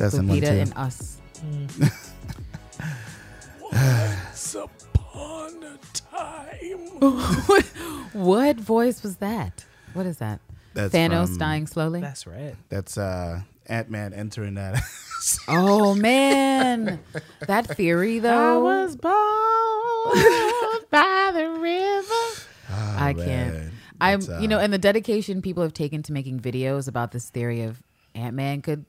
like Testing one, Lupita two. and Us. Once upon a time. what voice was that? What is that? That's Thanos from- dying slowly. That's right. That's uh, Ant Man entering that. Oh man, that theory though. I was born by the river. I can't. man. I'm, That's, you know, uh, and the dedication people have taken to making videos about this theory of Ant Man could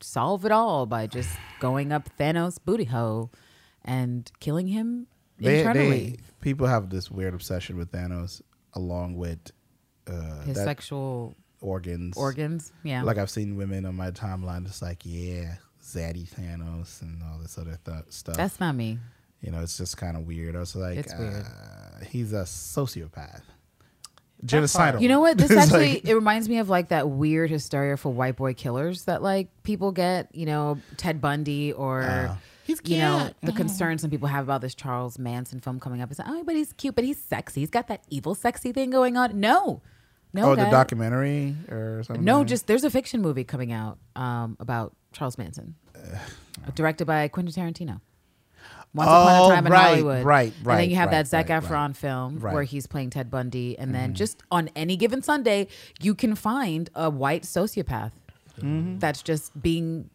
solve it all by just going up Thanos' booty hole and killing him they, internally. they people have this weird obsession with Thanos, along with uh, His sexual organs. organs. Yeah. Like I've seen women on my timeline just like, yeah, Zaddy Thanos and all this other th- stuff. That's not me. you know, it's just kind of weird. I was like, It's weird. uh, he's a sociopath, genocidal. You know what? This actually like- it reminds me of like that weird hysteria for white boy killers that like people get. You know, Ted Bundy or Uh, he's you know the concern some people have about this Charles Manson film coming up. Is like, oh, but he's cute, but he's sexy. He's got that evil sexy thing going on. No, no, oh, the documentary or something. No, just there's a fiction movie coming out um, about Charles Manson, directed by Quentin Tarantino. Once upon Oh, a time in right, Hollywood, right, And then you have right, that Zac right, Efron right. film Right. where he's playing Ted Bundy, and then mm-hmm. just on any given Sunday, you can find a white sociopath mm-hmm. that's just being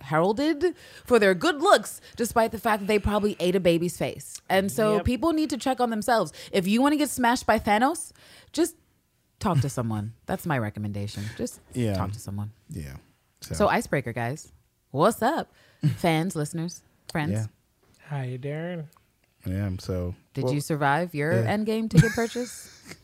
heralded for their good looks, despite the fact that they probably ate a baby's face. And so Yep. people need to check on themselves. If you want to get smashed by Thanos, just talk to someone. That's my recommendation. Just Yeah. talk to someone. yeah. So, So icebreaker, guys. What's up, fans, listeners, friends? yeah, How you doing? am. So Did well, you survive your yeah. endgame ticket purchase?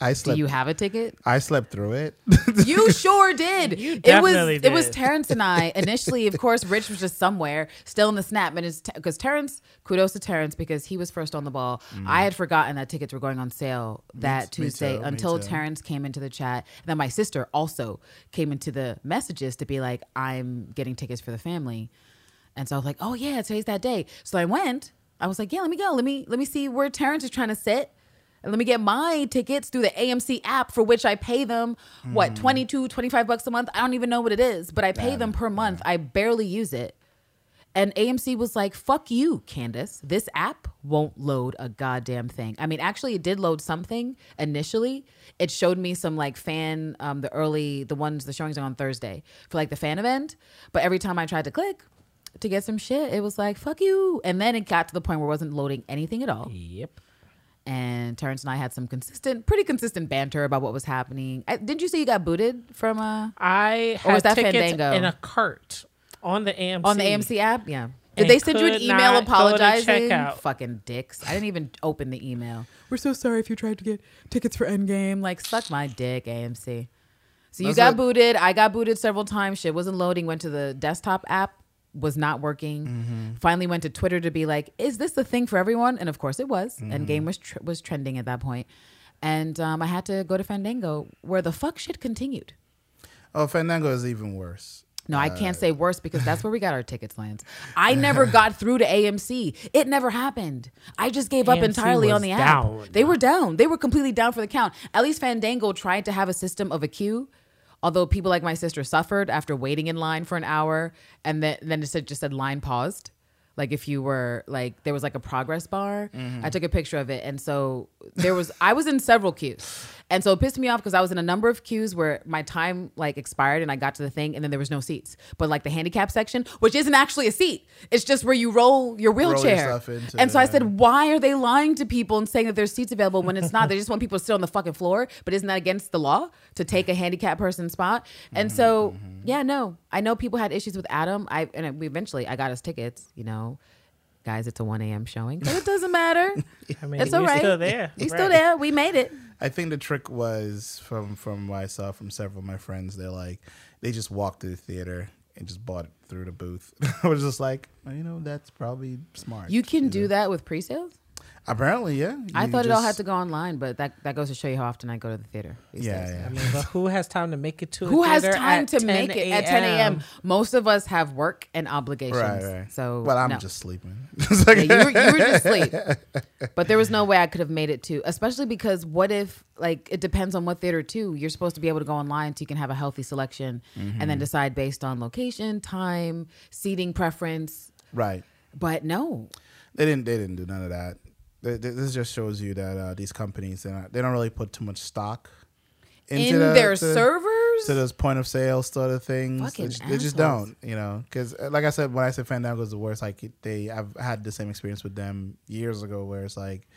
I slept. Do slept. you have a ticket? I slept through it. You sure did. You it was definitely it was. Terrence and I initially. Of course, Rich was just somewhere still in the snap, and it's because Terrence. Kudos to Terrence because he was first on the ball. I had forgotten that tickets were going on sale that t- Mm. me Tuesday too, until. Terrence came into the chat. And then my sister also came into the messages to be like, "I'm getting tickets for the family," and so I was like, "Oh yeah, today's that day." So I went. I was like, "Yeah, let me go. Let me let me see where Terrence is trying to sit." And let me get my tickets through the AMC app for which I pay them what 22 25 bucks a month. I don't even know what it is, but I pay them per month. I barely use it. And AMC was like, "Fuck you, Candace. This app won't load a goddamn thing." I mean, actually it did load something initially. It showed me some like fan um the early the ones the showings are on Thursday for like the fan event, but every time I tried to click to get some shit, it was like, "Fuck you." And then it got to the point where it wasn't loading anything at all Yep. and Terrence and I had some consistent, pretty consistent banter about what was happening. I, didn't you say you got booted from a? I I Or was had that tickets Fandango? in a cart on the AMC. on the AMC app? Yeah. Did And they send you an email not go to apologizing? checkout. Fucking dicks! I didn't even open the email. We're so sorry if you tried to get tickets for Endgame. Like, suck my dick, AMC. So you That's got what- booted. I got booted several times. Shit wasn't loading. Went to the desktop app. Was not working. Mm-hmm. Finally went to Twitter to be like, "Is this the thing for everyone?" And of course it was. Mm-hmm. Endgame was tr- was trending at that point. And um, I had to go to Fandango, where the fuck shit continued. Oh, Fandango is even worse. No, I Uh, can't say worse because that's where we got our tickets, Lance. I never got through to AMC. It never happened. I just gave up AMC entirely on the app. down. They were down. They were completely down for the count. At least Fandango tried to have a system of a queue. Although people like my sister suffered after waiting in line for an hour, and then then it said, just said line paused. Like if you were like there was like a progress bar. Mm-hmm. I took a picture of it, and so there was I was in several queues, and so it pissed me off because I was in a number of queues where my time like expired and I got to the thing, and then there was no seats. But like the handicap section, which isn't actually a seat, it's just where you roll your wheelchair. yourself into and so I said, why are they lying to people and saying that there's seats available when it's not? they just want people to sit on the fucking floor. But isn't that against the law to take a handicapped person's spot? And so, yeah, no, I know people had issues with Adam. I and we eventually I got his tickets. You know, guys, it's a 1 a.m. showing, but it doesn't matter. I mean, It's we're all right. still there. He's Right. still there. We made it. I think the trick was from from what I saw from several of my friends. They're like, they just walked to the theater and just bought it through the booth. I was just like, well, you know, that's probably smart. You can know? do that with pre-sales. Apparently, yeah. I You thought it all had to go online, but that, that goes to show you how often I go to the theater. these Yeah, days. yeah. I mean, but who has time to make it to? a Who has time at to 10 make it at 10 a.m.? Most of us have work and obligations. Right, right. So Well, I'm no. just sleeping. Yeah, you were, you were just asleep. But there was no way I could have made it to, especially because what if, like, it depends on what theater, too. You're supposed to be able to go online so you can have a healthy selection and Mm-hmm. then decide based on location, time, seating preference. right. But no. They didn't. They didn't do none of that. This just shows you that uh, these companies they don't, they don't really put too much stock into In the- their to- servers? to those point of sale sort of things. They just, they just don't, you know. Because like I said, when I said Fandango is the worst, like they I've had the same experience with them years ago, where it's like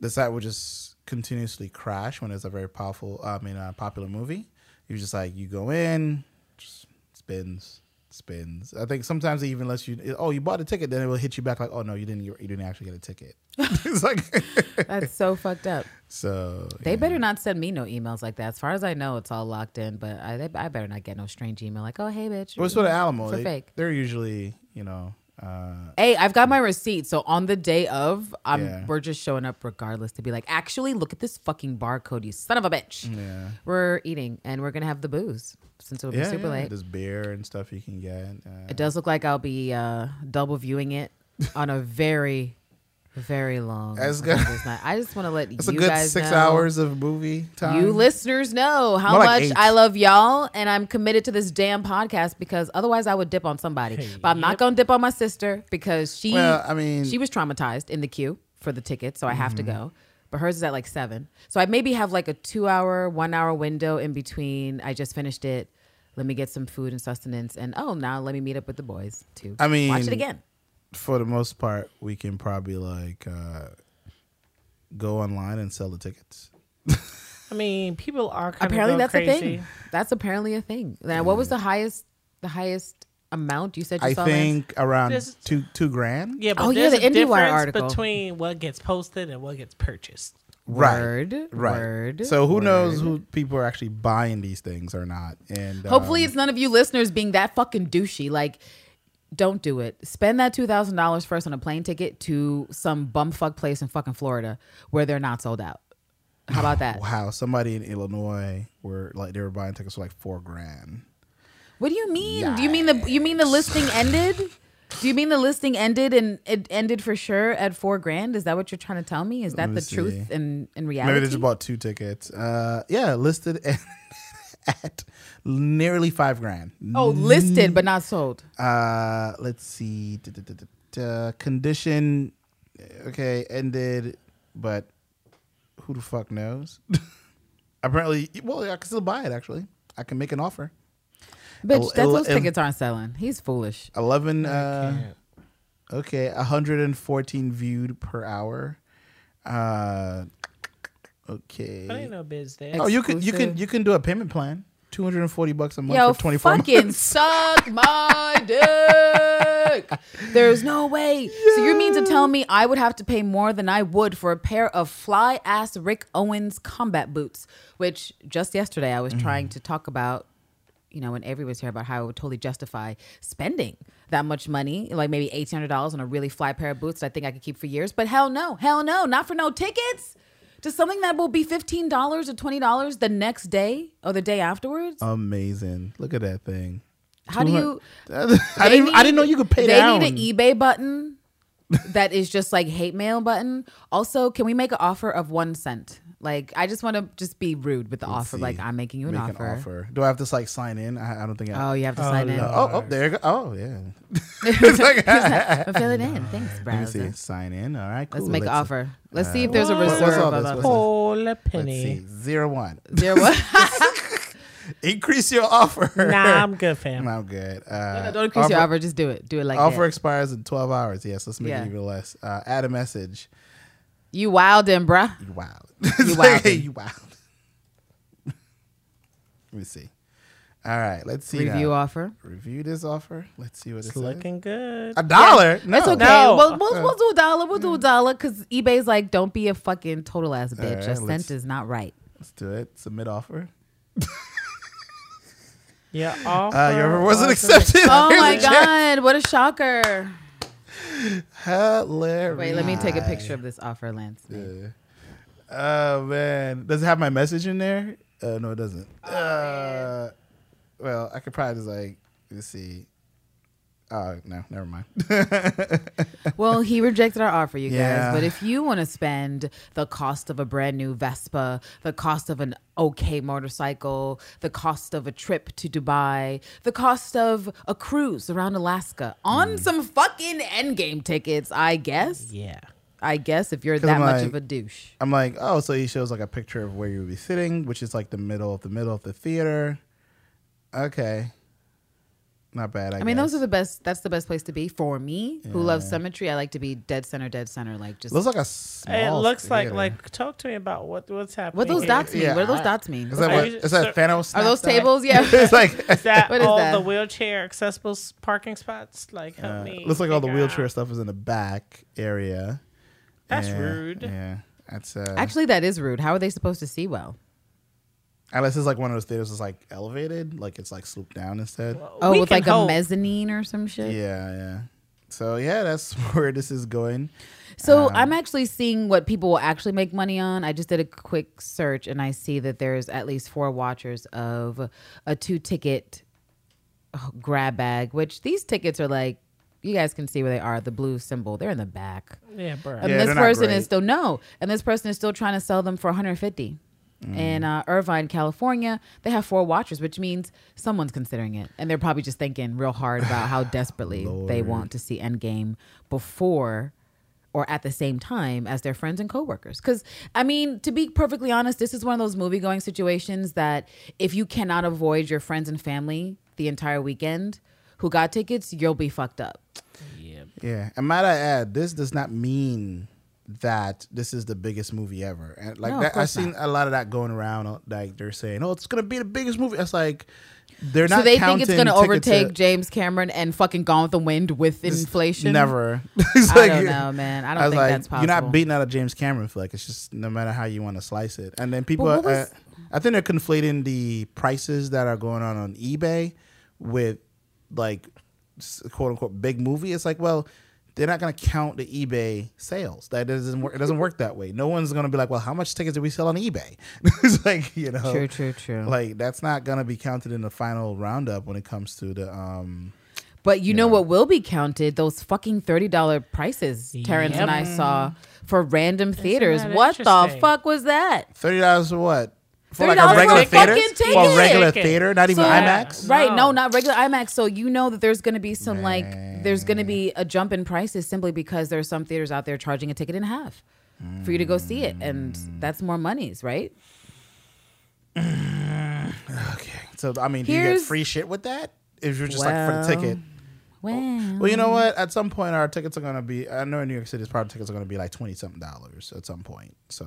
the site would just continuously crash when it's a very powerful, I mean, a popular movie. You just like you go in, just spins. Spins. I think sometimes they even lets you. Oh, you bought a ticket, then it will hit you back like, oh no, you didn't. You didn't actually get a ticket. it's like That's so fucked up. so. They yeah. better not send me no emails like that. As far as I know, it's all locked in. But I, they, I better not get no strange email like, "Oh, hey, bitch." What's for the Alamo? For they, fake. They're usually, you know, uh, Hey, I've got my receipt. So on the day of, I'm Yeah. we're just showing up regardless to be like, actually, look at this fucking barcode, you son of a bitch. yeah. We're eating and we're gonna have the booze since it'll be yeah, super yeah. late. There's beer and stuff you can get. Uh, It does look like I'll be uh, double viewing it on a very, very long. That's good. I just want to let you know. it's you a good guys six know- hours of movie time. You listeners know how like much eight. I love y'all, and I'm committed to this damn podcast because otherwise I would dip on somebody. Hey, but I'm not gonna dip on my sister because she, Well, I mean- she was traumatized in the queue for the ticket, so I have Mm-hmm. to go. But hers is at like seven, so I maybe have like a two hour, one hour window in between. I just finished it. Let me get some food and sustenance, and oh, now let me meet up with the boys too. I mean, watch it again. For the most part, we can probably like uh, go online and sell the tickets. I mean, people are kind Apparently, of that's crazy. a thing. That's apparently a thing. Now, what was the highest? The highest amount you said you I saw? Lance? think around There's- two two grand. Yeah, but Oh, yeah, there's the a IndieWire difference article. between what gets posted and what gets purchased. Right. Word, Right. word. so who knows who people are actually buying these things or not? And Hopefully, um, it's none of you listeners being that fucking douchey. Like, don't do it. Spend that two thousand dollars first on a plane ticket to some bumfuck place in fucking Florida where they're not sold out. How about that? wow. Somebody in Illinois were like they were buying tickets for like four grand. What do you mean? Do you mean the you mean the listing ended? Do you mean the listing ended and it ended for sure at four grand? Is that what you're trying to tell me? Is that the see. truth in in reality? Maybe they just bought two tickets. Uh, yeah, listed at, at nearly five grand. oh, listed but not sold. Uh, let's see. Da, da, da. Condition, okay, ended, but who the fuck knows? Apparently, well, I can still buy it. Actually, I can make an offer. Bitch, El- that's el- those el- tickets aren't selling. He's foolish. Eleven. Uh, Can't. okay, 114 viewed per hour. Uh, okay. I ain't no biz there. Oh, you can you can you can do a payment plan. 240 bucks a month Yo, for 24 fucking suck my dick. There's no way. So you mean to tell me I would have to pay more than I would for a pair of fly ass Rick Owens combat boots, which just yesterday I was trying to talk about. You know, when Avery was here about how I would totally justify spending that much money, like maybe eighteen hundred dollars on a really fly pair of boots that I think I could keep for years. But hell no, hell no, not for no tickets. To something that will be fifteen dollars or twenty dollars the next day or the day afterwards. Amazing. Look at that thing. How do you? I didn't, I didn't know you could pay They down. need an eBay button that is just like hate mail button. Also, can we make an offer of one cent? Like, I just want to just be rude with the Let's offer. see. Like, I'm making you an Make offer. Do I have to like sign in? I, I don't think I. Oh, you have to Oh, sign in. Oh, oh, there you go. Oh, yeah. I'm filling in. Thanks, Let me see. browser. Sign in. All right, cool. Let's make an offer. Let's see uh, if there's a what- reserve. what's all of this? us. What's Whole Let's penny. see. Zero one. There what? Increase your offer. Nah, I'm good, fam. I'm good. Uh, No, don't increase your offer. Just do it. Do it like that. Offer that. expires in 12 hours. Yes, let's make Yeah. it even less. Uh, add a message. You wildin', bruh. You wild. You It's like, wildin'. you wild. Let me see. All right, let's see. Review now. offer. Review this offer. Let's see what It's it says. looking good. A dollar? No. It's okay. No. We'll, we'll, we'll do a dollar. We'll do a dollar because eBay's like, don't be a fucking total ass bitch. right, a cent is not right. Let's do it. Submit offer. Your offer, Uh, your offer wasn't wasn't accepted. Oh Here's my god, what a shocker. Hilarious. Wait, let me take a picture of this offer, Lance. Yeah. Oh man, does it have my message in there? Uh, no, it doesn't. Oh, uh, well, I could probably just like let's see. Oh no, never mind. Well, he rejected our offer, you Yeah. guys. But if you want to spend the cost of a brand new Vespa, the cost of an okay motorcycle, the cost of a trip to Dubai, the cost of a cruise around Alaska on Hmm. some fucking endgame tickets, I guess. Yeah. I guess if you're that I'm much like- of a douche. I'm like, oh, so he shows like a picture of where you would be sitting, which is like the middle of the middle of the theater. Okay, not bad. I, I mean, those are the best. That's the best place to be for me, who loves Yeah. symmetry. I like to be dead center, dead center, like just. looks like a small. it looks like theater. like talk to me about what what's happening. what those here. dots mean? Yeah, what do those dots mean? Is that Are what? you- Is that so- Thanos? Are those snap tables? Yeah. it's like Is that What is all that? the wheelchair accessible parking spots? Like help uh, me. looks like all the wheelchair out. stuff is in the back area. That's Yeah, rude. Yeah, that's uh, Actually, that is rude. How are they supposed to see well? Unless it's like one of those theaters that's like elevated, like it's like swooped down instead. Oh, We with can like a mezzanine or some shit. Yeah, yeah. So yeah, that's where this is going. So Um, I'm actually seeing what people will actually make money on. I just did a quick search and I see that there's at least four watchers of a two ticket oh, grab bag, which these tickets are like, you guys can see where they are. The blue symbol, they're in the back. Yeah, bro. And Yeah, this they're not person great. is still no, and this person is still trying to sell them for 150. Mm. In uh, Irvine, California, they have four watchers, which means someone's considering it, and they're probably just thinking real hard about how desperately they want to see Endgame before or at the same time as their friends and coworkers. Because I mean, to be perfectly honest, this is one of those movie going situations that if you cannot avoid your friends and family the entire weekend who got tickets, you'll be fucked up. yeah. Yeah, and might I add, this does not mean that this is the biggest movie ever. And like No, that, I've seen not. a lot of that going around. uh, Like they're saying, "Oh, it's gonna be the biggest movie." It's like they're not. So they think it's to overtake to- James Cameron and fucking Gone with the Wind with inflation. Never. It's I like- don't know, man. I don't I think like, that's possible. you're not beating out a James Cameron flick. It's just no matter how you want to slice it. And then people, uh, was- I think they're conflating the prices that are going on on eBay with like quote unquote big movie. It's like, well, they're not going to count the eBay sales. That doesn't work. It doesn't work that way. No one's going to be like, well, how much tickets did we sell on eBay? it's like you know, True, true, true. Like that's not going to be counted in the final roundup when it comes to the um. but you know Yeah. what will be counted? Those fucking thirty dollar prices Terrence and I saw for random theaters. What the fuck was that? Thirty dollars for what? For $30 like a regular for a theater? fucking For a ticket. regular theater, not even So- IMAX. Right? No, No. not regular IMAX. So you know that there's going to be some like there's going to be a jump in prices simply because there's some theaters out there charging a ticket in half for you to go see it, and that's more monies, right? Okay. So I mean, do you get free shit with that? If you're just like for the ticket. Well, Well, you know what? At some point, our tickets are gonna be. I know in New York City, probably tickets are gonna be like twenty something dollars at some point. So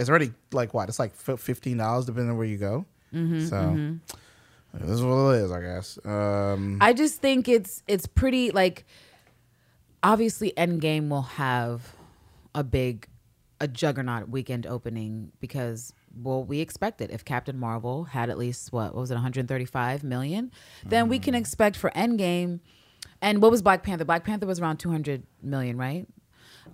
it's already like what? It's like fifteen dollars depending on where you go. Mm-hmm, so this is what it is, I guess. Um, I just think it's it's pretty like obviously Endgame will have a big a juggernaut weekend opening because well we expect it if Captain Marvel had at least what, what was it 135 million then we can expect for Endgame and what was Black Panther Black Panther was around 200 million right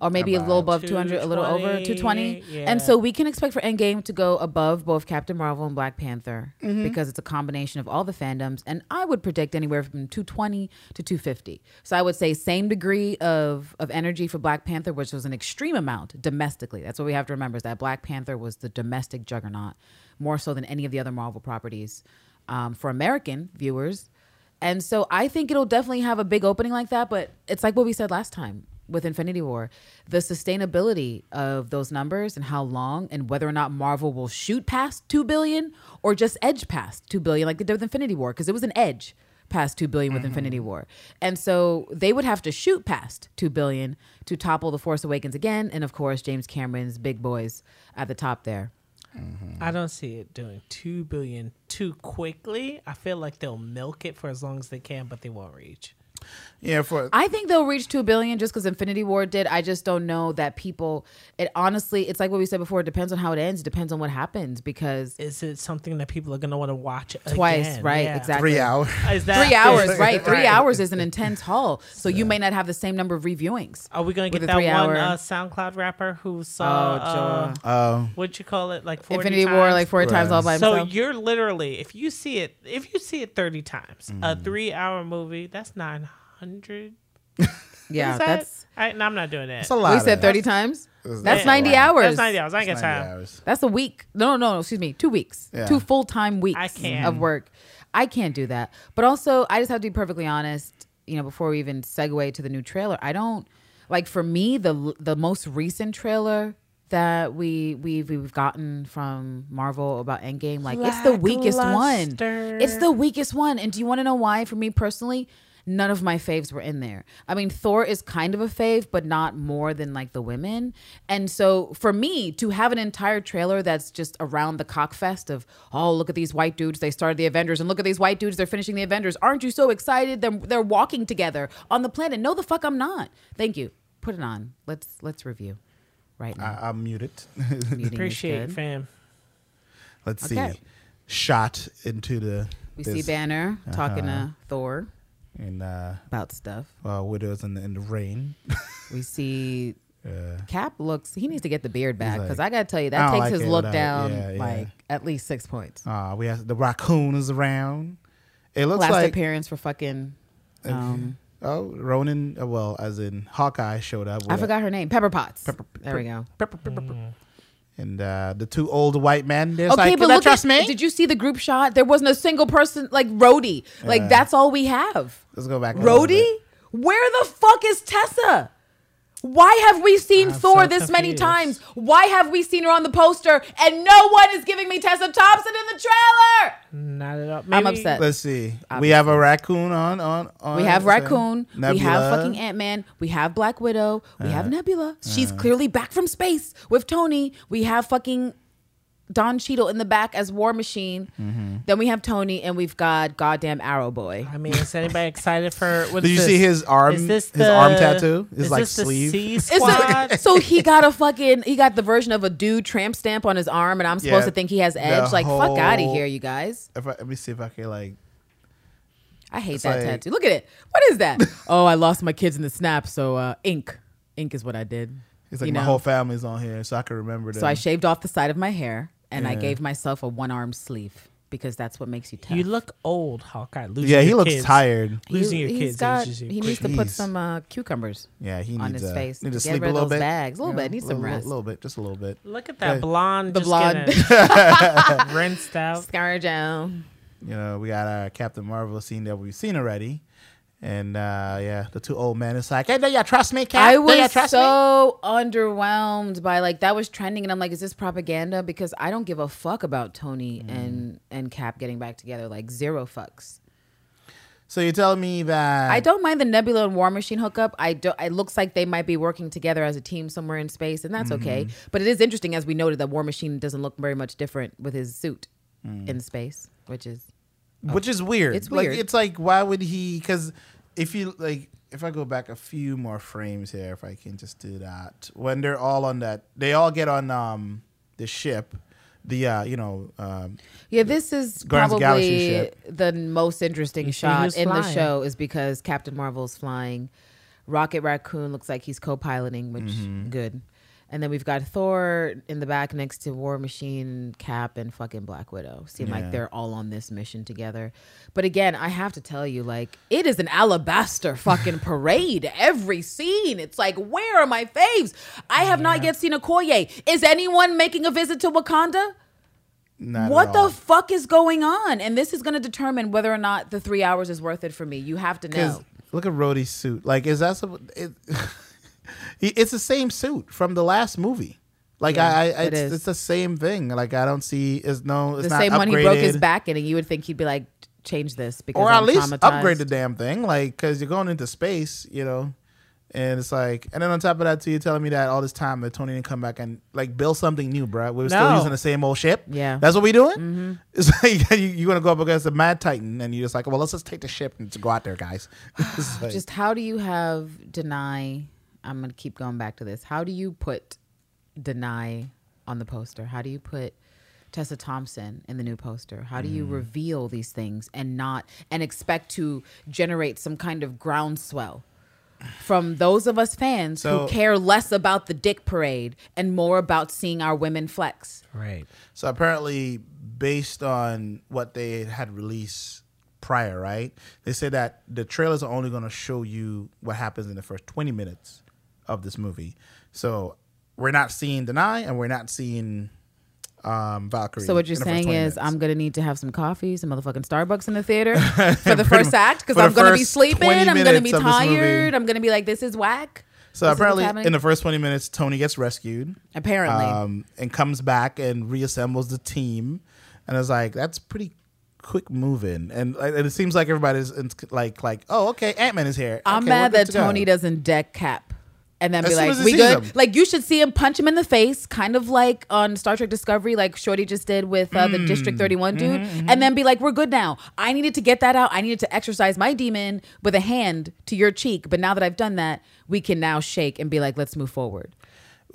or maybe a little above 200 a little over 220 yeah. and so we can expect for Endgame to go above both Captain Marvel and Black Panther because it's a combination of all the fandoms. And I would predict anywhere from 220 to 250. So I would say same degree of, of energy for Black Panther, which was an extreme amount domestically. That's what we have to remember is that Black Panther was the domestic juggernaut, more so than any of the other Marvel properties um, for American viewers. And so I think it'll definitely have a big opening like that. But it's like what we said last time with Infinity War the sustainability of those numbers and how long and whether or not Marvel will shoot past 2 billion or just edge past 2 billion like they did with Infinity War because it was an edge past 2 billion with mm-hmm. Infinity War. And so they would have to shoot past 2 billion to topple The Force Awakens again and of course James Cameron's big boys at the top there. Mm-hmm. I don't see it doing two billion too quickly. I feel like they'll milk it for as long as they can, but they won't reach. Yeah, for I think they'll reach two billion just because Infinity War did. I just don't know that people. It honestly, it's like what we said before. It depends on how it ends. It depends on what happens because Is it something that people are gonna want to watch twice, again? right? Yeah. Exactly. three hours. Is that Three hours, right? Three Right. hours is an intense haul, so you may not have the same number of reviewings. Are we gonna get that one uh, SoundCloud rapper who saw? Oh, uh, Joe. Um, what'd you call it? Like 40 Infinity times? War, like four times all by myself. So you're literally, if you see it, if you see it 30 times, a Mm. three-hour movie, that's 900. yeah, that- that's. I, no, I'm not doing that. it's a lot. We said that. thirty times. That's That's ninety hours. That's 90 hours. I ain't got time. hours. That's a week. No, no, no. Excuse me. Two weeks. Yeah. Two full time weeks I can't. of work. I can't do that. But also, I just have to be perfectly honest. You know, before we even segue to the new trailer, I don't like. For me, the the most recent trailer that we we've we've gotten from Marvel about Endgame, like it's the weakest one. It's the weakest one. And do you want to know why? For me personally, none of my faves were in there. I mean, Thor is kind of a fave, but not more than like the women. And so for me to have an entire trailer that's just around the cockfest of, oh, look at these white dudes, they started the Avengers, and look at these white dudes, they're finishing the Avengers. Aren't you so excited? They're they're walking together on the planet. No, the fuck, I'm not. Thank you. Put it on. Let's let's review right now. I, I'm muted. Muting is Appreciate it, fam. Let's Okay. see. Shot into the. We this- see Banner talking uh-huh. to Thor and uh, about stuff. uh, widows in the in the rain. We see Uh, Cap looks. He needs to get the beard back like- because I gotta tell you that takes like his it look without- down yeah, yeah. like at least six points. uh, we have the raccoon is around. It looks like Last like appearance for fucking. Um, oh Ronin. Uh, well, as in Hawkeye showed up. I with- forgot her name. Pepper Potts. Pepper- there we go. And uh, the two old white men. They're Okay, like, but "Can look trust at, me? Did you see the group shot? There wasn't a single person like Rhodey. Like Yeah. that's all we have. Let's go back. Rhodey. Where the fuck is Tessa? Why have we seen I'm Thor so this many times? Why have we seen her on the poster and no one is giving me Tessa Thompson in the trailer? Not at all. I'm upset. Let's see. We have a raccoon on on. on We have what's that? Raccoon. We have fucking Ant Man. We have Black Widow. We have uh-huh. Nebula. She's uh-huh. clearly back from space with Tony. We have fucking Don Cheadle in the back as War Machine. Mm-hmm. Then we have Tony, and we've got goddamn Arrow Boy. I mean, is anybody excited for? What Did is you see his arm? Is this his arm tattoo? His is like this sleeve. C Is squad? it, so he got a fucking he got the version of a dude tramp stamp on his arm, and I'm supposed Yeah, to think he has edge. Like fuck out of here, you guys. If I, let me see if I can like. I hate that like- tattoo. Look at it. What is that? oh, I lost my kids in the snap, so uh, ink, ink is what I did. It's like You my know? whole family's on here, so I can remember them. So I shaved off the side of my hair and I gave myself a one arm sleeve because that's what makes you tough. You look old, Hawkeye. Losing yeah, he your looks kids. tired. He- losing your kids got- he needs to put some uh, cucumbers Yeah, he on needs his uh, face. Need to Get sleep rid a of little those bit. bags. A little You bit. Needs some little, rest. A little bit, just a little bit. Look at that Okay. blonde. The just blonde. getting rinsed out. Scarjo. You know, we got our Captain Marvel scene that we've seen already, and uh yeah, the two old men. It's like, hey, do you trust me, Cap? I was trust me? so underwhelmed by like that was trending, and I'm like, is this propaganda? Because I don't give a fuck about Tony Mm. and and Cap getting back together. Like zero fucks. So you're telling me that I don't mind the Nebula and War Machine hookup. I don't. It looks like they might be working together as a team somewhere in space, and that's okay. Mm-hmm. But it is interesting, as we noted, that War Machine doesn't look very much different with his suit Mm. in space, which is which is weird. It's Like weird. it's like why would he? Because if you like, if I go back a few more frames here, if I can just do that, when they're all on that, they all get on um the ship, the uh you know um yeah. This is Guardians of the Galaxy probably ship. the most interesting shot who's in the show is because Captain Marvel's flying. Rocket Raccoon looks like he's co-piloting, which Mm-hmm. good. And then we've got Thor in the back next to War Machine, Cap, and fucking Black Widow. Seem Yeah. like they're all on this mission together. But again, I have to tell you, like, it is an alabaster fucking parade. Every scene. It's like, where are my faves? I have not yet seen Okoye. Is anyone making a visit to Wakanda? not what the fuck is going on? And this is going to determine whether or not the three hours is worth it for me. You have to know. look at Rhodey's suit. Like, is that some? It, it's the same suit from the last movie. Like Yeah, I, I it it's, it's the same thing. Like I don't see is no it's the same one he broke his back in, and you would think he'd be like, change this because or I'm at least upgrade the damn thing. Like because you're going into space, you know. And it's like, and then on top of that, too, you're telling me that all this time that Tony didn't come back and like build something new, bro. We were still using the same old ship. Yeah. that's what we doing. Mm-hmm. It's like you, you're gonna go up against a Mad Titan, and you're just like, well, let's just take the ship and go out there, guys. Like- Just how do you have Danai? I'm gonna keep going back to this. How do you put Danai on the poster? How do you put Tessa Thompson in the new poster? How do you Mm. reveal these things and not and expect to generate some kind of groundswell from those of us fans So- who care less about the dick parade and more about seeing our women flex? Right. So apparently, based on what they had released prior, right? They said that the trailers are only going to show you what happens in the first 20 minutes of this movie. So we're not seeing Danai and we're not seeing um, Valkyrie. So what you're in the first saying is, minutes. I'm gonna need to have some coffee, some motherfucking Starbucks in the theater for the first act because I'm gonna be sleeping. I'm gonna be minutes of this movie. tired. I'm gonna be like, this is whack. So This apparently, in the first 20 minutes, Tony gets rescued. Apparently, um, and comes back and reassembles the team. And it's like that's pretty quick moving, and, and it seems like everybody's like like oh okay, Ant Man is here. I'm Okay, mad that good to go. Tony doesn't deck Cap. And then As be like, we good? him. Like, you should see him punch him in the face, kind of like on Star Trek Discovery, like Shorty just did with uh, the Mm. District 31 dude. Mm-hmm, And then be like, we're good now. I needed to get that out. I needed to exercise my demon with a hand to your cheek. But now that I've done that, we can now shake and be like, let's move forward.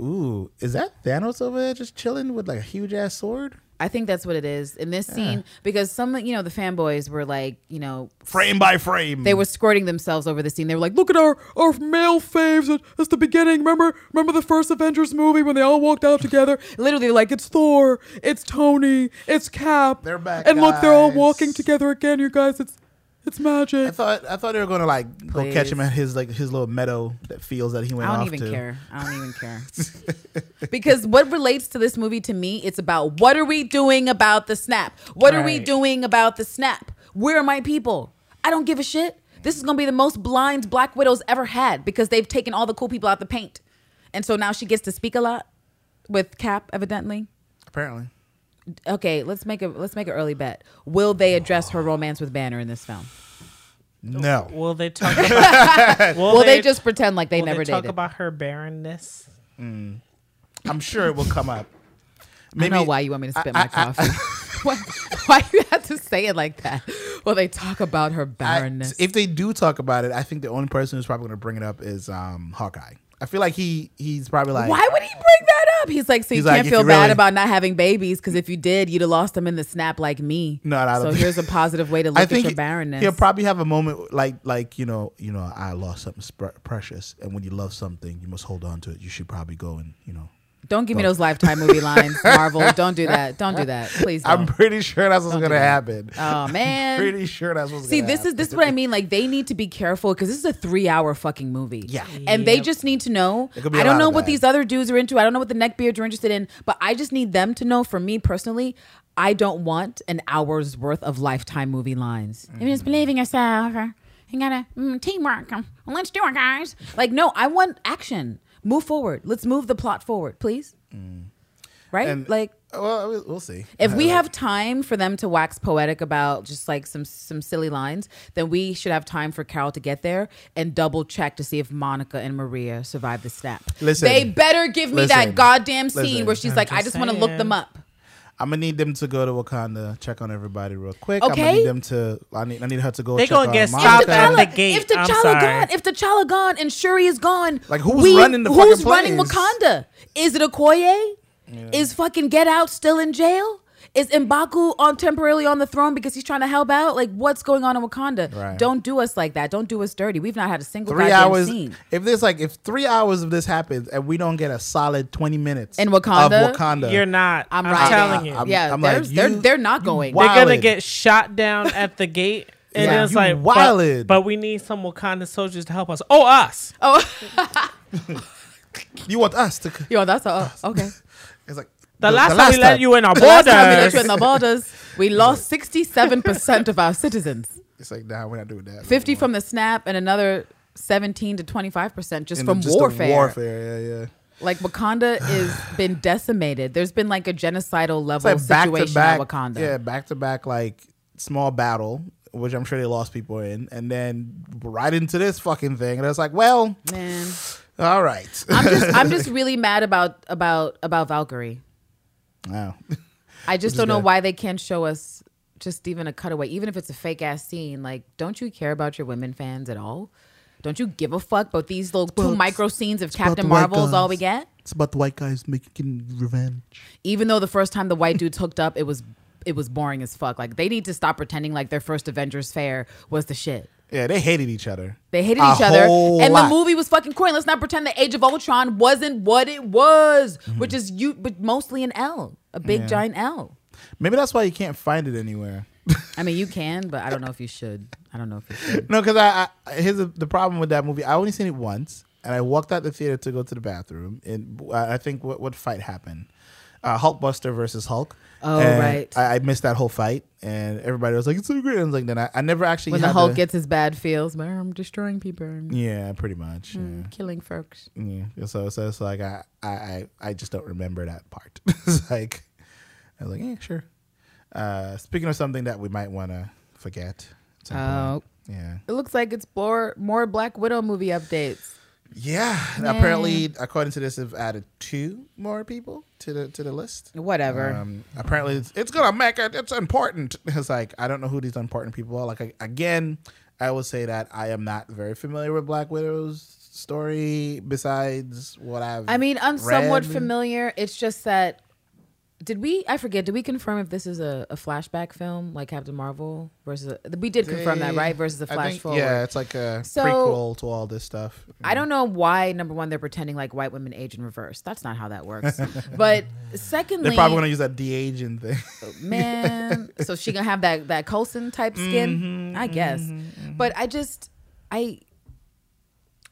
Ooh, is that Thanos over there just chilling with like a huge ass sword? I think that's what it is in this scene because some, you know, the fanboys were like, you know, Frame by frame. they were squirting themselves over the scene. They were like, "Look at our our male faves. That's the beginning. Remember, remember the first Avengers movie when they all walked out together? Literally, like it's Thor, it's Tony, it's Cap. They're back, and look, they're all walking together again. You guys, it's it's magic. I magic. thought I thought they were gonna like go catch him at his like his little meadow that feels that he went I don't off even to. care. I don't even care. because what relates to this movie to me, it's about what are we doing about the snap? What are we doing about the snap? Where are my people? I don't give a shit. This is gonna be the most blind Black Widows ever had because they've taken all the cool people out the paint, and so now she gets to speak a lot with Cap, evidently. Apparently, Okay, let's make a let's make an early bet. Will they address her romance with Banner in this film? no. Will they talk about? will, Will they, just pretend like they will never they talk dated? about her barrenness? I'm sure it will come up. I don't know why you want me to spit my I- I- coffee. why, why you have to say it like that? Well, they talk about her I- barrenness. if they do talk about it, I think the only person who's probably going to bring it up is um, Hawkeye. I feel like he he's probably like why would he bring that up? He's like, so you He's like, can't if feel you bad really- about not having babies because if you did, you'd have lost them in the snap like me. No, no, I don't so think- here's a positive way to look I at think your barrenness. he'll probably have a moment like like you know you know I lost something sp- precious, and when you love something, you must hold on to it. You should probably go and you know. Don't give me those lifetime movie lines, Marvel. Don't do that. Don't do that, please. I'm pretty sure that's what's Don't do gonna that. happen. Oh man. pretty sure that's what's See, gonna happen. See, this is this is what I mean. Like they need to be careful because this is a three-hour fucking movie. Yeah. and they Yep. just need to know. There could be a I don't know of what that. these other dudes are into. I don't know what the neckbeards are interested in. But I just need them to know. For me personally, I don't want an hour's worth of lifetime movie lines. You just believe in yourself. You gotta mm, teamwork. Let's do it, guys. Like no, I want action. Move forward. Let's move the plot forward, please. Mm. Right? And- like well, we'll- we'll see. if we have time for them to wax poetic about just like some some silly lines, then we should have time for Carol to get there and double check to see if Monica and Maria survived the snap. Listen. they better give me Listen. that goddamn scene Listen. where she's I'm like, "I just just want to look them up." I'm gonna need them to go to Wakanda, check on everybody real quick. I'm Okay. gonna need them to. I need. I need her to go. They check gonna on get Monica. stopped If at T'Challa, the gate. if T'Challa I'm sorry. gone, if T'Challa gone and Shuri is gone, Like, who's running the who's fucking running place? Wakanda? Is it Okoye? Is fucking Get Out still in jail? Is Mbaku on temporarily on the throne because he's trying to help out? Like, what's going on in Wakanda? Right. Don't do us like that. Don't do us dirty. We've not had a single three goddamn hours. scene. If there's like if three hours of this happens and we don't get a solid twenty minutes In Wakanda? of Wakanda, You're not. I'm I'm, telling you. I'm- yeah, I'm they're, like, they're, you- they're not going. They're gonna get shot down at the gate. And Yeah, it's like, wildin'. but, but we need some Wakanda soldiers to help us. Oh, us. oh, you want us to? yo, that's a, oh, okay. The, It's like last time we let time. you in our The last time we let you in borders. the borders, we lost 67% of our citizens. It's like nah, we're not doing that. 50 anymore. from the snap and another 17 to 25% just And from just the warfare. warfare, yeah, yeah. Like Wakanda has been decimated. There's been like a genocidal level like back situation to back, at Wakanda. yeah, back to back, like small battle which I'm sure they lost people in, and then right into this fucking thing, and it's like, well, Man, all right. I'm just I'm just really mad about about about Valkyrie. Wow. I just don't know why they can't show us just even a cutaway, even if it's a fake ass scene. Like, don't you care about your women fans at all? Don't you give a fuck about these little two about- micro scenes of about Captain the white Marvel is all we guys. get? It's about the white guys making revenge. Even though the first time the white dudes hooked up, it was it was boring as fuck. Like they need to stop pretending like their first Avengers fair was the shit. Yeah, they hated each other. They hated A each other, and lot. the movie was fucking corny. Let's not pretend the Age of Ultron wasn't what it was, which is you, but mostly an L, a big Mm-hmm. Yeah. giant L. Maybe that's why you can't find it anywhere. I mean, you can, but I don't know if you should. I don't know if you should. No, because I, I here's the, the problem with that movie. I only seen it once, and I walked out the theater to go to the bathroom, and I I think what what fight happened? Uh, Hulkbuster versus Hulk. Oh, And right. I, I missed that whole fight, and everybody was like, "It's so great." I was like, "Then I, I never actually." When the Hulk to- gets his bad feels, "Man, I'm destroying people, yeah, pretty much. mm, killing folks. Yeah. yeah. So, so it's like I, I, I, I just don't remember that part. it's like I was like, yeah, sure. Uh, speaking of something that we might want to forget. Oh. point. yeah. It looks like it's more more Black Widow movie updates. Yeah, apparently, according to this, they've added two more people to the to the list. Whatever. Um, apparently, it's, it's gonna make it. It's important. It's like I don't know who these important people are. Like I, again, I will say that I am not very familiar with Black Widow's story. Besides what I've, I mean, I'm somewhat familiar. It's just that did we? I forget. Did we confirm if this is a, a flashback film like Captain Marvel versus? A, we did confirm that, right? Versus a I flash think- forward. Yeah, it's like a So- prequel to all this stuff. I don't know why. Number one, they're pretending like white women age in reverse. That's not how that works. but secondly, They're probably gonna use that de aging thing. man. so she gonna have that that Coulson type skin, Mm-hmm, I guess. But I just I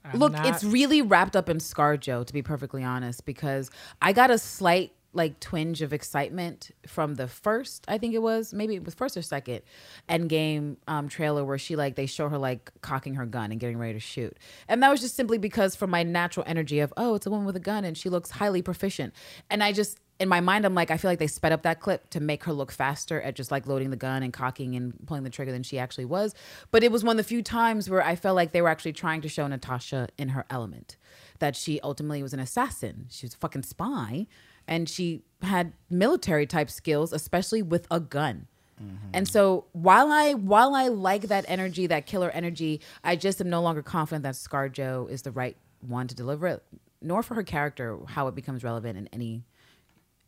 I'm look. not- It's really wrapped up in ScarJo, to be perfectly honest, because I got a slight like twinge of excitement from the first. I think it was maybe it was first or second Endgame um, trailer where she like they show her like cocking her gun and getting ready to shoot, and that was just simply because from my natural energy of oh it's a woman with a gun and she looks highly proficient, and I just in my mind, I'm like, I feel like they sped up that clip to make her look faster at just like loading the gun and cocking and pulling the trigger than she actually was. But it was one of the few times where I felt like they were actually trying to show Natasha in her element, that she ultimately was an assassin. She was a fucking spy, and she had military type skills, especially with a gun. Mm-hmm. And so while I while I like that energy, that killer energy, I just am no longer confident that Scar ScarJo is the right one to deliver it, nor for her character how it becomes relevant in any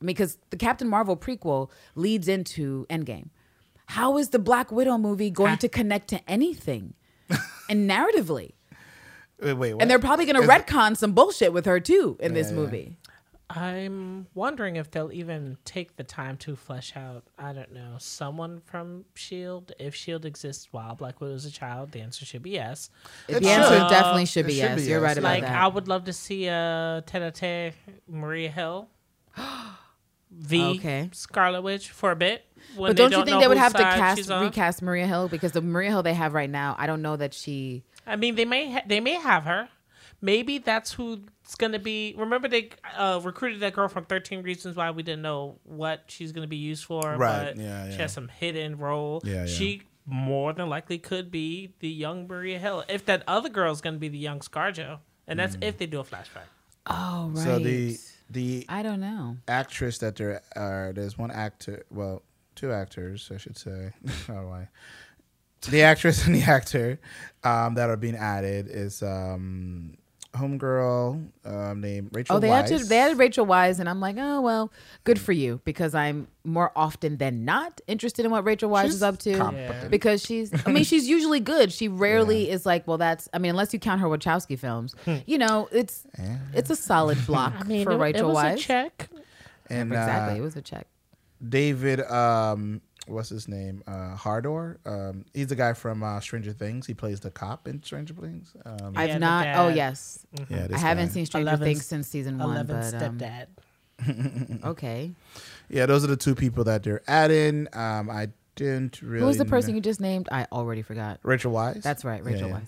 I mean, because the Captain Marvel prequel leads into Endgame. How is the Black Widow movie going to connect to anything and narratively? Wait, wait, And they're probably going to retcon some bullshit with her too in this Yeah, yeah. movie. I'm wondering if they'll even take the time to flesh out, I don't know, someone from S.H.I.E.L.D. If S.H.I.E.L.D. exists while Black Widow is a child, the answer should be yes. The It answer definitely should It be should yes. be You're yes. right about Like, that. I would love to see a tete Maria Hill v Okay. Scarlet Witch for a bit. When but don't you don't think they would have to cast recast Maria Hill because the Maria Hill they have right now, I don't know that she. I mean, they may ha- they may have her. Maybe that's who's gonna be. Remember, they uh, recruited that girl from Thirteen Reasons Why we didn't know what she's gonna be used for. Right, But yeah, She yeah. has some hidden role. Yeah, yeah. She more than likely could be the young Maria Hill. If that other girl's gonna be the young ScarJo, and that's Mm. if they do a flashback. Oh right. So the the I don't know. actress that there are there's one actor well two actors I should say how do I the actress and the actor um, that are being added is um homegirl um, named Rachel Oh, they Weisz. added they added Rachel Weisz, and I'm like, oh well, good for you because I'm more often than not interested in what Rachel Weisz She's is up to. competent. Because she's, I mean, she's usually good. She rarely is like, well, that's. I mean, unless you count her Wachowski films, you know, it's Yeah. it's a solid block for Rachel Weisz. check. and Exactly, it uh, was a check. David um what's his name uh Harbour um he's the guy from uh, Stranger Things he plays the cop in Stranger Things um, I've Yeah, not. Oh dad. yes, yeah I this haven't guy. seen Stranger Eleven's- Things since season one, Eleven but um, stepdad. okay. yeah those are the two people that they're adding um I didn't really Who was the person kn- you just named? I already forgot. Rachel Weisz That's right, Rachel yeah. Weisz.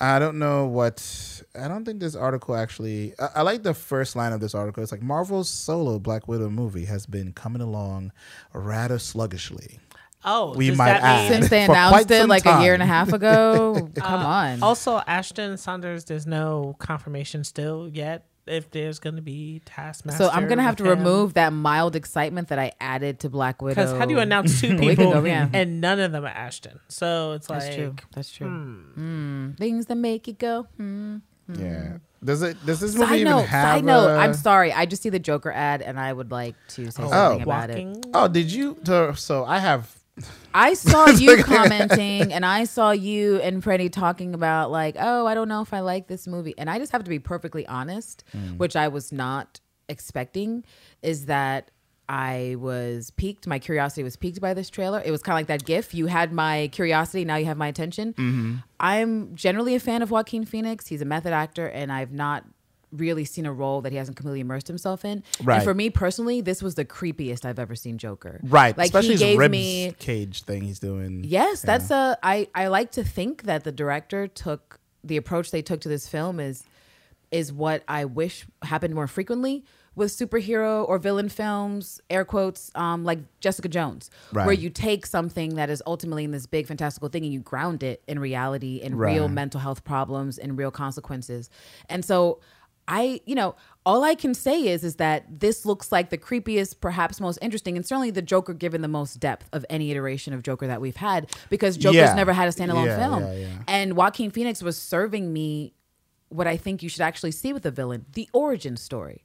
I don't know what. I don't think this article actually. I, I like the first line of this article. It's like Marvel's solo Black Widow movie has been coming along rather sluggishly. Oh, we does might that add. Since they announced it some like a year and a half ago. Come Uh, on. Also, Ashton Sanders, there's no confirmation still yet if there's going to be Taskmaster. so I'm gonna have to him. remove that mild excitement that I added to Black Widow. Because how do you announce two people ago, yeah. and none of them are Ashton? So it's like That's true. That's true. hmm. Mm, Things that make it go. hmm. Yeah. Does it? Does this movie Side even note. have? Side note. a- I'm sorry. I just see the Joker ad, and I would like to say Oh, something about it. Oh, did you? So, so I have. I saw you commenting, and I saw you and Freddie talking about like, oh, I don't know if I like this movie, and I just have to be perfectly honest, which I was not expecting, is that I was piqued. My curiosity was piqued by this trailer. It was kind of like that GIF. You had my curiosity, now you have my attention. I'm generally a fan of Joaquin Phoenix. He's a method actor, and I've not really seen a role that he hasn't completely immersed himself in. Right. And for me personally, this was the creepiest I've ever seen Joker. Right. Like Especially he his gave ribs me cage thing he's doing. Yes, Yeah. that's a. I I like to think that the director took the approach they took to this film is is what I wish happened more frequently with superhero or villain films, air quotes, um, like Jessica Jones, where you take something that is ultimately in this big fantastical thing and you ground it in reality and real mental health problems and real consequences. And so I, you know, all I can say is is that this looks like the creepiest, perhaps most interesting, and certainly the Joker given the most depth of any iteration of Joker that we've had because Joker's Yeah. never had a standalone Yeah, film. yeah. And Joaquin Phoenix was serving me what I think you should actually see with a villain, the origin story.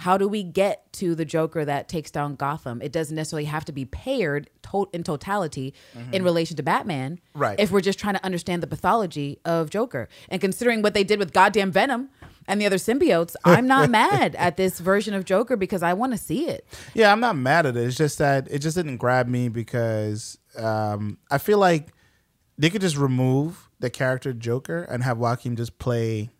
How do we get to the Joker that takes down Gotham? It doesn't necessarily have to be paired to- in totality in relation to Batman. Mm-hmm. Right. If we're just trying to understand the pathology of Joker. And considering what they did with goddamn Venom and the other symbiotes, I'm not mad at this version of Joker because I want to see it. Yeah, I'm not mad at it. It's just that it just didn't grab me because um, I feel like they could just remove the character Joker and have Joaquin just play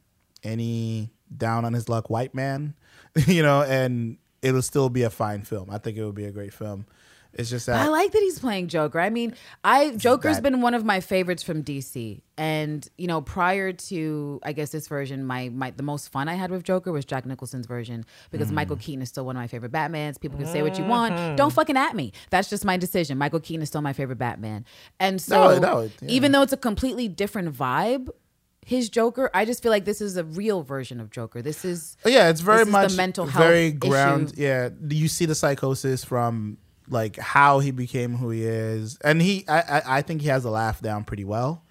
any down on his luck white man, you know, and it'll still be a fine film. I think it would be a great film. It's just that I like that he's playing Joker. I mean, I Joker's that- been one of my favorites from DC. And, you know, prior to I guess this version, my my the most fun I had with Joker was Jack Nicholson's version because Mm. Michael Keaton is still one of my favorite Batmans. People can say what you want. Don't fucking at me. That's just my decision. Michael Keaton is still my favorite Batman. And so No, no, yeah. even though it's a completely different vibe, his Joker, I just feel like this is a real version of Joker. This is yeah, it's very This is the much mental health very ground. issue. Yeah, you see the psychosis from like how he became who he is, and he, I, I, I think he has the laugh down pretty well.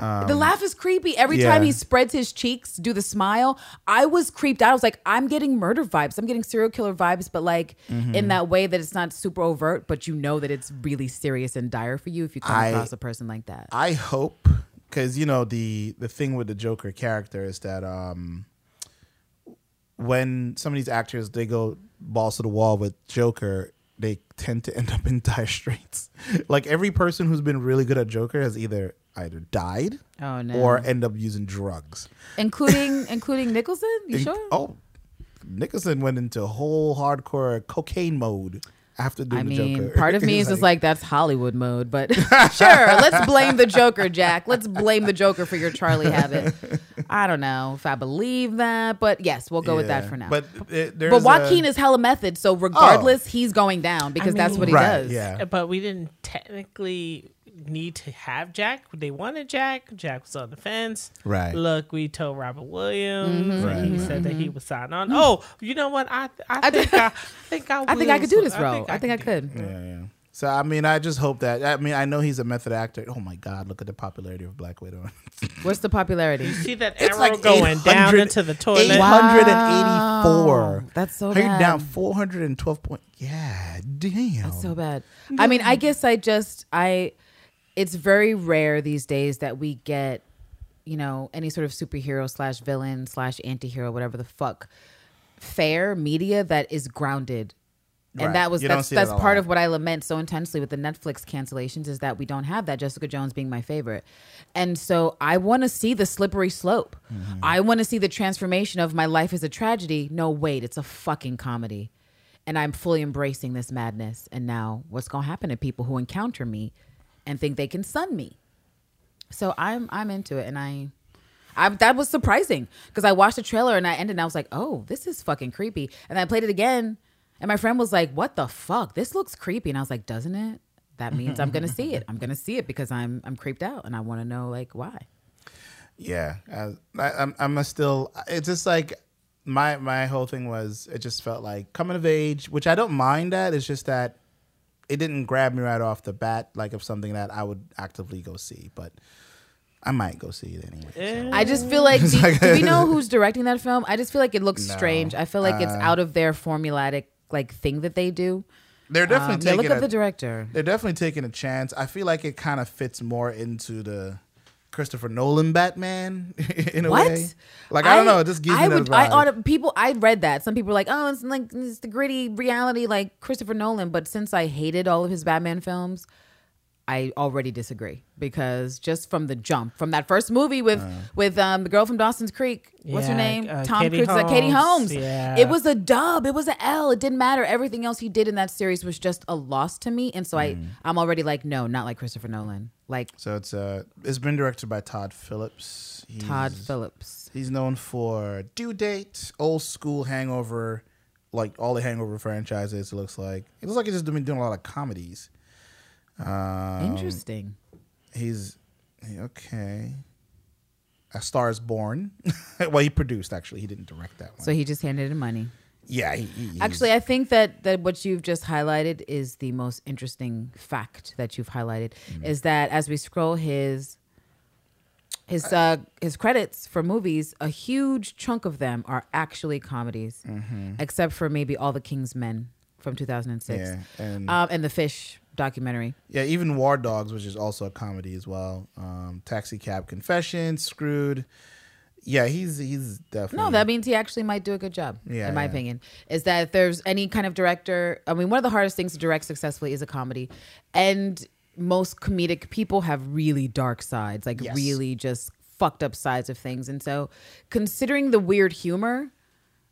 The laugh is creepy. Every Um, yeah. time he spreads his cheeks, do the smile. I was creeped out. I was like, I'm getting murder vibes. I'm getting serial killer vibes, but like Mm-hmm. in that way that it's not super overt, but you know that it's really serious and dire for you if you come I- across a person like that. I hope because you know the the thing with the Joker character is that um when some of these actors they go balls to the wall with Joker, they tend to end up in dire straits. like every person who's been really good at Joker has either either died Oh no. or end up using drugs. including including Nicholson? You In- sure? Oh, Nicholson went into whole hardcore cocaine mode after doing I the mean, Joker. part of me It's is just like that's Hollywood mode, but sure, let's blame the Joker, Jack. Let's blame the Joker for your Charlie habit. I don't know if I believe that, but yes, we'll go with that for now. But it, there's But Joaquin a, is hella method, so regardless, oh. he's going down because that's mean- what he Right, does. yeah. But we didn't technically need to have Jack. They wanted Jack. Jack was on the fence. Right. Look, we told Robin Williams, Mm-hmm, and he said that he would sign on. Oh, you know what? I I think I, think I I think I could do this I role. think I think I do- could. Yeah, yeah. So I mean, I just hope that. I mean, I know he's a method actor. Oh my God, look at the popularity of Black Widow. What's the popularity? You See that It's arrow like going down into the toilet. Wow. 884. That's so How you bad. down 412 point? Yeah, damn. That's so bad. I mean, I guess I just I it's very rare these days that we get, you know, any sort of superhero slash villain slash antihero, whatever the fuck, fair media that is grounded. And that was You that's that's part lot. of what I lament so intensely with the Netflix cancellations is that we don't have that Jessica Jones being my favorite. And so I want to see the slippery slope. Mm-hmm. I want to see the transformation of my life is a tragedy. No, wait, it's a fucking comedy. And I'm fully embracing this madness. And now what's going to happen to people who encounter me and think they can sun me? So I'm I'm into it and I I, that was surprising because I watched the trailer and I ended and I was like, oh, this is fucking creepy. And I played it again and my friend was like, what the fuck? This looks creepy. And I was like, doesn't it? that means I'm gonna see it. I'm gonna see it because I'm I'm creeped out and I want to know like why. Yeah, uh, I, I'm. Still. It's just like my my whole thing was. It just felt like coming of age, which I don't mind. That it's just that it didn't grab me right off the bat, like of something that I would actively go see. But I might go see it anyway. so. I just feel like do, do we know who's directing that film? I just feel like it looks No. strange. I feel like it's Uh, out of their formulatic like thing that they do. They're definitely Um, yeah, look up a, the director. They're definitely taking a chance. I feel like it kind of fits more into the Christopher Nolan Batman in a What? way. Like I, don't know, it just gives I me would. I ought people. I read that. Some people are like, "Oh, it's like it's the gritty reality, like Christopher Nolan." But since I hated all of his Batman films, I already disagree because just from the jump, from that first movie with with um, the girl from Dawson's Creek, what's her name? uh, Tom Katie Cruise, uh, Katie Holmes. Holmes. Yeah. It was a dub. It was an L. It didn't matter. Everything else he did in that series was just a loss to me, and so I I'm already like, no, not like Christopher Nolan, like So it's uh it's been directed by Todd Phillips. He's, Todd Phillips. He's known for Due Date, Old School Hangover, like all the Hangover franchises. It looks like it looks like he's just been doing a lot of comedies. Um, Interesting. He's okay. A Star is Born. well, he produced actually. He didn't direct that one. So he just handed him money. yeah, he, he- Actually, I think that that what you've just highlighted is the most interesting fact that you've highlighted Mm. is that as we scroll his his uh his credits for movies, a huge chunk of them are actually comedies, Mm-hmm. except for maybe All the King's Men from 2006, yeah, and um, and the Fish documentary. Yeah, even War Dogs, which is also a comedy as well. Um, Taxi Cab Confession, Screwed. Yeah, he's he's definitely No, that means he actually might do a good job. Yeah, in my yeah. opinion, is that if there's any kind of director, I mean, one of the hardest things to direct successfully is a comedy, and most comedic people have really dark sides, like Yes. really just fucked up sides of things. And so, considering the weird humor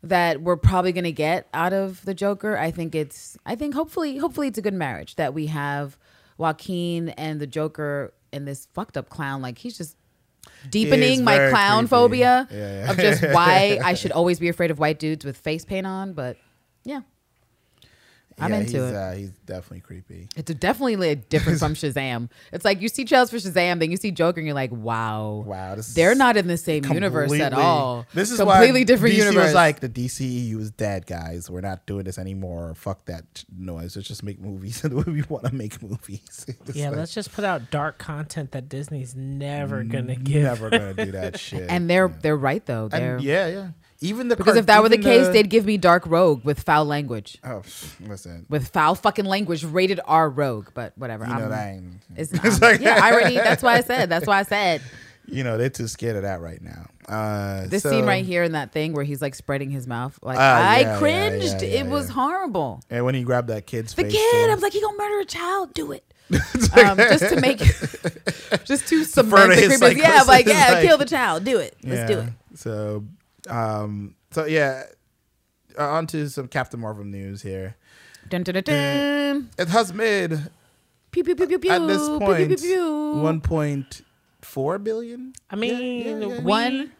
that we're probably going to get out of the Joker, I think it's, I think hopefully, hopefully it's a good marriage that we have Joaquin and the Joker and this fucked up clown. Like he's just deepening my clown creepy. phobia Yeah, yeah. of just why I should always be afraid of white dudes with face paint on. But yeah, I'm yeah, into he's, it. Uh, he's definitely creepy. It's definitely like different from Shazam. It's like you see trailers for Shazam, then you see Joker, and you're like, wow, Wow, this they're is not in the same universe at all. This is completely why different DC universe. was like the DCEU is dead, guys. We're not doing this anymore. Fuck that noise. Let's just make movies the way we want to make movies. Yeah, like, let's just put out dark content that Disney's never gonna give. never gonna do that shit. and they're they're right though. They're And yeah, yeah. Even the because cart- if that were the even case, they'd give me Dark Rogue with foul language, oh listen. with foul fucking language, rated R Rogue. But whatever. You know I'm- that ain't. It's, It's like- yeah, I already. That's why I said. That's why I said you know they're too scared of that right now. Uh, this so- scene right here in that thing where he's like spreading his mouth. Like Ah, I yeah, cringed. yeah, yeah, it was horrible. And when he grabbed that kid's The face, kid, too. I was like, he gonna murder a child. Do it. um, just to make, just to cement the his creepiness. Yeah, like, yeah, like- kill the child. Do it. Let's do it. So, um, so yeah, uh, on to some Captain Marvel news here. Dun, dun, dun, dun. It has made Pew pew pew pew pew. at this pew, pew, pew, pew. one point four billion. I mean, yeah, yeah. we- One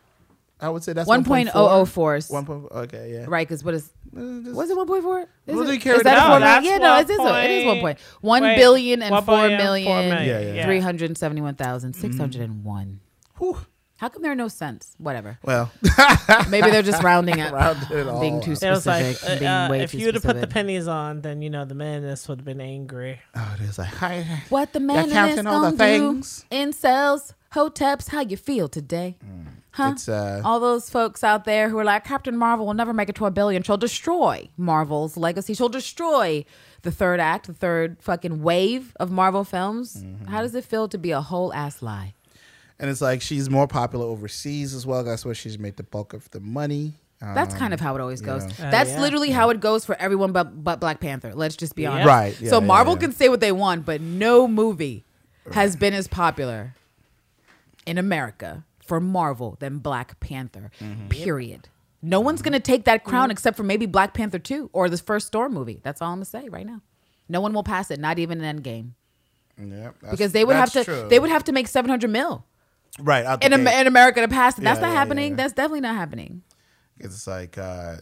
I would say that's one point oh oh four. One point. Okay, yeah. Right, because what is Uh, just- was it one point four? Well, Is they it, is that it out. four No, million? that's Yeah, no, it is. one A, it is one point- point one wait, billion and one four billion, four million, million, Yeah, yeah. three hundred seventy-one thousand six hundred and one. Whew. How come there are no cents? Whatever. Well, Maybe they're just rounding it, Rounded it all being too up. It like, specific, and being uh, way if too you would have put the pennies on, then you know the menace would have been angry. oh, it is like hi. What the man counting is all the gonna things? do? Incels, hoteps, how you feel today? Huh? It's uh, All those folks out there who are like, Captain Marvel will never make it to a billion. She'll destroy Marvel's legacy. She'll destroy the third act, the third fucking wave of Marvel films. Mm-hmm. How does it feel to be a whole ass lie? And it's like she's more popular overseas as well. That's where she's made the bulk of the money. That's Um, kind of how it always goes. know. Uh, That's yeah. literally how it goes for everyone but, but Black Panther. Let's just be Yeah. honest. Right, yeah, so yeah, Marvel yeah. can say what they want, but no movie has been as popular in America for Marvel than Black Panther. Mm-hmm. Period. No one's gonna take that crown except for maybe Black Panther 2 or this first Storm movie. That's all I'm gonna say right now. No one will pass it, not even an Endgame, Yeah, because they would have to. true. They would have to make 700 mil right in, Am- in America to pass it. That's Yeah, not yeah, happening. yeah. That's definitely not happening. It's like uh,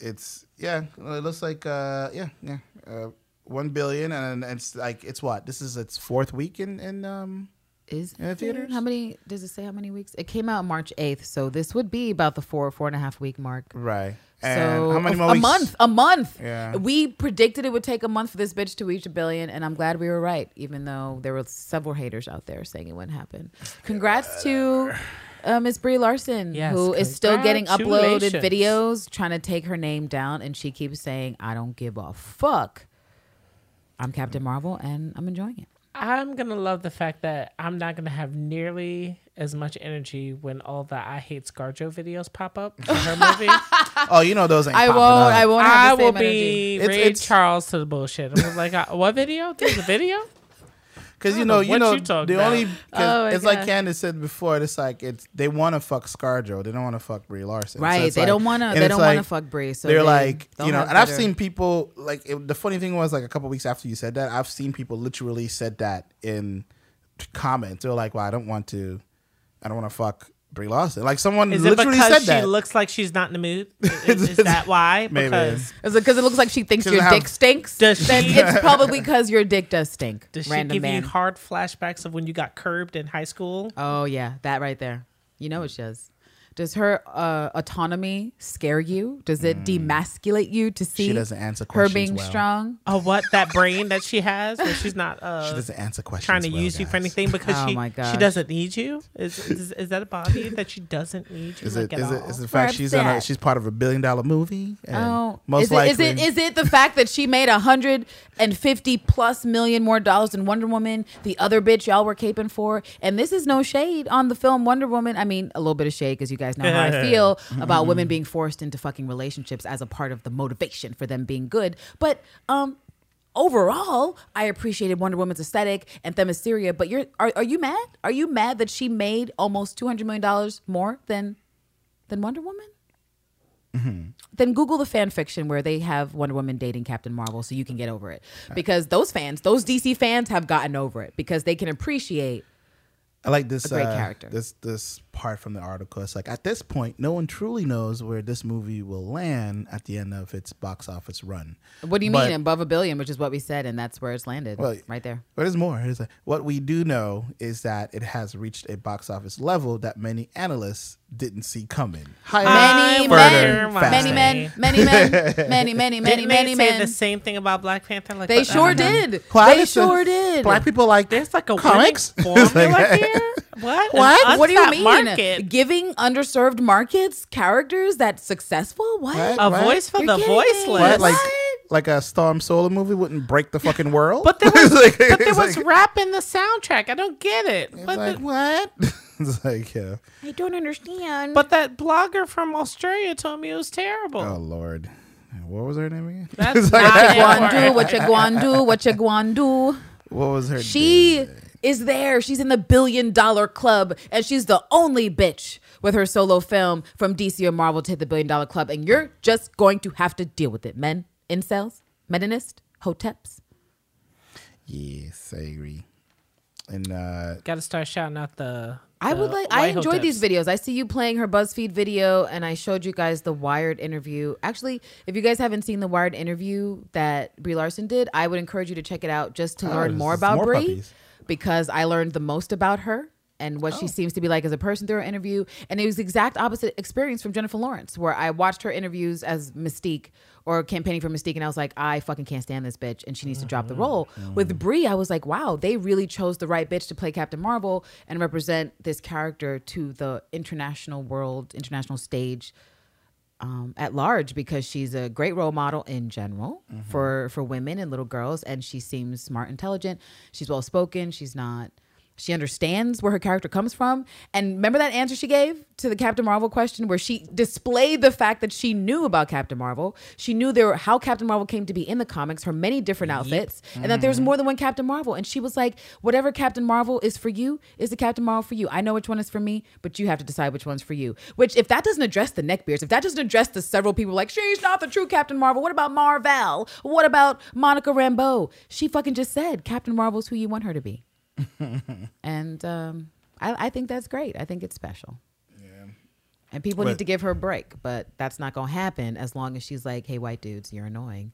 it's yeah. It looks like uh, yeah, yeah. Uh, one billion, and it's like it's what this is its fourth week in in um. Is In theaters? How many? Does it say how many weeks? It came out March eighth, so this would be about the four four and a half week mark. Right. And so how many a, more a weeks? month, a month. Yeah. We predicted it would take a month for this bitch to reach a billion, and I'm glad we were right, even though there were several haters out there saying it wouldn't happen. Congrats to uh, Miss Brie Larson, Yes, who is still getting uploaded videos trying to take her name down, and she keeps saying, "I don't give a fuck." I'm Captain Marvel, and I'm enjoying it. I'm gonna love the fact that I'm not gonna have nearly as much energy when all the I hate ScarJo videos pop up in her movie. Oh, you know those ain't. I popping won't. up. I won't I have the will same energy. be It's- Ray it's- Charles to the bullshit. I'm like, uh, what video? There's a video. Because you know, know you know, you talking the only Oh my it's like Candace said before. It's like it's they want to fuck ScarJo. They don't want to fuck Brie Larson. Right? it's they like- don't want to. and They don't want to fuck Brie. So they're they like, you know, have and I've seen people like it, the funny thing was like a couple weeks after you said that, I've seen people literally said that in comments. They're like, "Well, I don't want to, I don't want to fuck Brie Larson." Like someone Is it literally because said she that. looks like she's not in the mood? Is, is that why? Maybe. Because Is it because it looks like she thinks She your doesn't dick have- stinks? Does then she- it's probably because your dick does stink. does she Random give man. you hard flashbacks of when you got curbed in high school? oh yeah, that right there. You know it does. Does her uh, autonomy scare you? Does it demasculate you to see Mm. She doesn't answer her questions being well. strong? Oh, what that brain that she has, where she's not uh, She doesn't answer questions. trying to well, use you for guys. anything because Oh she my she gosh. doesn't need you. Is, is is that a body that she doesn't need you? Is like, it at is it all? is it the fact We're she's in a, upset. she's part of a billion dollar movie? And Oh, most is it, likely is it is it the fact that she made a hundred and fifty plus million more dollars than Wonder Woman, the other bitch y'all were caping for? And this is no shade on the film Wonder Woman. I mean, a little bit of shade because you guys know how I feel about women being forced into fucking relationships as a part of the motivation for them being good. But um, overall, I appreciated Wonder Woman's aesthetic and Themyscira. But you're are, are you mad? Are you mad that she made almost two hundred million dollars more than than Wonder Woman? Then Google the fan fiction where they have Wonder Woman dating Captain Marvel so you can get over it. Because those fans, those DC fans have gotten over it because they can appreciate I like this a great uh, character. This this part from the article. It's like at this point, no one truly knows where this movie will land at the end of its box office run. what do you But- mean above a billion, which is what we said, and that's where it's landed. Well, right there. But there's more. It's like, what we do know is that it has reached a box office level that many analysts didn't see coming. Higher, Many further, men, many men, many men, many, many, many, Didn't many they say the same thing about Black Panther? Like They what- sure I don't know. did. Why They listen, sure did. Black people like There's like a comics. formula like- here. What? What? What do you mean? Market. Giving underserved markets characters that's successful? What? What? A What? voice for You're the kidding voiceless. What? Like What? like a Storm Solar movie wouldn't break the fucking world. But there was, It's like- but there it's was like- rap in the soundtrack. I don't get it. it's But, like the- what? it's like yeah. I don't understand. but that blogger from Australia told me it was terrible. Oh lord, what was her name again? That's It's like- not what you it. gwan do? What you gwan do? What you gwan do? what was her? She name? Is there. She's in the billion dollar club, and she's the only bitch with her solo film from DC or Marvel to hit the billion dollar club. And you're just going to have to deal with it, men, incels, meninist, hoteps. Yes, I agree. And uh, Got to start shouting out the. I would like. I white enjoyed these videos. I see you playing her BuzzFeed video, and I showed you guys the Wired interview. Actually, if you guys haven't seen the Wired interview that Brie Larson did, I would encourage you to check it out just to Oh, learn more about more Brie, puppies. Because I learned the most about her and what Oh. she seems to be like as a person through her interview. And it was the exact opposite experience from Jennifer Lawrence, where I watched her interviews as Mystique or campaigning for Mystique, and I was like, I fucking can't stand this bitch, and she needs to drop the mm-hmm. role. With mm-hmm. Brie, I was like, wow, they really chose the right bitch to play Captain Marvel and represent this character to the international world, international stage um, at large because she's a great role model in general for for women and little girls, and she seems smart, intelligent. She's well spoken. She's not. She understands where her character comes from. And remember that answer she gave to the Captain Marvel question, where she displayed the fact that she knew about Captain Marvel. She knew there were, how Captain Marvel came to be in the comics, her many different outfits, and that there's mm-hmm. more than one Captain Marvel. And she was like, "Whatever Captain Marvel is for you is the Captain Marvel for you. I know which one is for me, but you have to decide which one's for you." Which, if that doesn't address the neckbeards, if that doesn't address the several people like she's not the true Captain Marvel. What about Marvel? What about Monica Rambeau? She fucking just said Captain Marvel's who you want her to be, and um, I, I think that's great. I think it's special. Yeah. And people need to give her a break, but that's not gonna happen as long as she's like, "Hey, white dudes, you're annoying."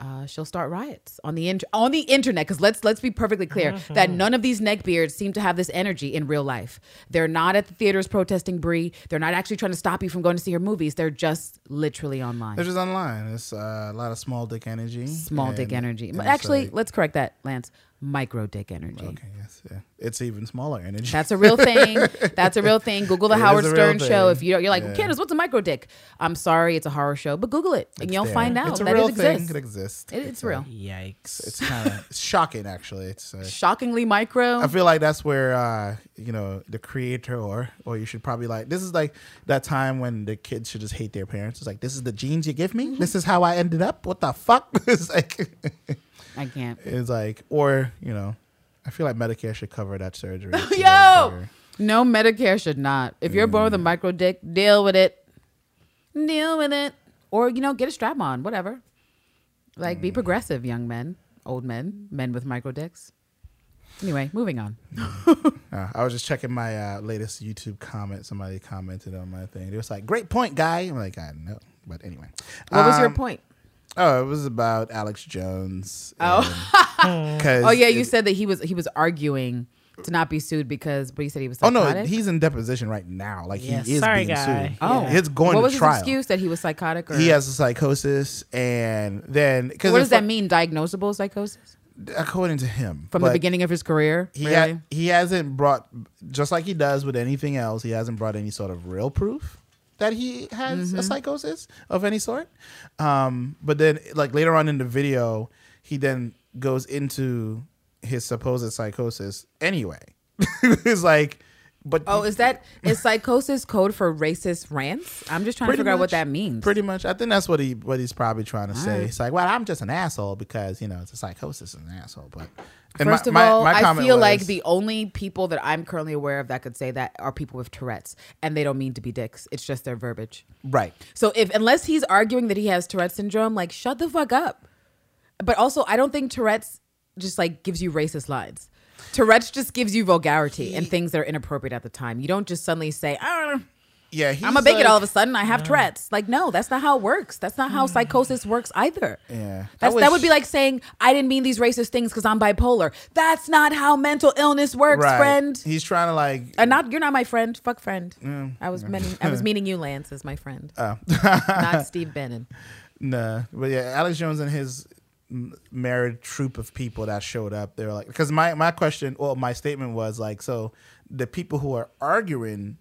uh, she'll start riots on the inter- on the internet. Because let's let's be perfectly clear that none of these neckbeards seem to have this energy in real life. They're not at the theaters protesting Brie. They're not actually trying to stop you from going to see her movies. They're just literally online. They're just online. It's uh, a lot of small dick energy. Small dick energy. But Actually, like- let's correct that, Lance. Micro dick energy. okay, yes, yeah. It's even smaller energy. That's a real thing. That's a real thing. Google the It is Howard Stern show. If you you're like, Yeah. Candace, what's a micro dick? I'm sorry, it's a horror show, but Google it and It's you'll there. find out It's a that real it thing. exists. It exists. It- it's uh, real. Yikes. It's kind of shocking, actually. It's. Uh, Shockingly micro. I feel like that's where uh, you know the creator, or or you should probably like this is like that time when the kids should just hate their parents. It's like this is the genes you give me. This is how I ended up. What the fuck? it's like I can't. it's like or you know, I feel like Medicare should cover that surgery. Yo, no Medicare should not. If you're born with a micro dick, deal with it. Deal with it, or you know, get a strap on, whatever. Like, be progressive, young men, old men, men with micro dicks. Anyway, moving on. Uh, I was just checking my uh, latest YouTube comment. Somebody commented on my thing. It was like, "Great point, guy." I'm like, "I know," but anyway. What was your Um, point? Oh, it was about Alex Jones. Oh. Oh yeah, you said that he was he was arguing to not be sued because, but you said he was. Oh no, he's in deposition right now. Like Yeah, he is sorry, being guy. sued. Oh, it's going What to was trial. his excuse that he was psychotic? Or He has a psychosis, and then because What does that mean? Diagnosable psychosis According to him, from the beginning of his career. he really? ha- he hasn't brought just like he does with anything else. He hasn't brought any sort of real proof that he has Mm-hmm. a psychosis of any sort. Um, but then, like later on in the video, he then goes into his supposed psychosis anyway. it's like, but Oh, is that is psychosis code for racist rants? I'm just trying to figure out what that means. Pretty much. I think that's what he what he's probably trying to say. Alright. It's like, well, I'm just an asshole because you know it's a psychosis and an asshole. But and First my- of all, my I comment feel like the only people that I'm currently aware of that could say that are people with Tourette's, and they don't mean to be dicks. It's just their verbiage. right. So if unless he's arguing that he has Tourette's syndrome, like shut the fuck up. But also, I don't think Tourette's just like gives you racist lines. Tourette's just gives you vulgarity and things that are inappropriate at the time. You don't just suddenly say, "Ah, Yeah, he's "I'm a bigot like- all of a sudden. I have Tourette's." Like, no, that's not how it works. That's not how hmm. psychosis works either. Yeah. That's, that would be like saying, "I didn't mean these racist things because I'm bipolar." That's not how mental illness works, right. friend. He's trying to like. And not you're not my friend. Fuck friend. I was meaning I was meaning you, Lance, as my friend, Oh. not Steve Bannon. Nah, but yeah, Alex Jones and his married troop of people that showed up, they were like, because my my question, well, my statement was like, so the people who are arguing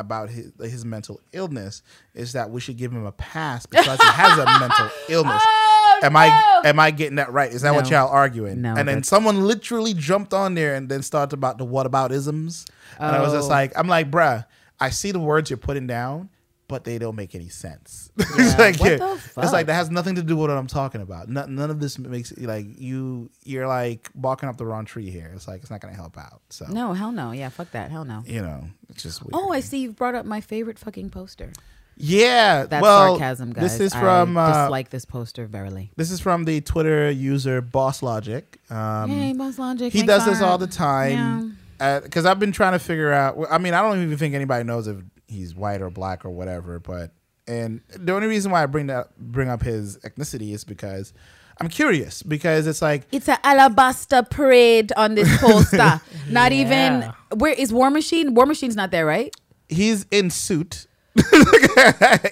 about his his mental illness is that we should give him a pass because he has a mental illness. Oh, am I am I getting that right? Is that what No. y'all arguing? No, and then someone literally jumped on there and then started about the what about isms. And I was just Oh. like, I'm like, bruh, I see the words you're putting down, but they don't make any sense. Yeah, it's like, what yeah, the it's like that has nothing to do with what I'm talking about. None, none of this makes like you. You're like barking up the wrong tree here. It's like it's not gonna help out. So No, hell no. Yeah, fuck that. Hell no. you know, it's just weird. Oh, I see you've brought up my favorite fucking poster. yeah. That's well, sarcasm, guys. This is I from uh, dislike this poster verily. this is from the Twitter user Boss Logic. Um, Hey, Boss Logic. he does this all the time because I've been trying to figure out. I mean, I don't even think anybody knows if he's white or black or whatever. But and the only reason why I bring that bring up his ethnicity is because I'm curious because it's like It's an alabaster parade on this poster. Not even where is War Machine? War Machine's not there, right? he's in suit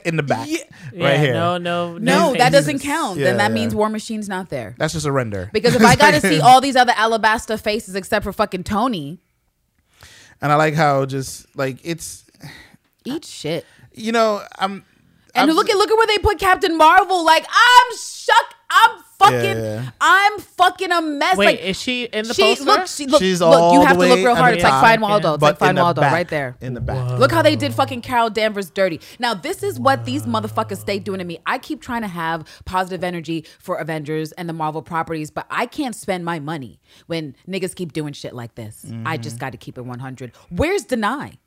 in the back Yeah, right here. No, no, No, that faces. doesn't count. Yeah, then that yeah. means War Machine's not there. That's just a render. Because if I got to see all these other alabaster faces except for fucking Tony, and I like how just like it's eat shit. you know I'm And I'm- look at look at where they put Captain Marvel. Like I'm shook. I'm fucking. Yeah, yeah. I'm fucking a mess. Wait, like is she in the she poster? look. She look. She's look. You have the to look real hard. It's like top, Find Waldo. It's like but Find Waldo back, right there. in the back. Look how they did fucking Carol Danvers dirty. Now this is what these motherfuckers stay doing to me. I keep trying to have positive energy for Avengers and the Marvel properties, but I can't spend my money when niggas keep doing shit like this. I Mm-hmm. just got to keep it 100. Where's Danai?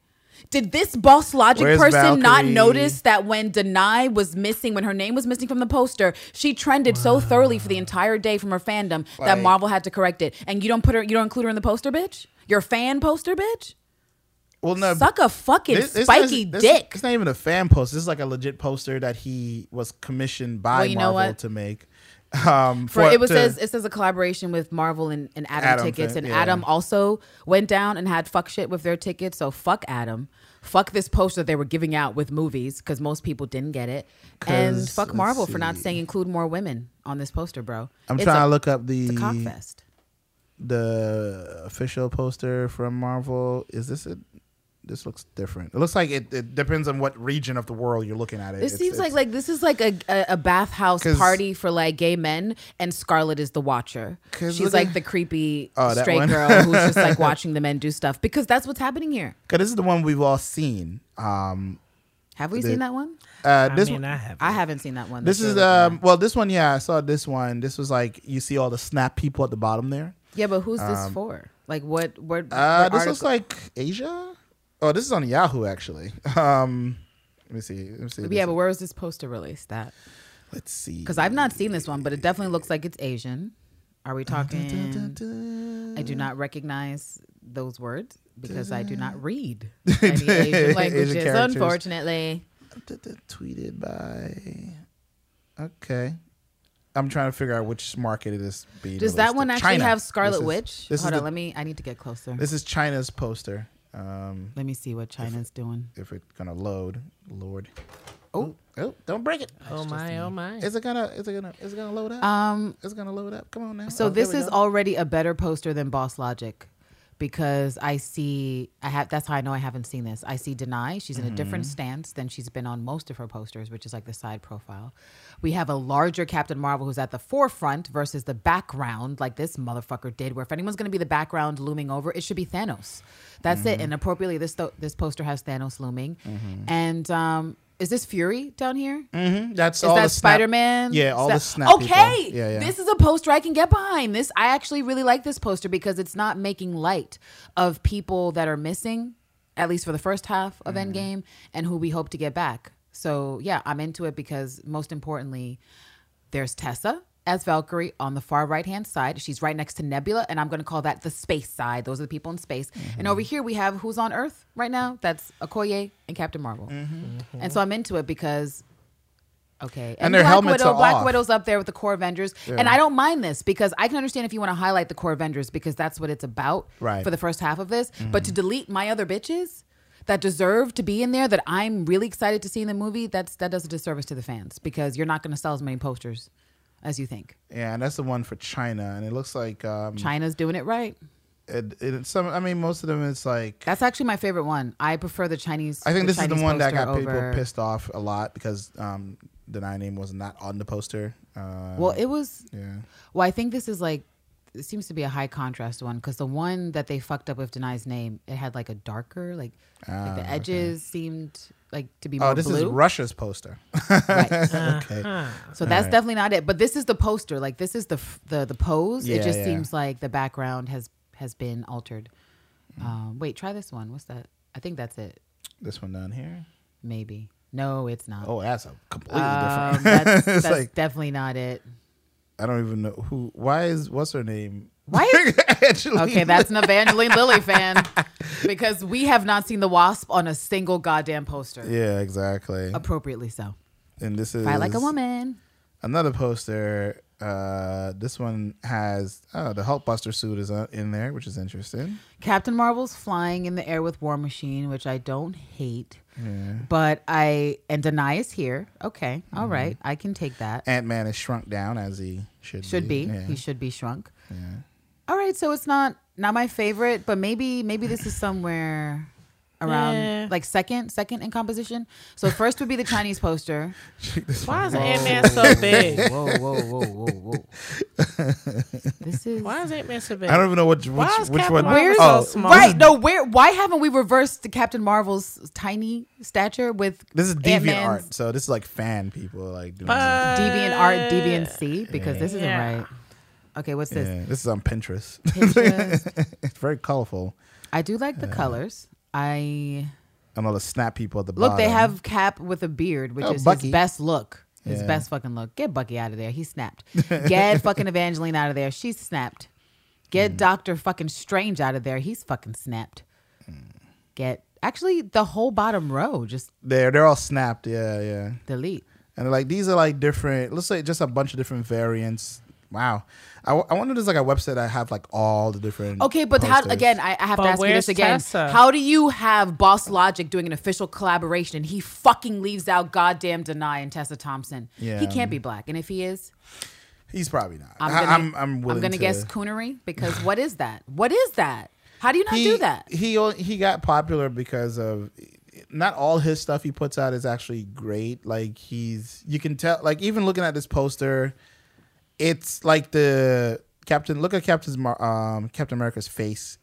Did this boss logic Where's person not notice that when Danai was missing, when her name was missing from the poster, she trended so thoroughly for the entire day from her fandom that Marvel had to correct it. And you don't put her, you don't include her in the poster, bitch. Your fan poster, bitch. well no Suck a fucking This- this spiky is- this- dick. It's not even a fan post. This is like a legit poster that he was commissioned by Well, you know Marvel what? to make. Um, For, it was to- says it says a collaboration with Marvel and, and Atom, Atom tickets, thing, and yeah. Atom also went down and had fuck shit with their tickets. So fuck Atom, fuck this poster they were giving out with movies because most people didn't get it, and fuck Marvel for not saying include more women on this poster, bro. I'm It's trying a, to look up the cockfest. the official poster from Marvel. Is this it? This looks different. It looks like it, it depends on what region of the world you're looking at it. This It's- seems like it's- like this is like a a, a bathhouse 'Cause- party for like gay men, and Scarlett is the watcher. She's like at- the creepy Oh, straight girl who's just like watching the men do stuff because that's what's happening here. Because this is the one we've all seen. Um, Have we The- seen that one? uh, I this mean, one, I have. I haven't seen that one. this that is you're um, well, this one, yeah, I saw this one. This was like you see all the snap people at the bottom there. yeah, but who's this for? Like what? What? Uh, what this article- looks like Asia. Oh, this is on Yahoo actually. Um, let me see. Let me see. yeah, but where was this poster released That. let's see. Because I've not seen this one, but it definitely looks like it's Asian. Are we talking? I do not recognize those words because I do not read any Asian Asian languages, characters. unfortunately. tweeted by. Okay. I'm trying to figure out which market it is being. Does that one actually China. have Scarlet This Witch? Hold on, the- let me. I need to get closer. This is China's poster. Um, let me see what China's doing. if it's gonna load, Lord. Oh. oh! Don't break it. oh my, oh my. Is it gonna? Is it gonna? Is it gonna load up? Um. Is it gonna load up? Come on now. So Oh, this is go. already a better poster than Boss Logic because I see I have that's how I know I haven't seen this. I see Danai. She's in a different Mm-hmm. stance than she's been on most of her posters, which is like the side profile. We have a larger Captain Marvel who's at the forefront versus the background, like this motherfucker did. Where if anyone's going to be the background looming over, it should be Thanos. That's Mm-hmm. it. And appropriately, this th- this poster has Thanos looming. And um, is this Fury down here? Mm-hmm. That's Is all that the Spider Man? Yeah, all the snap people. Okay, Yeah, yeah. this is a poster I can get behind. This I actually really like this poster because it's not making light of people that are missing, at least for the first half of Mm-hmm. Endgame, and who we hope to get back. So yeah, I'm into it because most importantly, there's Tessa as Valkyrie on the far right hand side. She's right next to Nebula, and I'm going to call that the space side. Those are the people in space. Mm-hmm. And over here we have who's on Earth right now. That's Okoye and Captain Marvel. Mm-hmm. And so I'm into it because. Okay, And their Black helmets Widow, are Black off. Widow's up there with the core Avengers, and I don't mind this because I can understand if you want to highlight the core Avengers because that's what it's about Right. for the first half of this. But to delete my other bitches that deserve to be in there that I'm really excited to see in the movie, that's that does a disservice to the fans because you're not going to sell as many posters as you think. Yeah, and that's the one for China, and it looks like um, China's doing it right. it, it, some. I mean, most of them it's like. That's actually my favorite one. I prefer the Chinese. I think this is the one that got people pissed off a lot because um, the nine name was not on the poster. Uh, Well, it was yeah, Well, I think this is like it seems to be a high contrast one because the one that they fucked up with Danai's name, it had like a darker, like, like the Ah, edges seemed like to be more Oh, this is. Russia's poster. right. okay. So that's right. definitely not it. But this is the poster. Like this is the f- the the pose. Yeah, it just yeah. seems like the background has has been altered. Um, wait, try this one. What's that? I think that's it. This one down here. Maybe. No, it's not. Oh, that's a completely Um, different. that's that's like- definitely not it. I don't even know who. Why is what's her name? Why is- Okay, that's an Evangeline Lilly fan because we have not seen the Wasp on a single goddamn poster. yeah, exactly. Appropriately so. And this is Fight like a woman. Another poster. Uh, this one has oh the Hulkbuster suit is uh, in there, which is interesting. Captain Marvel's flying in the air with War Machine, which I don't hate. Yeah. But I and Danai is here. Okay, Mm-hmm. all right, I can take that. Ant Man is shrunk down as he should Should be. Yeah. He should be shrunk. yeah. All right, so it's not not my favorite, but maybe maybe this is somewhere around Yeah. like second second in composition. So first would be the Chinese poster. Why is Ant Man so big? Whoa, whoa, whoa, whoa, whoa. this is Why is Ant Man so big? I don't even know which which, Why is which one. Marvel Where's so oh, small? right? No, where? Why haven't we reversed the Captain Marvel's tiny stature with This is deviant Ant-Man's art, so this is like fan people like doing. But- deviant art, deviant C? Because this isn't Yeah. right. Okay, what's this. this? Yeah, this is on Pinterest. Pinterest. it's very colorful, I do like the uh, colors. I and all the snap people at the bottom. look. bottom. They have Cap with a beard, which Oh, is Bucky. his best look. His Yeah. best fucking look. Get Bucky out of there. He snapped. Get fucking Evangeline out of there. She snapped. Get Hmm. Doctor fucking Strange out of there. He's fucking snapped. Get actually the whole bottom row. Just They're they're all snapped. Yeah, yeah. delete. and like these are like different. Let's say just a bunch of different variants. Wow, I wonder if there's like a website that have like all the different. Okay, but how again? I, I have But to ask you this again. Tessa? How do you have Boss Logic doing an official collaboration and he fucking leaves out goddamn Danai and Tessa Thompson? Yeah. he can't be black, and if he is, He's probably not. I'm I- gonna, I'm I'm willing gonna to guess coonery because what is that? What is that? How do you not he, do that? He he got popular because of not all his stuff he puts out is actually great. Like he's you can tell like even looking at this poster, it's like the Captain. Look at Captain's Mar- um Captain America's face.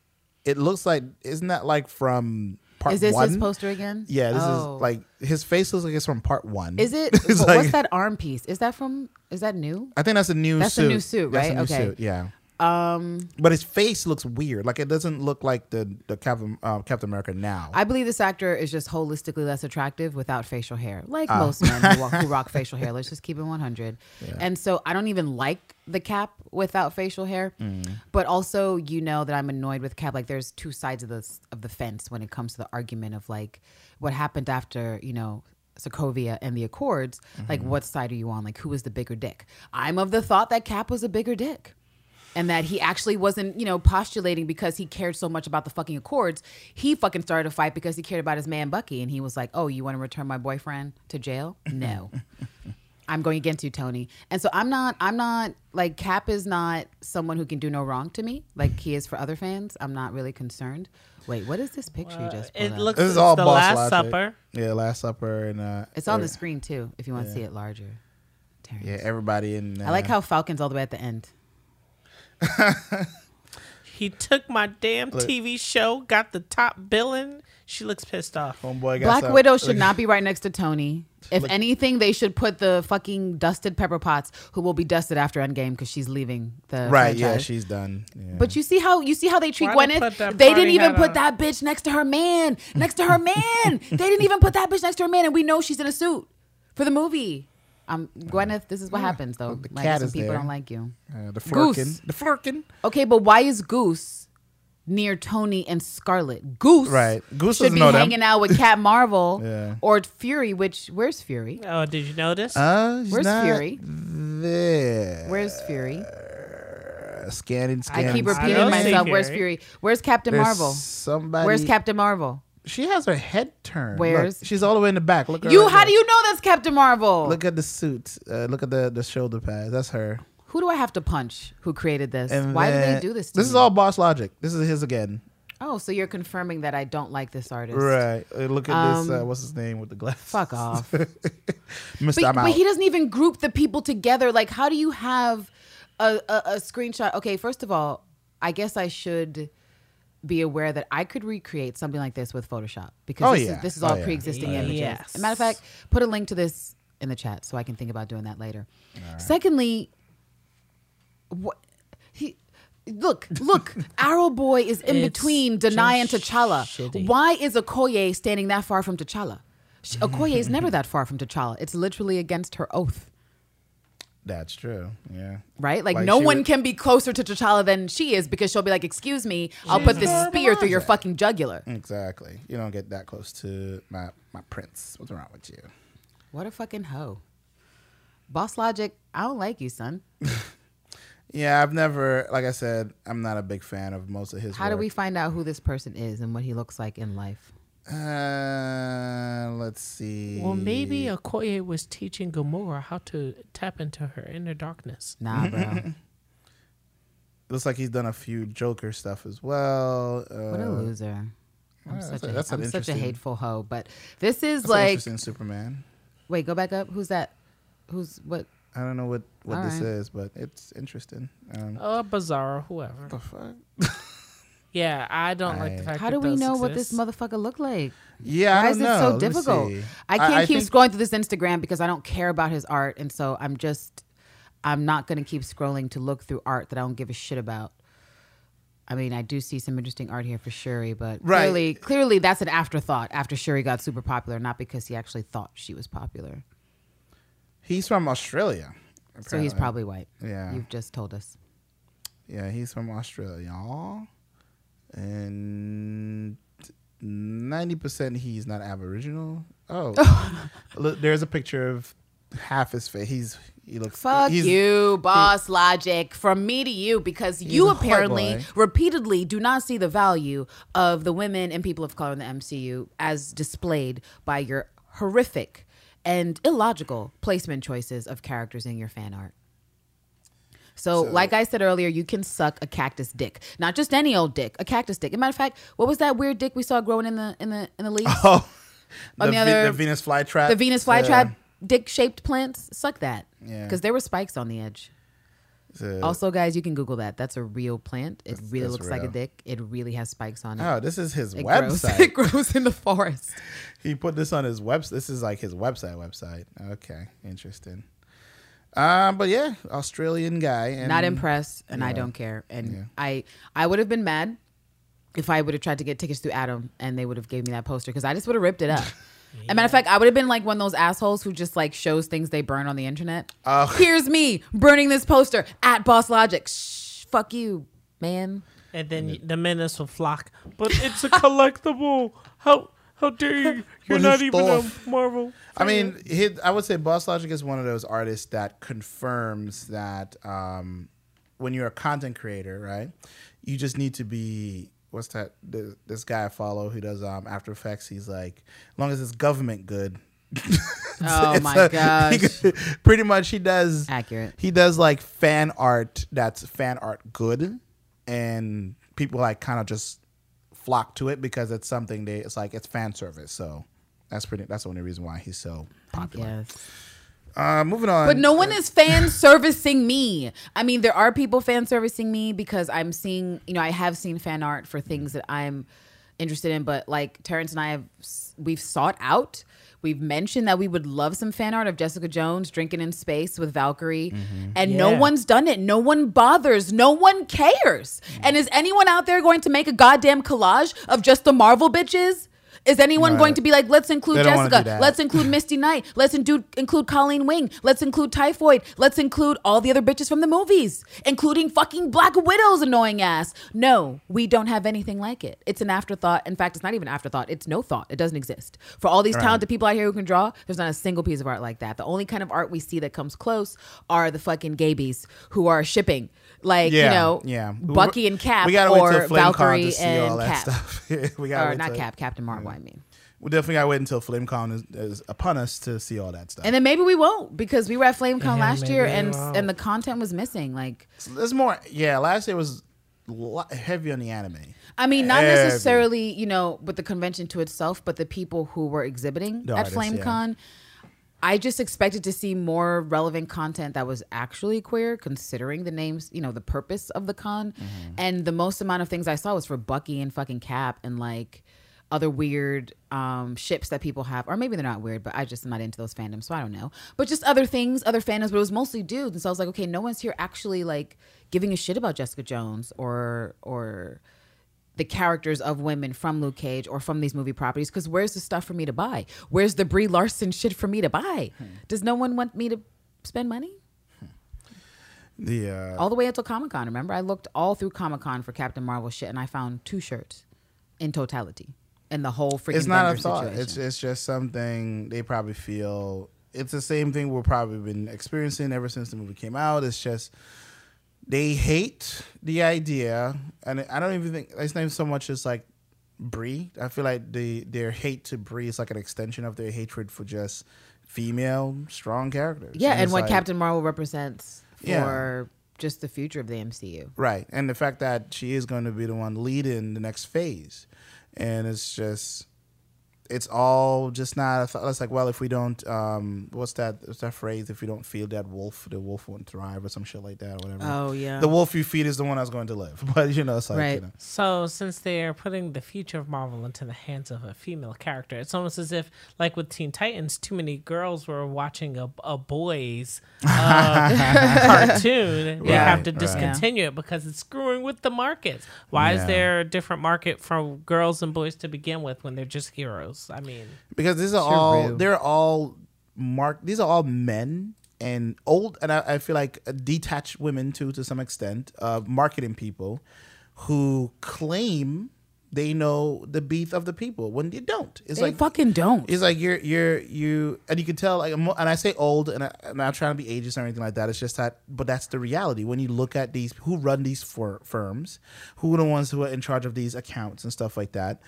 It looks like isn't that like from part Is this one? his poster again? Yeah, this Oh. is like his face looks like it's from part one. Is it? It's wh- like- what's that arm piece? Is that from? Is that new? I think that's a new That's a new suit, That's a right? new Okay. suit, Yeah. Um, But his face looks weird. Like it doesn't look like the the Captain uh, Captain America now. I believe this actor is just holistically less attractive without facial hair, like Ah. most men who, walk, who rock facial hair. Let's just keep it 100. And so I don't even like the cap without facial hair, Mm. but also you know that I'm annoyed with cap. Like there's two sides of the of the fence when it comes to the argument of like what happened after you know. Sokovia and the Accords, like Mm-hmm. what side are you on? Like who was the bigger dick? I'm of the thought that Cap was a bigger dick and that he actually wasn't, you know, postulating because he cared so much about the fucking Accords. He fucking started a fight because he cared about his man Bucky, and he was like, "Oh, you want to return my boyfriend to jail? No." I'm going against you, Tony. And so I'm not, I'm not, like, Cap is not someone who can do no wrong to me, like he is for other fans. I'm not really concerned. Wait, what is this picture you just It up? looks This is it's all the Last Logic. Supper. Yeah, Last Supper and uh it's on the screen, too, if you want to see it larger. Terrence. Yeah, everybody in. Uh, I like how Falcon's all the way at the end. He took my damn TV show, got the top billing. She looks pissed off. homeboy got Black some- Widow should look- not be right next to Tony. If anything, they should put the fucking dusted Pepper Potts, who will be dusted after Endgame because she's leaving the Right, yeah, she's done. Yeah. But you see how you see how they treat Why they Gwyneth. put They didn't even put on? that bitch next to her man. Next to her man. they didn't even put that bitch next to her man, and we know she's in a suit for the movie. Um, Gwyneth, this is what happens though. the Like cat some is people there. don't like you. uh, the Goose. the Flerken. Okay, but why is Goose near Tony and Scarlett? Goose, Right. Goose should be know them. hanging out with Cat Marvel Yeah. or Fury. Which where's Fury? Oh, did you notice? Uh, Where's not Fury? There. Where's Fury? Uh, scanning, I keep repeating don't myself. Where's Fury. Fury? Where's Captain There's Marvel? Somebody. Where's Captain Marvel? She has her head turned. Where's- Look, she's all the way in the back. Look. at You? her How there. do you know that's Captain Marvel? Look at the suit. Uh, look at the the shoulder pads. That's her. Who do I have to punch? Who created this? And Why do then- they do this? To This me? is all Boss Logic. This is his again. Oh, so you're confirming that I don't like this artist? Right. Uh, look at this. Uh, Um, what's his name with the glasses? Fuck off. Mister, But, but he doesn't even group the people together. Like, how do you have a, a, a screenshot? Okay, first of all, I guess I should be aware that I could recreate something like this with Photoshop because Oh, this, yeah. is, this is Oh, all yeah. pre-existing Oh, yeah. images. Yes. As a matter of fact, put a link to this in the chat so I can think about doing that later. Secondly, what he look look Arrow Boy is in It's between Danai and just T'Challa. shitty. Why is Okoye standing that far from T'Challa? Sh- Okoye is never that far from T'Challa. It's literally against her oath, That's true. Yeah. right? Like, Like, no one would- can be closer to T'Challa than she is because she'll be like, "Excuse me, I'll put this spear through your fucking jugular." Exactly. You don't get that close to my my prince. What's wrong with you? What a fucking hoe. Boss Logic, I don't like you, son. Yeah, I've never. Like I said, I'm not a big fan of most of his. How do we find out who this person is and what he looks like in life? Uh, let's see. well, maybe Okoye was teaching Gamora how to tap into her inner darkness. Nah, bro. looks like he's done a few Joker stuff as well. Uh, What a loser. I'm yeah, such that's a, a- that's an I'm such a hateful hoe. But this is that's like interesting Superman. wait, go back up. Who's that? Who's what? I don't know what what All this right. is, but it's interesting. Um, Oh, Bizarro, whoever. the fuck? Yeah, I don't like the I- fact How that do we those know what this exist. motherfucker looked like? Yeah, I Why don't is it know. so Let me difficult? see. I can't keep think- scrolling through this Instagram because I don't care about his art, and so I'm just I'm not gonna keep scrolling to look through art that I don't give a shit about. I mean, I do see some interesting art here for Shuri, but Right. clearly, clearly that's an afterthought after Shuri got super popular, not because he actually thought she was popular. He's from Australia. So he's apparently. probably white. Yeah. You've just told us. Yeah, he's from Australia. And 90% he's not Aboriginal. Oh. oh. Look, there's a picture of half his face. He's he looks. Fuck he's, you, boss logic. From me to you, because you apparently repeatedly do not see the value of the women and people of color in the MCU as displayed by your horrific and illogical placement choices of characters in your fan art. So, like I said earlier, you can suck a cactus dick, not just any old dick, a cactus dick. As a matter of fact, what was that weird dick we saw growing in the in the in the leaves? Oh, the, the other- the Venus flytrap. the Venus Yeah. flytrap dick shaped plants. Suck that, Yeah. because there were spikes on the edge. Also, guys, you can Google that. That's a real plant. It really looks like a dick. It really has spikes on it. oh, this is his it grows. website. it grows in the forest. he put this on his website. This is like his website. Website. Okay, interesting. Um, but yeah, Australian guy. And Not impressed, and I don't care. And Yeah. I, I would have been mad if I would have tried to get tickets through Atom, and they would have gave me that poster because I just would have ripped it up. As a matter of fact, I would have been like one of those assholes who just like shows things they burn on the internet. Oh. Here's me burning this poster at Boss Logic. Shh, fuck you, man. And then y the menace will flock. But it's a collectible. How how dare you? You're not is even a stuff? Marvel. I mean, he, I would say Boss Logic is one of those artists that confirms that um, when you're a content creator, right, you just need to be. What's that? th- This guy I follow who does um, After Effects. He's like, as long as it's government good. Oh it's my a- gosh. he- pretty much, he does. Accurate. He does like fan art that's fan art good, and people like kind of just flock to it because it's something they. It's like it's fan service. So that's pretty. That's the only reason why he's so popular. Yes. Uh, moving on. But no one is fan servicing me. I mean, there are people fan servicing me because I'm seeing, you know, I have seen fan art for things that I'm interested in. But like Terrence and I have, we've sought out. We've mentioned that we would love some fan art of Jessica Jones drinking in space with Valkyrie, mm-hmm. and no one's done it. No one bothers. No one cares. Mm. And is anyone out there going to make a goddamn collage of just the Marvel bitches? Is anyone No, going to be like, let's include they don't wanna do Jessica, let's include Misty Knight, let's include include Colleen Wing, let's include Typhoid, let's include all the other bitches from the movies, including fucking Black Widow's annoying ass. No, we don't have anything like it. It's an afterthought. In fact, it's not even an afterthought. It's no thought. It doesn't exist. For all these Right. talented people out here who can draw, there's not a single piece of art like that. The only kind of art we see that comes close are the fucking gabies who are shipping. Like, yeah, you know, yeah. Bucky and Cap We gotta or wait till Valkyrie to see and all that Cap. stuff. we gotta Or wait not till- Cap, Captain Marvel, I mean. We definitely gotta wait until FlameCon is, is upon us to see all that stuff. And then maybe we won't because we were at FlameCon Yeah, last year and and the content was missing. Like, There's more. Yeah, last year was heavy on the anime. I mean, not Heavy. necessarily, you know, with the convention to itself, but the people who were exhibiting The at artists, yeah. I just expected to see more relevant content that was actually queer, considering the names, you know, the purpose of the con. Mm-hmm. And the most amount of things I saw was for Bucky and fucking Cap and like other weird um, ships that people have, or maybe they're not weird, but I just am not into those fandoms, so I don't know. But just other things, other fandoms, but it was mostly dudes, and so I was like, okay, no one's here actually like giving a shit about Jessica Jones or or the characters of women from Luke Cage or from these movie properties because where's the stuff for me to buy? Where's the Brie Larson shit for me to buy? Does no one want me to spend money? The uh, All the way until Comic Con. Remember, I looked all through Comic Con for Captain Marvel shit and I found two shirts in totality in the whole freaking it's not a thought. situation. It's it's just something they probably feel. It's the same thing we've probably been experiencing ever since the movie came out. It's just they hate the idea, and I don't even think it's not even so much as like Brie. I feel like the their hate to Brie is like an extension of their hatred for just female strong characters. yeah, and it's what like- Captain Marvel represents for Yeah. just the future of the MCU. Right. And the fact that she is going to be the one leading the next phase. And it's just it's all just not a thought. It's like, well, if we don't um what's that what's that phrase? If we don't feed that wolf, the wolf won't thrive or some shit like that or whatever. Oh yeah. The wolf you feed is the one that's going to live. But you know, it's like Right. you know. So since they're putting the future of Marvel into the hands of a female character, it's almost as if, like with Teen Titans, too many girls were watching a, a boys uh, cartoon. They Right, have to right. discontinue it because it's screwing with the markets. Why Yeah. is there a different market for girls and boys to begin with when they're just heroes? I mean, because these are all they're all mark these are all men and old and I, I feel like detached women too to some extent uh, marketing people who claim they know the beat of the people when you don't. It's They like fucking don't. it's like you're you're you and you can tell like and I say old and I, I'm not trying to be ageist or anything like that. It's just that, but that's the reality when you look at these who run these for, firms, who are the ones who are in charge of these accounts and stuff like that.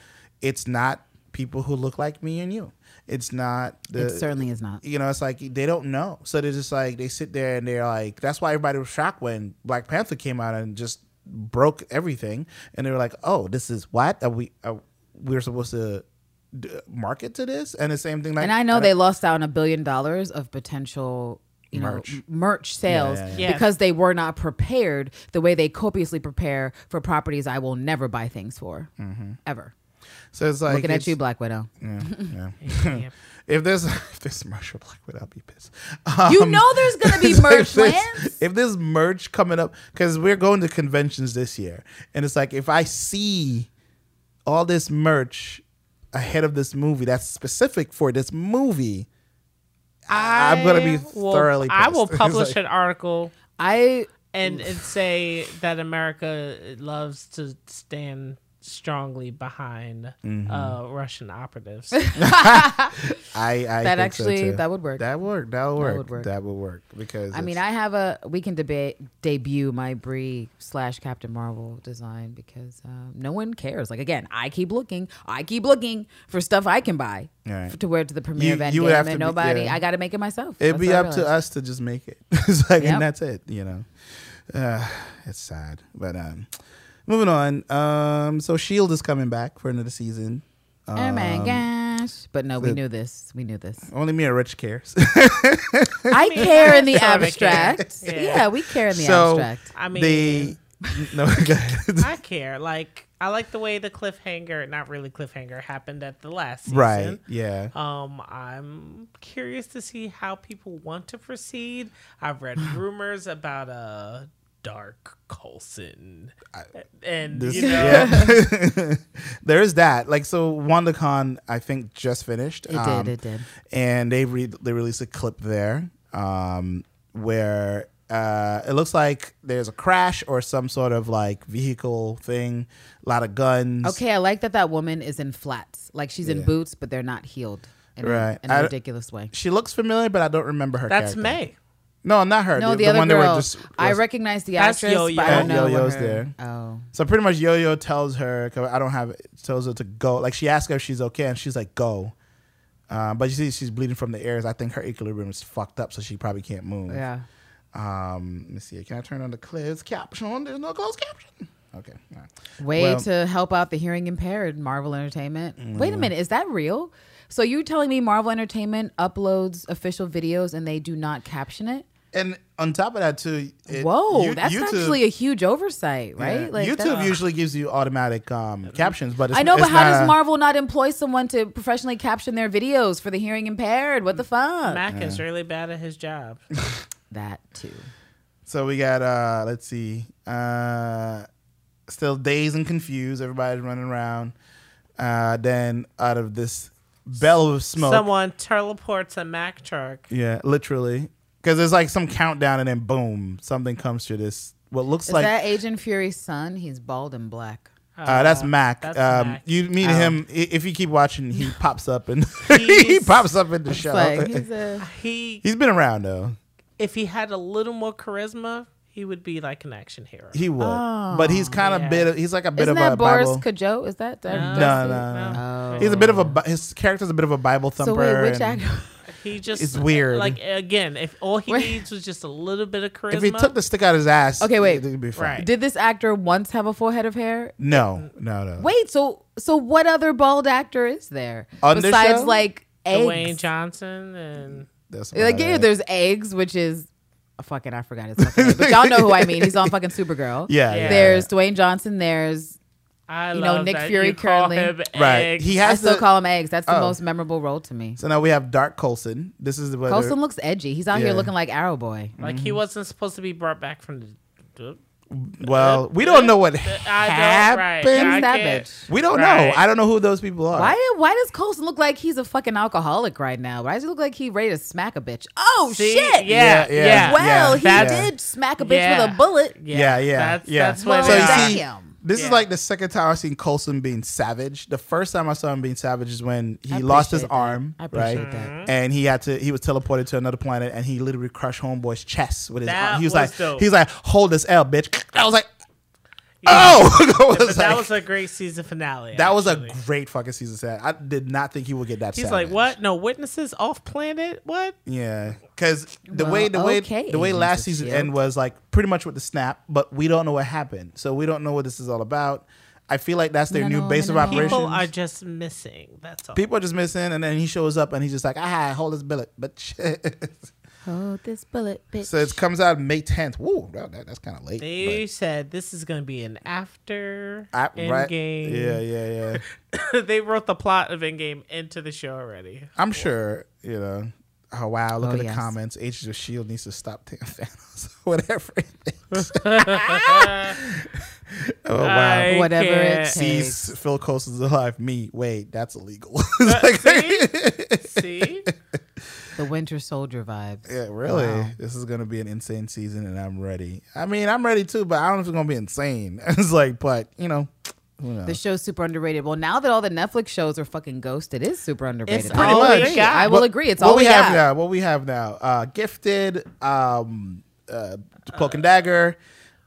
It's not people who look like me and you. It's not the it certainly is not. you know, it's like they don't know. So they're just like they sit there and they're like that's why everybody was shocked when Black Panther came out and just broke everything. And they were like, "Oh, this is what are we are, we're supposed to d- market to this?" And the same thing like and I know they lost out on a billion dollars of potential. You Merch. know, m- merch sales yeah, yeah. Yeah. because they were not prepared the way they copiously prepare for properties I will never buy things for mm-hmm. ever. So it's like Looking at you, Black Widow. Yeah, yeah. Yeah. if there's if there's merch Black Widow, I'll be pissed. You Um, know there's gonna be It's merch, if there's- Lance. If there's merch coming up, because we're going to conventions this year, and it's like if I see all this merch ahead of this movie that's specific for this movie, I'm gonna be will- thoroughly. I will publish like- an article I and, and say that America loves to stand strongly behind Mm-hmm. uh, Russian operatives. I, I that think so, actually too. that would work. that work that would work would work. that would work because I mean, I have a. We can debate debut my Brie slash Captain Marvel design because um, no one cares. Like again, I keep looking. I keep looking for stuff I can buy Right. to wear to the premiere You- event. you would have to and be- nobody. yeah. I got to make it myself. It'd That's be up to us to just make it. it's like, Yep. and that's it. You know, uh, it's sad, but um, moving on. Um, so Shield is coming back for another season. Oh my Um, gosh! But no, we the- knew this. We knew this. Only me and Rich cares. I care in the abstract. Yeah. Yeah. we care in the so abstract. I mean, the no. I care. Like I like the way the cliffhanger, not really cliffhanger, happened at the last season. right? Yeah. Um, I'm curious to see how people want to proceed. I've read rumors about a dark Coulson, and This, you know, yeah. there is that. Like so, WonderCon I think just finished. It um, did. It did. and they re- they released a clip there um, where uh, it looks like there's a crash or some sort of like vehicle thing, a lot of guns. Okay, I like that that woman is in flats. Like she's in boots, but they're not healed in, Right. a, in a I- ridiculous way. She looks familiar, but I don't remember her. that's character. May. No, not her. No, the, other one that girl. were just- I was- recognize the That's actress, Yo-Yo. but I don't know Yo-Yo's her- there. Oh, So pretty much, Yo-Yo tells her, 'cause I don't have, it, tells her to go. Like she asks her if she's okay, and she's like, "Go." Uh, but you see, she's bleeding from the ears. I think her equilibrium is fucked up, so she probably can't move. yeah. Um, let me see. Can I turn on the closed caption? There's no closed caption. Okay. all right. Way Well- to help out the hearing impaired. Marvel Entertainment. Mm. Wait a minute, is that real? So you're telling me Marvel Entertainment uploads official videos and they do not caption it? And on top of that, too. it- Whoa, you- that's YouTube- actually a huge oversight, right? yeah, Like YouTube that- usually gives you automatic um, captions, but it's, I know, it's but how does Marvel not employ someone to professionally caption their videos for the hearing impaired? What the fuck? Mac is really bad at his job. that too. So we got uh let's see. Uh still dazed and confused, everybody's running around. Uh then out of this bell of smoke. Someone teleports a Mack truck. yeah, literally. Cuz there's like some countdown and then boom, something comes to this what looks Is like that Agent Fury's son? He's bald and black. uh, that's Mack. That's um, Mack. You meet Oh. him i- if you keep watching. He pops up and he pops up in the show. like, he's a, He, He's been around though. if he had a little more charisma, he would be like an action hero. He would, but he's kind of yeah. bit. Of, he's like a bit isn't of a that Boris Bible. Kodjoe? Is that? that No. No, that's no, no. Oh. He's a bit of a. Bi- His character's a bit of a Bible thumper. So wait, which actor? He just It's weird. Like again, if all he needs was just a little bit of charisma. If he took the stick out of his ass, Okay, wait. it'd be fine. Right. Did this actor once have a full head of hair? No, no, no. Wait, so so what other bald actor is there On besides show? like eggs? Dwayne Johnson and That's Like yeah, it. there's eggs, which is oh, fucking I forgot his fucking name, but y'all know who I mean. He's on fucking Supergirl. yeah, Yeah. yeah. There's Dwayne Johnson. There's I You know, love Nick that Fury you call currently- him Right. eggs. He I has still the- call him eggs. That's the Oh. most memorable role to me. So now we have Dark Coulson. This is what Coulson looks edgy. He's out Yeah. here looking like Arrow Boy. like he mm-hmm. wasn't supposed to be brought back from the. Well, we don't know what I don't, right. happened. That bitch? We don't Right. know. I don't know who those people are. Why why does Coulson look like he's a fucking alcoholic right now? Why does he look like he ready to smack a bitch? Oh See? shit! Yeah, Yeah, yeah. yeah. Well, he That's- did smack a bitch Yeah. with a bullet. Yeah, yeah, That's, yeah. that's what So it you see, Damn. This Yeah. is like the second time I've seen Coulson being savage. The first time I saw him being savage is when he lost his that. arm, I right? that. Mm-hmm. And he had to he was teleported to another planet and he literally crushed homeboy's chest with his That arm. He was, was like dope. he was like, hold this L, bitch. I was like, Yeah. Oh I was that like- was a great season finale. that was a great fucking season set. I did not think he would get that He's savage. like, what? No witnesses off planet? What? Yeah, because the Well, way the way okay, the way last season end was like pretty much with the snap, but we don't know what happened, so we don't know what this is all about. I feel like that's their No, new no, base no, of operations. People are just missing. That's all. People are just missing, and then he shows up and he's just like, "Ah, hold this billet." But Hold this bullet, bitch. so it comes out May tenth. Woo, that, that- that's kind of late. They said this is going to be an after but- I- right? Endgame. Yeah, yeah, yeah. they wrote the plot of Endgame into the show already. I'm sure you know. Oh wow! Look Oh, at the yes. comments. Agents of Shield needs to stop taking Thanos. Whatever. It is. oh wow! I Whatever it can't- takes. Sees Phil Coulson's alive. Me, wait, that's illegal. Uh, see? See? The Winter Soldier vibes. Yeah, really. Wow. This is gonna be an insane season, and I'm ready. I mean, I'm ready too, but I don't know if it's gonna be insane. it's like, but you know, who knows? The show's super underrated. Well, now that all the Netflix shows are fucking ghost, it is super underrated. It's I pretty will much. agree. I will What- agree. It's what all we we have got. now. What we have now. Uh, Gifted, um, uh, Cloak and Dagger,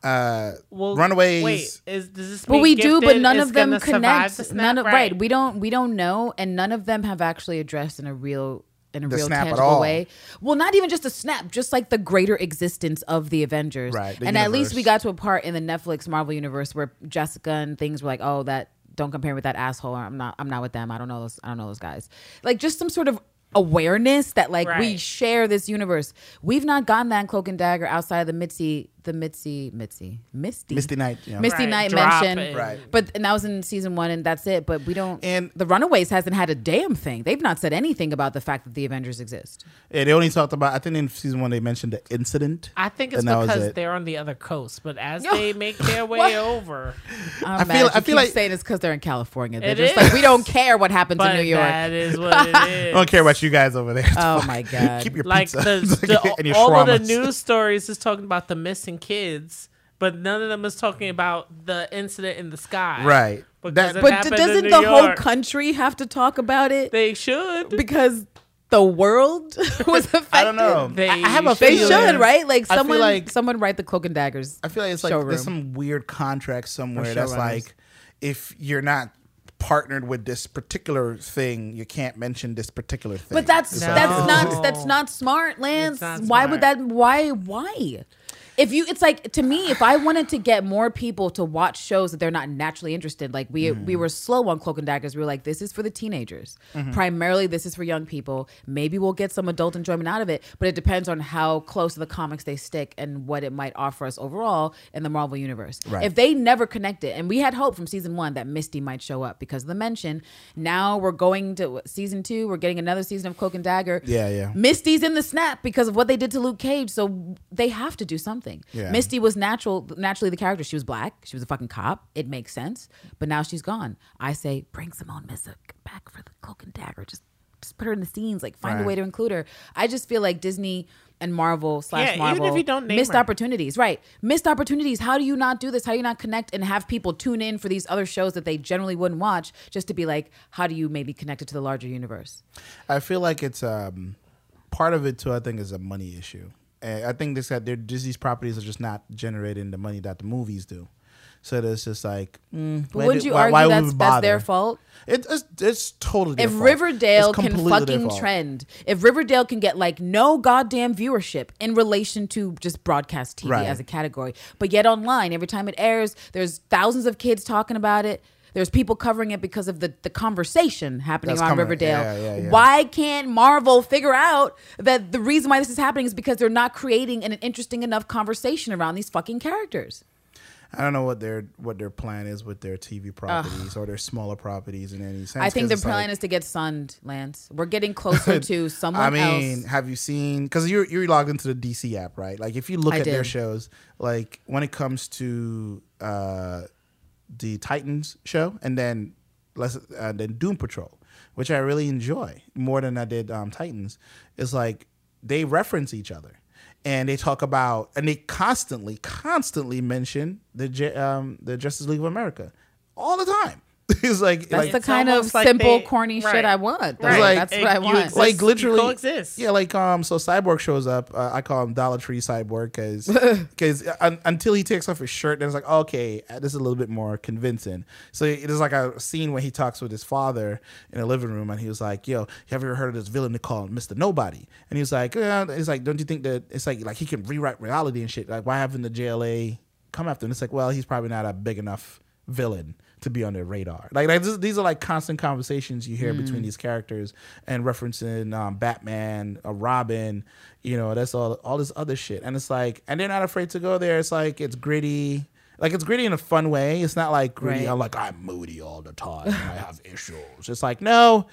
uh, Well, Runaways. Wait, is does this But mean we do, but none of them connect. None of right. We don't. We don't know, and none of them have actually addressed in a real. In a The real snap at tangible all. way. Well, not even just a snap, just like the greater existence of the Avengers. Right, the and at least we got to a part in the Netflix Marvel universe where Jessica and things were like, oh, that don't compare with that asshole. I'm not. I'm not with them. I don't know those. I don't know those guys. Like just some sort of awareness that like we share this universe. We've not gotten that in Cloak and Dagger outside of the Mitzi, the Mitzi, Mitzi, Misty, Misty Knight. You know. Misty Right, Knight drop mentioned, and- Right. But and that was in season one, and that's it. But we don't. And- the Runaways hasn't had a damn thing. They've not said anything about the fact that the Avengers exist. Yeah, they only talked about. I think in season one they mentioned the incident. I think it's and that was because it. they're on the other coast, but as No. they make their way over, oh, I'm feel- mad I you feel like- saying it's because they're in California. They're It just is. like we don't care what happens but in New York. that is what it is. I don't care about you guys over there. Oh my god! Keep your like pizza the, the and your all of the news stories is talking about the missing kids, but none of them is talking about the incident in the sky. Right. That- but happened doesn't in New the whole country have to talk about it They should. because the world was affected? I don't know. They I, I have a They feeling- should, right? Like someone, like- someone write the Cloak and Daggers. I feel like it's like showroom. there's some weird contract somewhere that's showrunners. like if you're not partnered with this particular thing, you can't mention this particular thing. But that's No. that's not that's not smart, Lance. not Why would that? Why why? If you, it's like to me, if I wanted to get more people to watch shows that they're not naturally interested, like we we mm-hmm. were slow on Cloak and Daggers. We were like, this is for the teenagers. Mm-hmm. Primarily, this is for young people. Maybe we'll get some adult enjoyment out of it, but it depends on how close to the comics they stick and what it might offer us overall in the Marvel universe. Right. If they never connect it, and we had hope from season one that Misty might show up because of the mention. Now we're going to season two. We're getting another season of Cloak and Dagger. Yeah, yeah. Misty's in the snap because of what they did to Luke Cage, so they have to do something. Yeah. Misty was natural, naturally the character. She was black. She was a fucking cop. It makes sense. But now she's gone. I say bring Simone Missick back for the Cloak and Dagger. Just, just put her in the scenes. Like find a way to include her. I just feel like Disney and Marvel slash Yeah, even if Marvel you don't name missed her. opportunities. Right, missed opportunities. How do you not do this? How do you not connect and have people tune in for these other shows that they generally wouldn't watch? Just to be like, how do you maybe connect it to the larger universe? I feel like it's um part of it too. I think is a money issue. And I think this that their Disney's properties are just not generating the money that the movies do. So there's just like, mm, wouldn't you why- argue why that's, that's their fault? It, it's it's totally. If. Riverdale It's can fucking trend, if Riverdale can get like no goddamn viewership in relation to just broadcast TV Right. as a category, but yet online, every time it airs, there's thousands of kids talking about it. There's people covering it because of the, the conversation happening That's around coming- Riverdale. yeah, yeah, yeah. Why can't Marvel figure out that the reason why this is happening is because they're not creating an interesting enough conversation around these fucking characters? I don't know what their what their plan is with their TV properties or their smaller properties in any sense. I think the it's plan like- is to get sunned, Lance. We're getting closer to someone I mean, else. have you seen? Because you're you're logged into the DC app, right? Like if you look I at their shows, like when it comes to uh, the Titans show, and then let's uh, then Doom Patrol, which I really enjoy more than I did um, Titans, is like they reference each other. and they talk about and they constantly, constantly mention the um, the Justice League of America all the time. it's like That's like, the kind of like simple, they- corny right. shit I want. Right. Like- That's It- what I want. exist- like you literally coexist. Yeah, like um, so Cyborg shows up. Uh, I call him Dollar Tree Cyborg because un- until he takes off his shirt, then it's like okay, uh, this is a little bit more convincing. So it is like a scene where he talks with his father in a living room, and he was like, "Yo, have you ever heard of this villain they call Mister Nobody?" And he was like, yeah. "It's like, don't you think that it's like like he can rewrite reality and shit? Like, why haven't the JLA come after him?" It's like, well, he's probably not a big enough villain to be on their radar. Like, like this, these are like constant conversations you hear between these characters and referencing um, Batman, a Robin, you know, that's all all this other shit. And it's like, and they're not afraid to go there. It's like it's gritty. Like it's gritty in a fun way. It's not like gritty. Right. I'm like I'm moody all the time. I have issues. It's like no,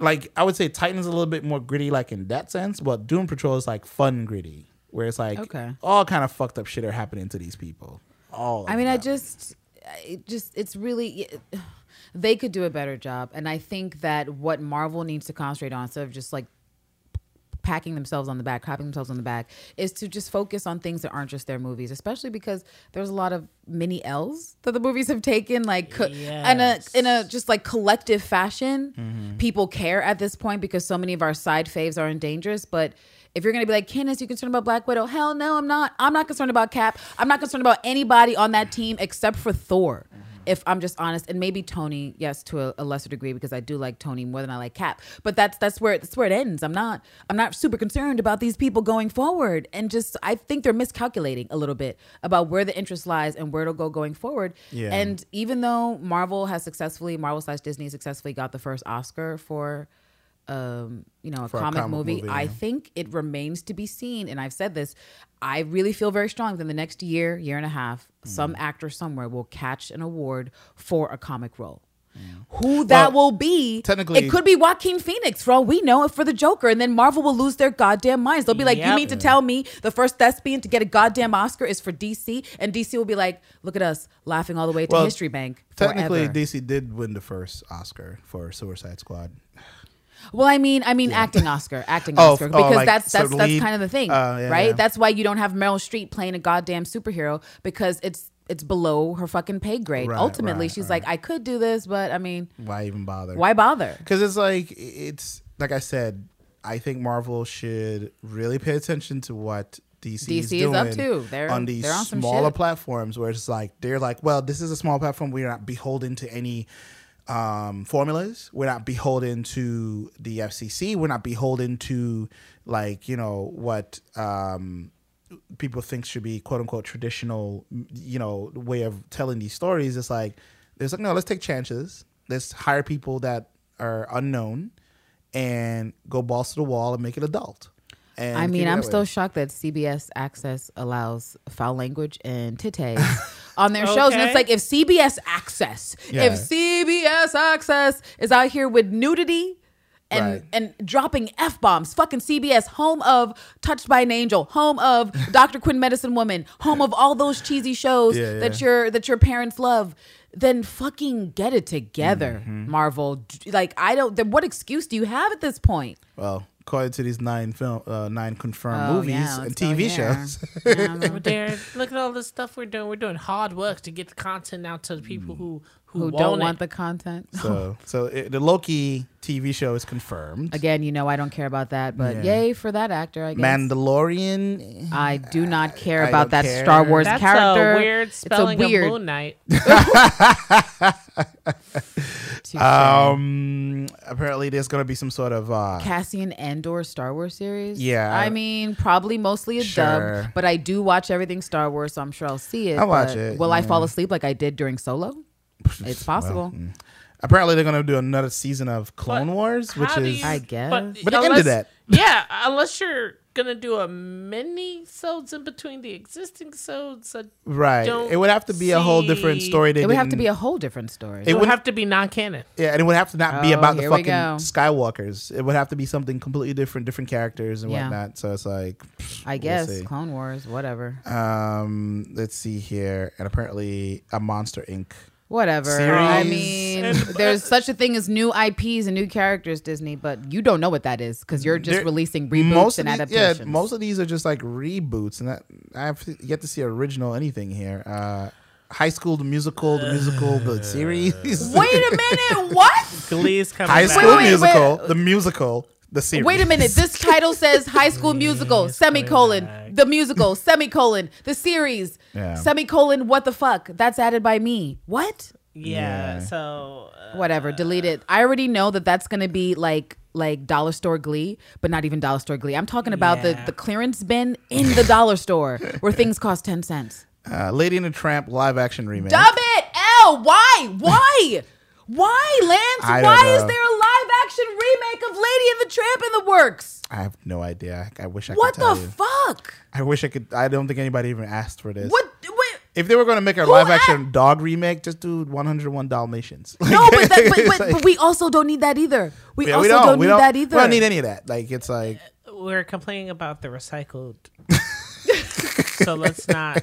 like I would say Titan's a little bit more gritty, like in that sense. But Doom Patrol is like fun gritty, where it's like Okay. all kind of fucked up shit are happening to these people. All. I mean, I just, it just, it's really, they could do a better job. And I think that what Marvel needs to concentrate on, instead of just like packing themselves on the back, clapping themselves on the back, is to just focus on things that aren't just their movies, especially because there's a lot of mini L's that the movies have taken, like co- in a Yes. in a just like collective fashion. Mm-hmm. People care at this point because so many of our side faves are in dangerous, but. If you're gonna be like, Kenneth, you concerned about Black Widow? Hell no, I'm not. I'm not concerned about Cap. I'm not concerned about anybody on that team except for Thor. Mm-hmm. If I'm just honest, and maybe Tony, yes, to a, a lesser degree, because I do like Tony more than I like Cap. But that's that's where that's where it ends. I'm not I'm not super concerned about these people going forward, and just I think they're miscalculating a little bit about where the interest lies and where it'll go going forward. Yeah. And even though Marvel has successfully, Marvel slash Disney successfully got the first Oscar for um, you know, a For a comic, comic movie. movie, I yeah. think it remains to be seen. And I've said this, I really feel very strong that in the next year, year and a half, Mm. some actor somewhere will catch an award for a comic role. Who that Well, will be? technically- it could be Joaquin Phoenix for all we know for the Joker, and then Marvel will lose their goddamn minds. They'll be like, "You mean to tell me the first thespian to get a goddamn Oscar is for DC?" And DC will be like, "Look at us laughing all the way to Well, History Bank." Technically, forever." DC did win the first Oscar for Suicide Squad. Well, I mean, I mean, acting Oscar, acting Oh, Oscar, oh, because like, that's that's the that's lead- kind of the thing, uh, yeah, right? yeah. That's why you don't have Meryl Streep playing a goddamn superhero because it's it's below her fucking pay grade. Right, Ultimately, right, she's right. like, I could do this, but I mean, Why even bother? why bother? Because it's like it's like I said. I think Marvel should really pay attention to what DC, is, DC is doing up to. They're- on these they're on smaller shit. platforms where it's like they're like, well, this is a small platform. We're not beholden to any um, formulas. We're not beholden to the FCC. We're not beholden to like you know what um, people think should be quote unquote traditional, you know, way of telling these stories. It's like there's like no, let's take chances. Let's hire people that are unknown and go balls to the wall and make it adult. And I mean, I'm still way. shocked that CBS Access allows foul language and titties on their shows. And it's like if CBS Access, Yeah. if CBS Access is out here with nudity and Right. and dropping f bombs, fucking CBS, home of Touched by an Angel, home of Dr. Quinn Medicine Woman, home of all those cheesy shows Yeah, that yeah. your that your parents love. Then fucking get it together, Mm-hmm. Marvel. Like I don't. Then what excuse do you have at this point? Well, according to these nine film, uh, nine confirmed Oh, movies yeah, and TV shows. Yeah, Look at all the stuff we're doing. We're doing hard work to get the content out to the people who who, who don't it. want the content. So, so it, the Loki TV show is confirmed. Again, you know I don't care about that, but Yeah. yay for that actor. I guess. Mandalorian. I do not care I about don't that care. Star Wars That's character. a weird spelling it's a weird. of Moon Knight. Um, apparently there's gonna be some sort of uh, Cassian Andor Star Wars series. Yeah. I mean probably mostly a Sure. dub, but I do watch everything Star Wars, so I'm sure I'll see it. I'll watch it, Will I fall asleep like I did during Solo? It's possible. Well, mm. Apparently they're gonna do another season of Clone But Wars, which is you- I guess. But they unless- ended that. Yeah, unless you're gonna do a mini sods in between the existing sods. It right. It would have to be a whole different story. They it would have to be a whole different story. It would would- have to be non-canon. Yeah, and it would have to not be Oh, about the fucking. Skywalkers. It would have to be something completely different, different characters and Yeah. whatnot. So it's like, I we'll guess see. Clone Wars, whatever. Um, let's see here, and apparently a Monster Inc. Whatever. I mean, there's such a thing as new IPs and new characters, Disney, but you don't know what that is because you're just There- releasing reboots most and of these, adaptations. Yeah, most of these are just like reboots, and that I have yet to see original anything here. Uh, High School, the musical, the musical, the series. Wait a minute, what? Glee's coming High back. School wait, wait. Musical, the musical, the series. Wait a minute. This title says High School Musical, semicolon, back. The musical, semicolon, the series, Yeah. semicolon, what the fuck? That's added by me. What? Yeah, Yeah. so uh, Whatever. Delete it. I already know that that's going to be like like dollar store glee, but not even dollar store glee. I'm talking about the, Yeah. the clearance bin in the dollar store where things cost 10 cents. Uh, Lady and the Tramp live action remake. Dub it! L! Why? Why? Why, Lance? I don't Why is there a live action remake of Lady and the Tramp in the works? I have no idea. I, I wish I What could tell the you. fuck? I wish I could. I don't think anybody even asked for this. What? Wait, If they were going to make a Who live a- action dog remake, just do 101 Dalmatians. No, but, that, but, but, like- but we also don't need that either. We Yeah, also we don't, don't. we need don't. that either. We don't need any of that. Like it's like we're complaining about the recycled. so let's not.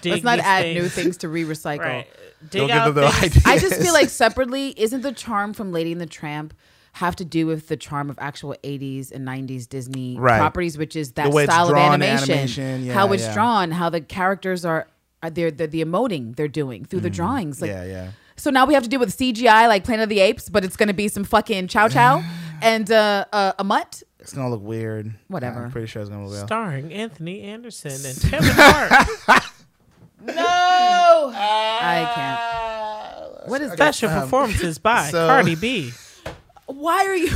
Dig Let's not add things. new things to re-recycle. Right. Don't Dig give out them the things. ideas. I just feel like separately, isn't the charm from Lady and the Tramp have to do with the charm of actual 80s and 90s Disney Right. properties, which is that The way it's style of drawn, animation, animation, how it's yeah. drawn, how the characters are, are they're, the the emoting they're doing through the drawings. Like, yeah, yeah. So now we have to do with CGI like Planet of the Apes, but it's going to be some fucking Chow Chow and uh, uh, a mutt. It's gonna look weird. Whatever. I'm pretty sure it's gonna look weird. Starring Anthony Anderson and Kevin Hart. No, I can't. What is that? Special Um, performances by so- Cardi B. Why are you?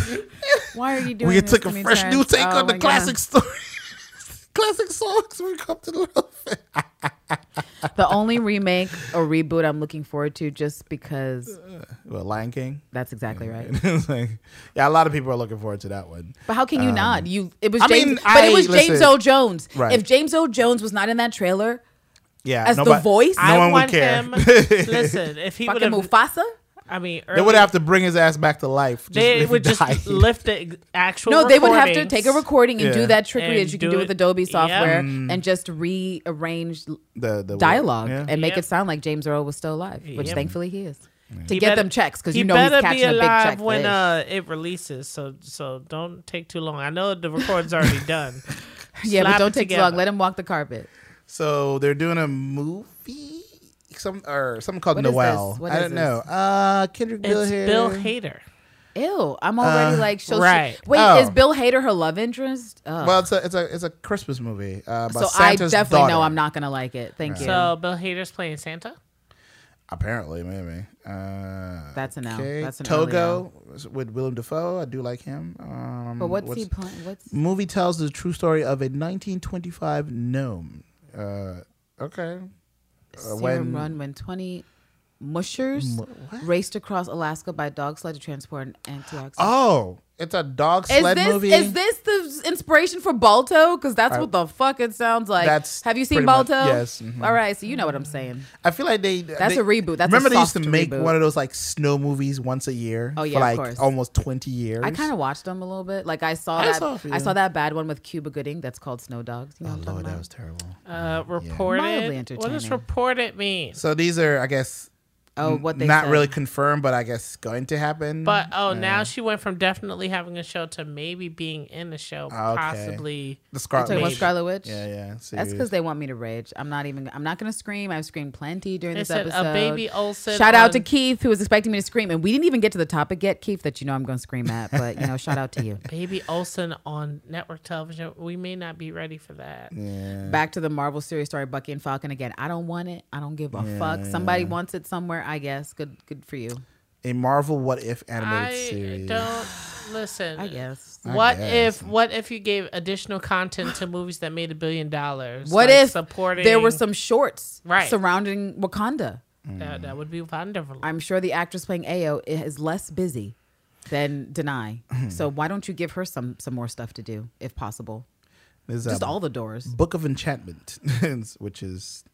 Why are you doing? We this took a me, fresh new take Oh on the my God. classic stories, classic songs. We come to the little The only remake or reboot I'm looking forward to, just because well, Lion King. that's exactly right. Like, yeah, a lot of people are looking forward to that one. But how can you not? You it was Um, I James, mean, but it I- was James listen. Earl Jones. Right. If James Earl Jones was not in that trailer Yeah, as the voice, No I one would want care. him. Listen, if he would fucking have, Mufasa. I mean, They would have to bring his ass back to life. Just They would just died. lift the actual. No, they would have to take a recording and Yeah. do that trickery And that you can do do with Adobe software Mm. and just rearrange the, the dialogue Yeah. and make Yep. it sound like James Earl was still alive, which Yep. thankfully he is. To He get better- them checks because you know he's better catching be a big alive check when uh, it releases. So so don't take too long. I know the record's already done. yeah, but don't it take too long. Let him walk the carpet. So they're doing a movie, some or something called What is Noel. this? What I is don't know. Uh, Kendrick Bill It's here. Bill Hader. Ew, I'm already Uh, like, so she- right. wait, Oh. is Bill Hader her love interest? Ugh. Well, it's a it's a it's a Christmas movie. Uh, about so I Santa's definitely know. I'm not gonna like it. Thank you. So Bill Hader's playing Santa. Apparently, maybe. Uh, That's a no. okay. That's an early Togo with Willem Dafoe. I do like him. Um, but what's, he playing? What's Movie tells the true story of a 1925 Nome. Uh, okay. Uh, Serum Run when 20 mushers what? raced across Alaska by dog sled to transport an antioxidant. Oh, it's a dog is sled this movie. is this the inspiration for Balto? Because that's I- what the fuck it sounds like. That's Have you seen pretty much- Balto? yes, mhm. All right, so you know what I'm saying. I feel like they. That's they- a reboot. That's a remember they used to make reboot. one of those like snow movies once a year. Oh, yeah, for of like course. almost 20 years. I kind of watched them a little bit. Like I saw I that. saw. I saw that bad one with Cuba Gooding. That's called Snow Dogs. You know Oh what lord, that was terrible. Uh, Mildly reported. What does reported mean? So these are, I guess, oh, what they not said. really confirmed, but I guess going to happen. But oh, Uh, now she went from definitely having a show to maybe being in the show, Ah, Okay. possibly. the You're Scarlet. talking about Scarlet Witch. Yeah, yeah. That's because they want me to rage. I'm not even. I'm not gonna scream. I've screamed plenty during They this said episode. a baby Olsen. Shout out to Keith who was expecting me to scream, and we didn't even get to the topic yet, Keith. That you know I'm going to scream at, but you know, shout out to you. Baby Olsen on network television. We may not be ready for that. Yeah. Back to the Marvel series story, Bucky and Falcon again. I don't want it. I don't give a Yeah, fuck. Somebody yeah. wants it somewhere. I guess. Good. Good for you. A Marvel What If animated I series. don't listen. I guess. I What guess. if what if you gave additional content to movies that made a billion dollars? What Like if supporting there were some shorts Right. surrounding Wakanda? that, that mm. would be wonderful. I'm sure the actress playing Ayo is less busy than Danai. Hmm. so why don't you give her some some more stuff to do, if possible? There's Just a all the doors. Book of Enchantment, which is.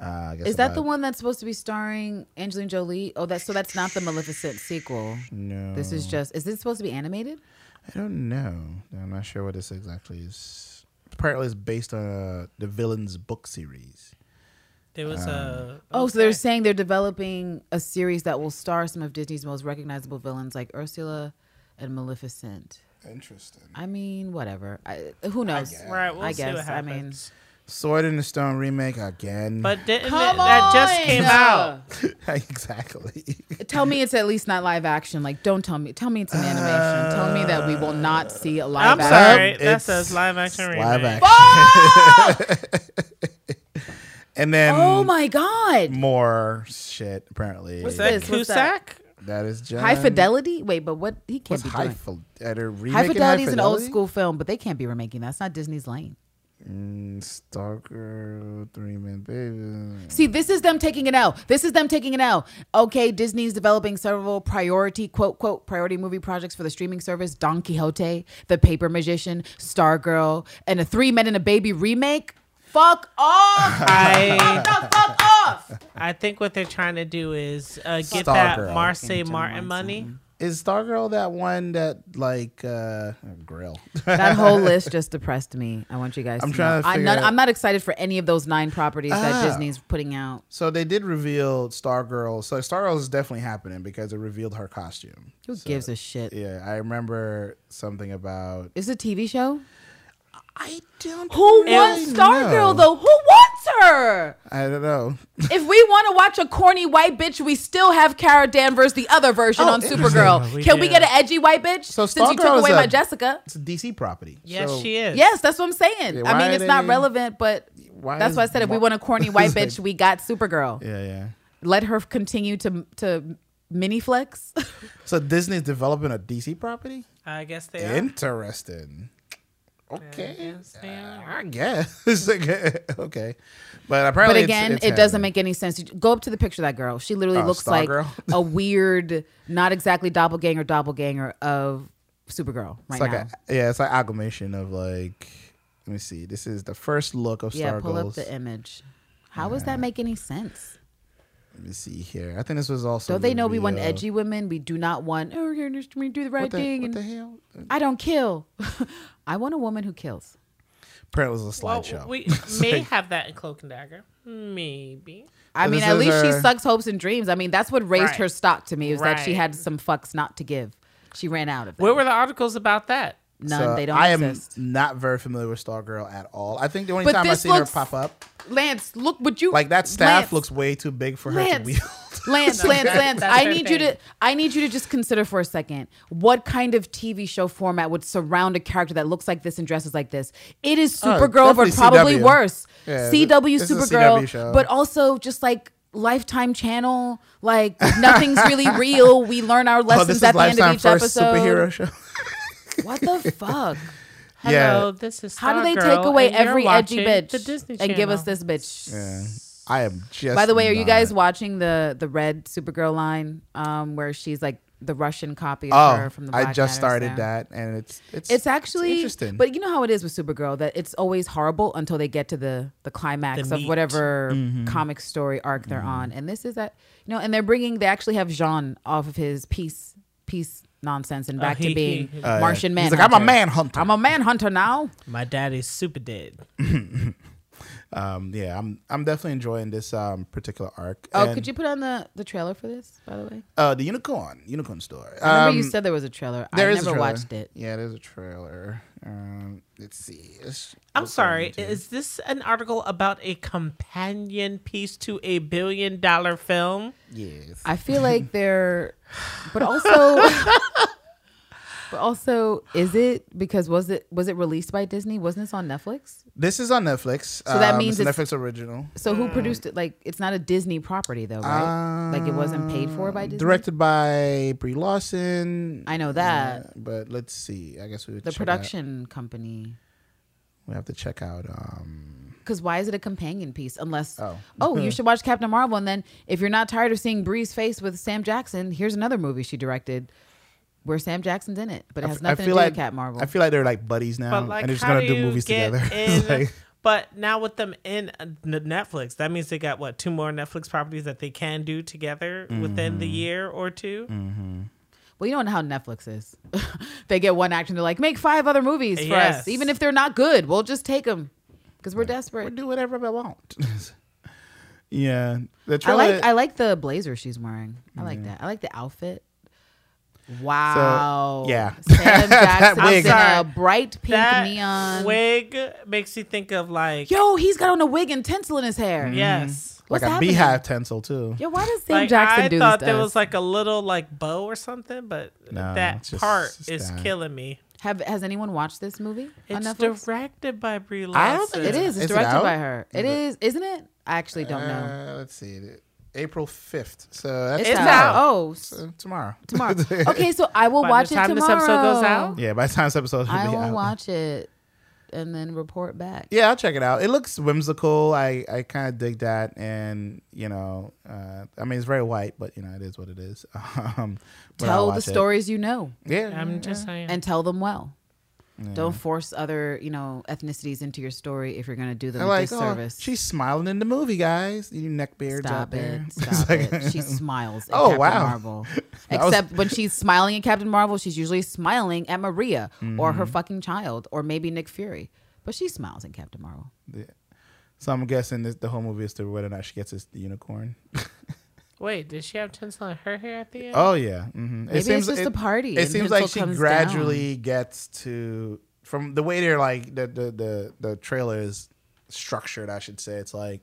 Uh, I guess Is that the one that's supposed to be starring Angelina Jolie? Oh, that's so that's not the Maleficent sequel. No. This is just. Is this supposed to be animated? I don't know. I'm not sure what this exactly is. Apparently, it's based on uh, the villains book series. There was a. Oh, so they're saying they're developing a series that will star some of Disney's most recognizable villains like Ursula and Maleficent. Interesting. I mean, whatever. I, who knows? guess. Right, we'll I see guess. what I mean, happens. Sword in the Stone remake again. But didn't come it, that just on! came out? exactly. Tell me it's at least not live action. Like, don't tell me. Tell me it's an animation. tell me that we will not see a live I'm action. sorry, that It's says live action remake. Live action. and then Oh my god! more shit. Apparently, Was What's that this? What's that? Cusack? that is John. High Fidelity? Wait, but what? He can't What's be high, doing. fil- uh, they're High remaking Fidelity is an old Fidelity? school film, but they can't be remaking that. It's not Disney's lane. Mm, Stalker, Three Man Baby. See, this is them taking an L. This is them taking an L. Okay, Disney's developing several priority, quote, quote, priority movie projects for the streaming service Don Quixote, The Paper Magician, Stargirl, and a Three Men and a Baby remake. Fuck off! I the fuck off! I think what they're trying to do is uh, get that Stargirl. Marsai Martin Watson. money. Is Stargirl that one that like uh grill? That whole list just depressed me. I want you guys I'm to trying know. to I'm not, I'm not excited for any of those nine properties that Ah. Disney's putting out. so they did reveal Stargirl. So Stargirl is definitely happening because it revealed her costume. Who So, gives a shit? Yeah, I remember something about. It's a TV show. I don't. Who really wants Stargirl know. though? Who wants her? I don't know. if we want to watch a corny white bitch, we still have Kara Danvers, the other version Oh, on. Supergirl. We Can we get an edgy white bitch? So Since you took away a- my Jessica. It's a DC property. Yes, So she is. Yes, that's what I'm saying. Yeah, I mean, are it's not relevant, but Why that's is why I said if we want a corny white It's like- bitch, we got Supergirl. Yeah, yeah. Let her continue to to mini flex. So Disney's developing a DC property. I guess they are. Interesting. Okay. They. Uh, I guess. okay. But I probably. But again, it's, it it's doesn't make any sense. Go up to the picture of that girl. She literally Oh, looks like Stargirl? a weird, not exactly doppelganger, doppelganger of Supergirl right It's like now. a yeah, it's like amalgamation of like. Let me see. This is the first look of yeah, Stargirl. pull up the image. How does that make any sense? Let me see here. I think this was also. Don't they know we want uh, edgy women? We do not want. Oh, we do the right What the, thing, what and the hell? I don't kill. I want a woman who kills. Apparently, it was a Well, slideshow. we may like- have that in Cloak and Dagger. Maybe. I So mean, at is least she sucks hopes and dreams. I mean, that's what raised Right. her stock to me. Was that she had some fucks not to give. She ran out of them. Where were the articles about that? None. So they don't I am not very familiar with Stargirl at all. I think the only But time I this seen her pop up, Lance, look what you like that staff Lance, looks way too big for her Lance. to wield. Lance, Lance, Lance. I her need you to. I need you to just consider for a second what kind of TV show format would surround a character that looks like this and dresses like this. It is Oh, Supergirl, but probably CW. worse. Yeah, CW this is a Supergirl, CW but also just like Lifetime Channel, like nothing's really real. We learn our Oh, lessons this is at the end of each first episode. superhero show. What the fuck? Yeah. This is How do they Stargirl, take away every edgy watching bitch The Disney and give us this bitch? Yeah. I am just. By the way, are you guys watching the the red Supergirl line, um, where she's like the Russian copy of Oh, her from the I just Matters started now? that, and it's it's It's actually interesting. but you know how it is with Supergirl that it's always horrible until they get to the the climax The of meat. whatever Mm-hmm. comic story arc they're on, and this is that you know, and they're bringing they actually have J'onn off of his peace peace nonsense and Oh, back he- to being he- Uh, yeah. Martian He's man. like, I'm a manhunter. I'm a manhunter now. My daddy's super dead. um, yeah, I'm I'm definitely enjoying this um particular arc. Oh, And, could you put on the the trailer for this? By the way, Uh, the unicorn, unicorn store. I remember you Um, said there was a trailer. there I is a never trailer. watched it. Yeah, there's a trailer. Um, let's see. It's- I'm sorry. Is this an article about a companion piece to a billion dollar film? yes. I feel like they're, but also, but also, is it because was it was it released by Disney? Wasn't this on Netflix? This is on Netflix. So that Um, means it's it's- Netflix original. So who produced it? Like, it's not a Disney property though, right? like, it wasn't paid for by Um, Disney. Directed by Brie Larson. I know that. Uh, but let's see. I guess we would the check out- production company. we have to check out. Um, Because why is it a companion piece? Unless Oh. oh, you should watch Captain Marvel, and then if you're not tired of seeing Brie's face with Sam Jackson, here's another movie she directed where Sam Jackson's in it, but it I has f- nothing I to feel do like with Cat Marvel. I feel like they're like buddies now, like, and they're just gonna do you movies together. In, like- but now with them in uh, Netflix, that means they got what two more Netflix properties that they can do together within the Mm-hmm. year or 2 Well, you don't know how Netflix is. they get one actor and they're like, make five other movies for Yes. us. Even if they're not good, we'll just take them because we're desperate. we'll do whatever we want. Yeah, the I like I like the blazer she's wearing. I like that. I like the outfit. Wow. yeah. Sam That Jackson wig. in a bright pink that neon. wig makes you think of like Yo, he's got on a wig and tinsel in his hair. yes. What's like a happening? beehive tinsel too. Yeah, why does Sam Like Jackson I do thought there was like a little like bow or something, but No, that just- part it's is that. killing me. Have has anyone watched this movie It's Netflix? directed by Brie Larson. I don't think It is. It's Is directed out? by her. It is, isn't it? I actually don't know. Uh, let's see, April fifth. So that's It's, It's out. out. Oh, s- uh, tomorrow. tomorrow. Okay, so I will By the watch it time this episode goes out? yeah, by the time this episode, will I will out. watch it and then report back. Yeah, I'll check it out. It looks whimsical. I, I kind of dig that, and you know, uh, I mean, it's very white, but you know, it is what it is. Um, Tell the watch it. stories you know Yeah, I'm just saying. and tell them well. Yeah. Don't force other, you know, ethnicities into your story if you're going to do them like, oh, disservice. she's smiling in the movie, guys. You neckbeards out Stop there. it. Stop it. She smiles at Oh, Captain wow. Marvel. That was- Except when she's smiling at Captain Marvel, she's usually smiling at Maria or Mm-hmm. her fucking child or maybe Nick Fury. But she smiles at Captain Marvel. Yeah. So I'm guessing this, the whole movie is to whether or not she gets this the unicorn. Wait, did she have tinsel in her hair at the end? Oh yeah, hmm Maybe it's just a party It and seems like she comes gradually gets to from the way they're like the the the the trailer is structured. I should say it's like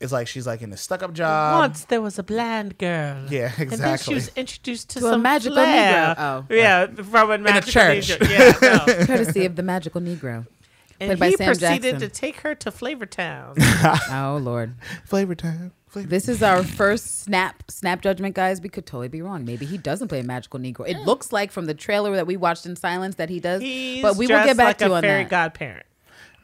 it's like she's like in a stuck up job. Once there was a bland girl. Yeah, exactly. And then she was introduced to, To a some magical flair. Negro. Oh. yeah, from a magical church. Negro. Yeah, no. Courtesy of the magical Negro. and by he Sam proceeded Jackson. to take her to Flavortown. Oh Lord. Flavor time. Flavor. This is our first snap snap judgment, guys. We could totally be wrong. Maybe he doesn't play a magical Negro. It looks like from the trailer that we watched in silence that he does. He's but we will get back like to you a on fairy that. godparent.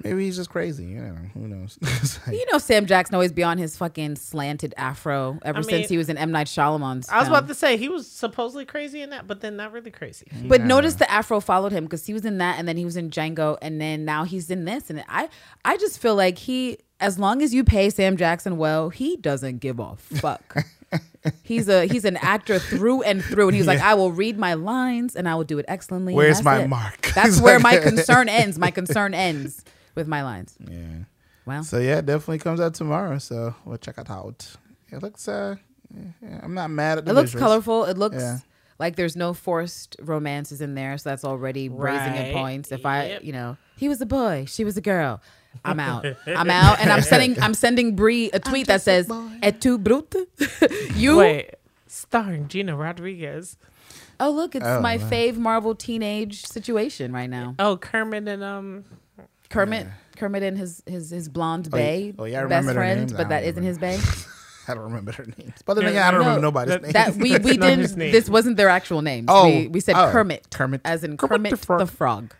Maybe he's just crazy. You know, who knows? Like- You know, Sam Jackson always be on his fucking slanted afro ever I since mean- he was in M Night Shyamalan's. I was film. about to say he was supposedly crazy in that, but then not really crazy. But notice the afro followed him because he was in that, and then he was in Django, and then now he's in this. And I, I just feel like he, as long as you pay Sam Jackson well, he doesn't give a fuck. he's a he's an actor through and through, and he's like, I will read my lines and I will do it excellently. Where's that's my it. mark? That's where my concern ends. My concern ends with my lines. yeah. Well, So yeah, it definitely comes out tomorrow. So we'll check it out. It looks. uh yeah, I'm not mad at the it looks visuals. colorful. It looks. Yeah. Like there's no forced romances in there, so that's already raising in Right. points. If I, you know, he was a boy, she was a girl. I'm out. I'm out, and I'm sending I'm sending Brie a tweet that says "Et tu brute?" you. Wait, starring Gina Rodriguez. Oh look, it's Oh, my wow. fave Marvel teenage situation right now. Oh, Kermit and um. Kermit, Kermit and his his his blonde Oh, yeah. bae, Oh, yeah, I best remember their friend, names. I but that don't his bae. I don't remember their names. But then Yeah, again, I don't no, remember nobody's that- name. That we we didn't. This wasn't their actual names. Oh, we, we said oh, Kermit, Kermit. as in Kermit Kermit, the the Frog. frog.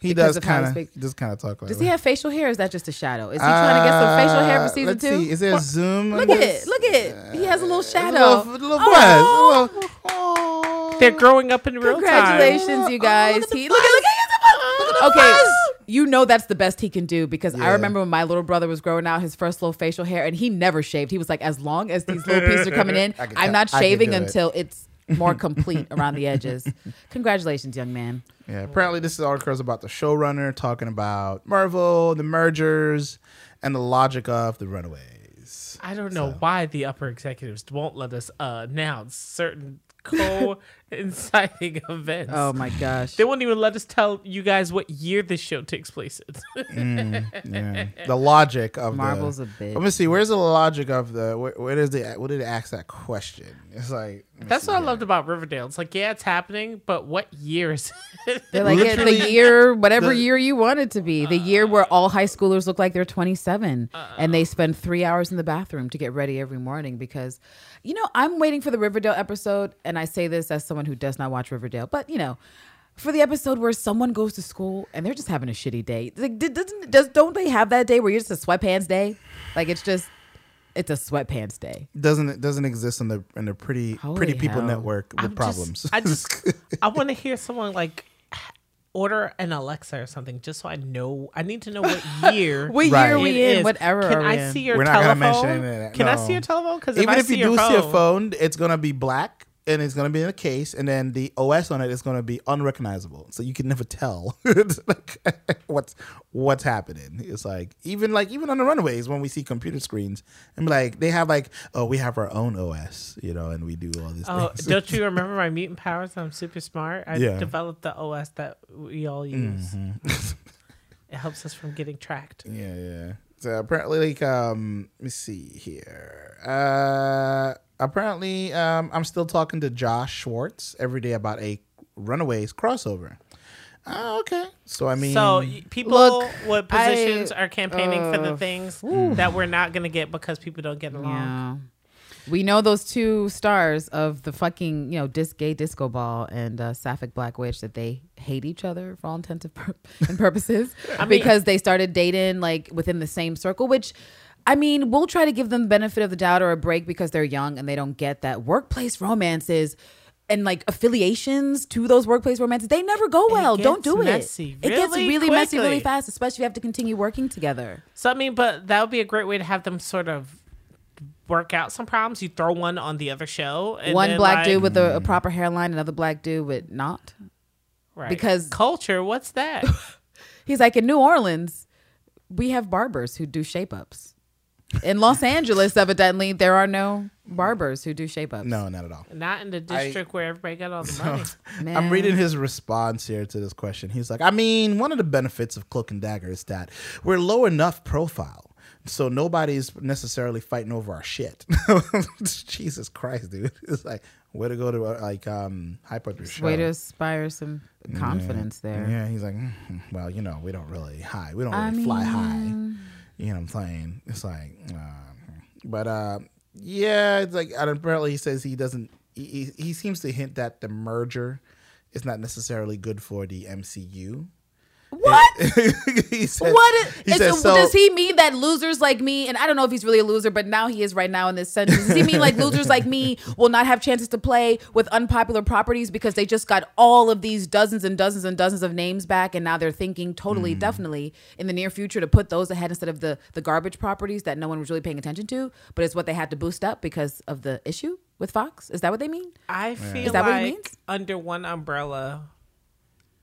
he because does of how kind he of speaks. just kind of talk like Does he have facial hair? Or is that just a shadow? Is he trying to get some facial hair for Uh, season let's two? See. Is there a zoom? Look at it. Look at it. He has a little A shadow. little, a little Oh. buzz. A little- oh. They're growing up in real time. Congratulations, you guys. look at the He, look at look at Look at the Okay, buzz. you know that's the best he can do because I remember when my little brother was growing out his first little facial hair and he never shaved. He was like, as long as these little pieces are coming in, I can I'm tell- not shaving do it. until it's more complete around the edges. Congratulations, young man. Yeah, apparently this is article about the showrunner talking about Marvel, the mergers, and the logic of the Runaways. I don't know why the upper executives won't let us uh, announce certain co-inciting events. Oh my gosh. They won't even let us tell you guys what year this show takes place in. Mm, yeah, the logic of Marvel's the. a bitch. Let me see. Where's the logic of the? Where, where is the? What did it ask that question? It's like let me That's what I loved about Riverdale. It's like, yeah, it's happening, but what year is it? They're like yeah, the year, whatever the- year you want it to be, the year where uh-uh. all high schoolers look like they're 27 uh-uh. and they spend three hours in the bathroom to get ready every morning. Because, you know, I'm waiting for the Riverdale episode, and I say this as someone who does not watch Riverdale, but you know, for the episode where someone goes to school and they're just having a shitty day. Like, doesn't does don't they have that day where you're just a sweatpants day? Like it's just, it's a sweatpants day. doesn't it doesn't exist in the in the pretty Holy pretty people hell. network with I'm problems. Just, I just, I want to hear someone like order an Alexa or something, just so I know. I need to know what year. What Right. year are it we in? is. What Can are we I in? see your We're not gonna telephone? mention any of that, Can I no. see your telephone? Because Even if, I if see you do your see a phone, phone, it's gonna be black and it's gonna be in a case, and then the OS on it is gonna be unrecognizable, so you can never tell like, what's what's happening. It's like even like even on the Runaways when we see computer screens, and like they have like oh we have our own OS, you know, and we do all these Oh, things. don't you remember my mutant powers? I'm super smart. I Yeah. developed the OS that we all use. Mhm. It helps us from getting tracked. Yeah, yeah. So apparently, like, um, let me see here. Uh, apparently, um, I'm still talking to Josh Schwartz every day about a Runaways crossover. Oh, okay. So I mean, so people Look, with I- positions are campaigning for the uh, things that we're not going to get because people don't get along. Yeah. We know those two stars of the fucking, you know, disc gay disco ball and uh, Sapphic Black Witch that they hate each other for all intents and pur- and purposes mean- because they started dating like within the same circle, which I mean, we'll try to give them the benefit of the doubt or a break because they're young and they don't get that workplace romances and like affiliations to those workplace romances, they never go well. Don't do messy it. It gets really really messy really fast, especially if you have to continue working together. So I mean, but that would be a great way to have them sort of work out some problems. You throw one on the other show. And One then, black like- dude with a, a proper hairline, another black dude with not. right. because- culture. What's that? He's like, in New Orleans, we have barbers who do shape ups. In Los Angeles, evidently, there are no barbers who do shape ups. no, not at all. not in the district where everybody got all the money. Man. I'm reading his response here to this question. He's like, I mean, one of the benefits of Cloak and Dagger is that we're low enough profile, so nobody's necessarily fighting over our shit. Jesus Christ, dude! It's like way to go to uh, like um hype up your show. Way to inspire some confidence yeah. there. Yeah, he's like, "Mhm, well, you know, we don't really high, we don't I really fly high. You know what I'm saying? It's like, uh, but uh, yeah, it's like and apparently he says he doesn't. He, he seems to hint that the merger is not necessarily good for the MCU. What? he said, What is, he is- said, so, does he mean that losers like me, and I don't know if he's really a loser, but now he is right now in this sentence. Does he mean like losers like me will not have chances to play with unpopular properties because they just got all of these dozens and dozens and dozens of names back, and now they're thinking totally, Hmm. definitely in the near future to put those ahead instead of the the garbage properties that no one was really paying attention to, but it's what they had to boost up because of the issue with Fox. Is that what they mean? I feel Is that what it means? under one umbrella,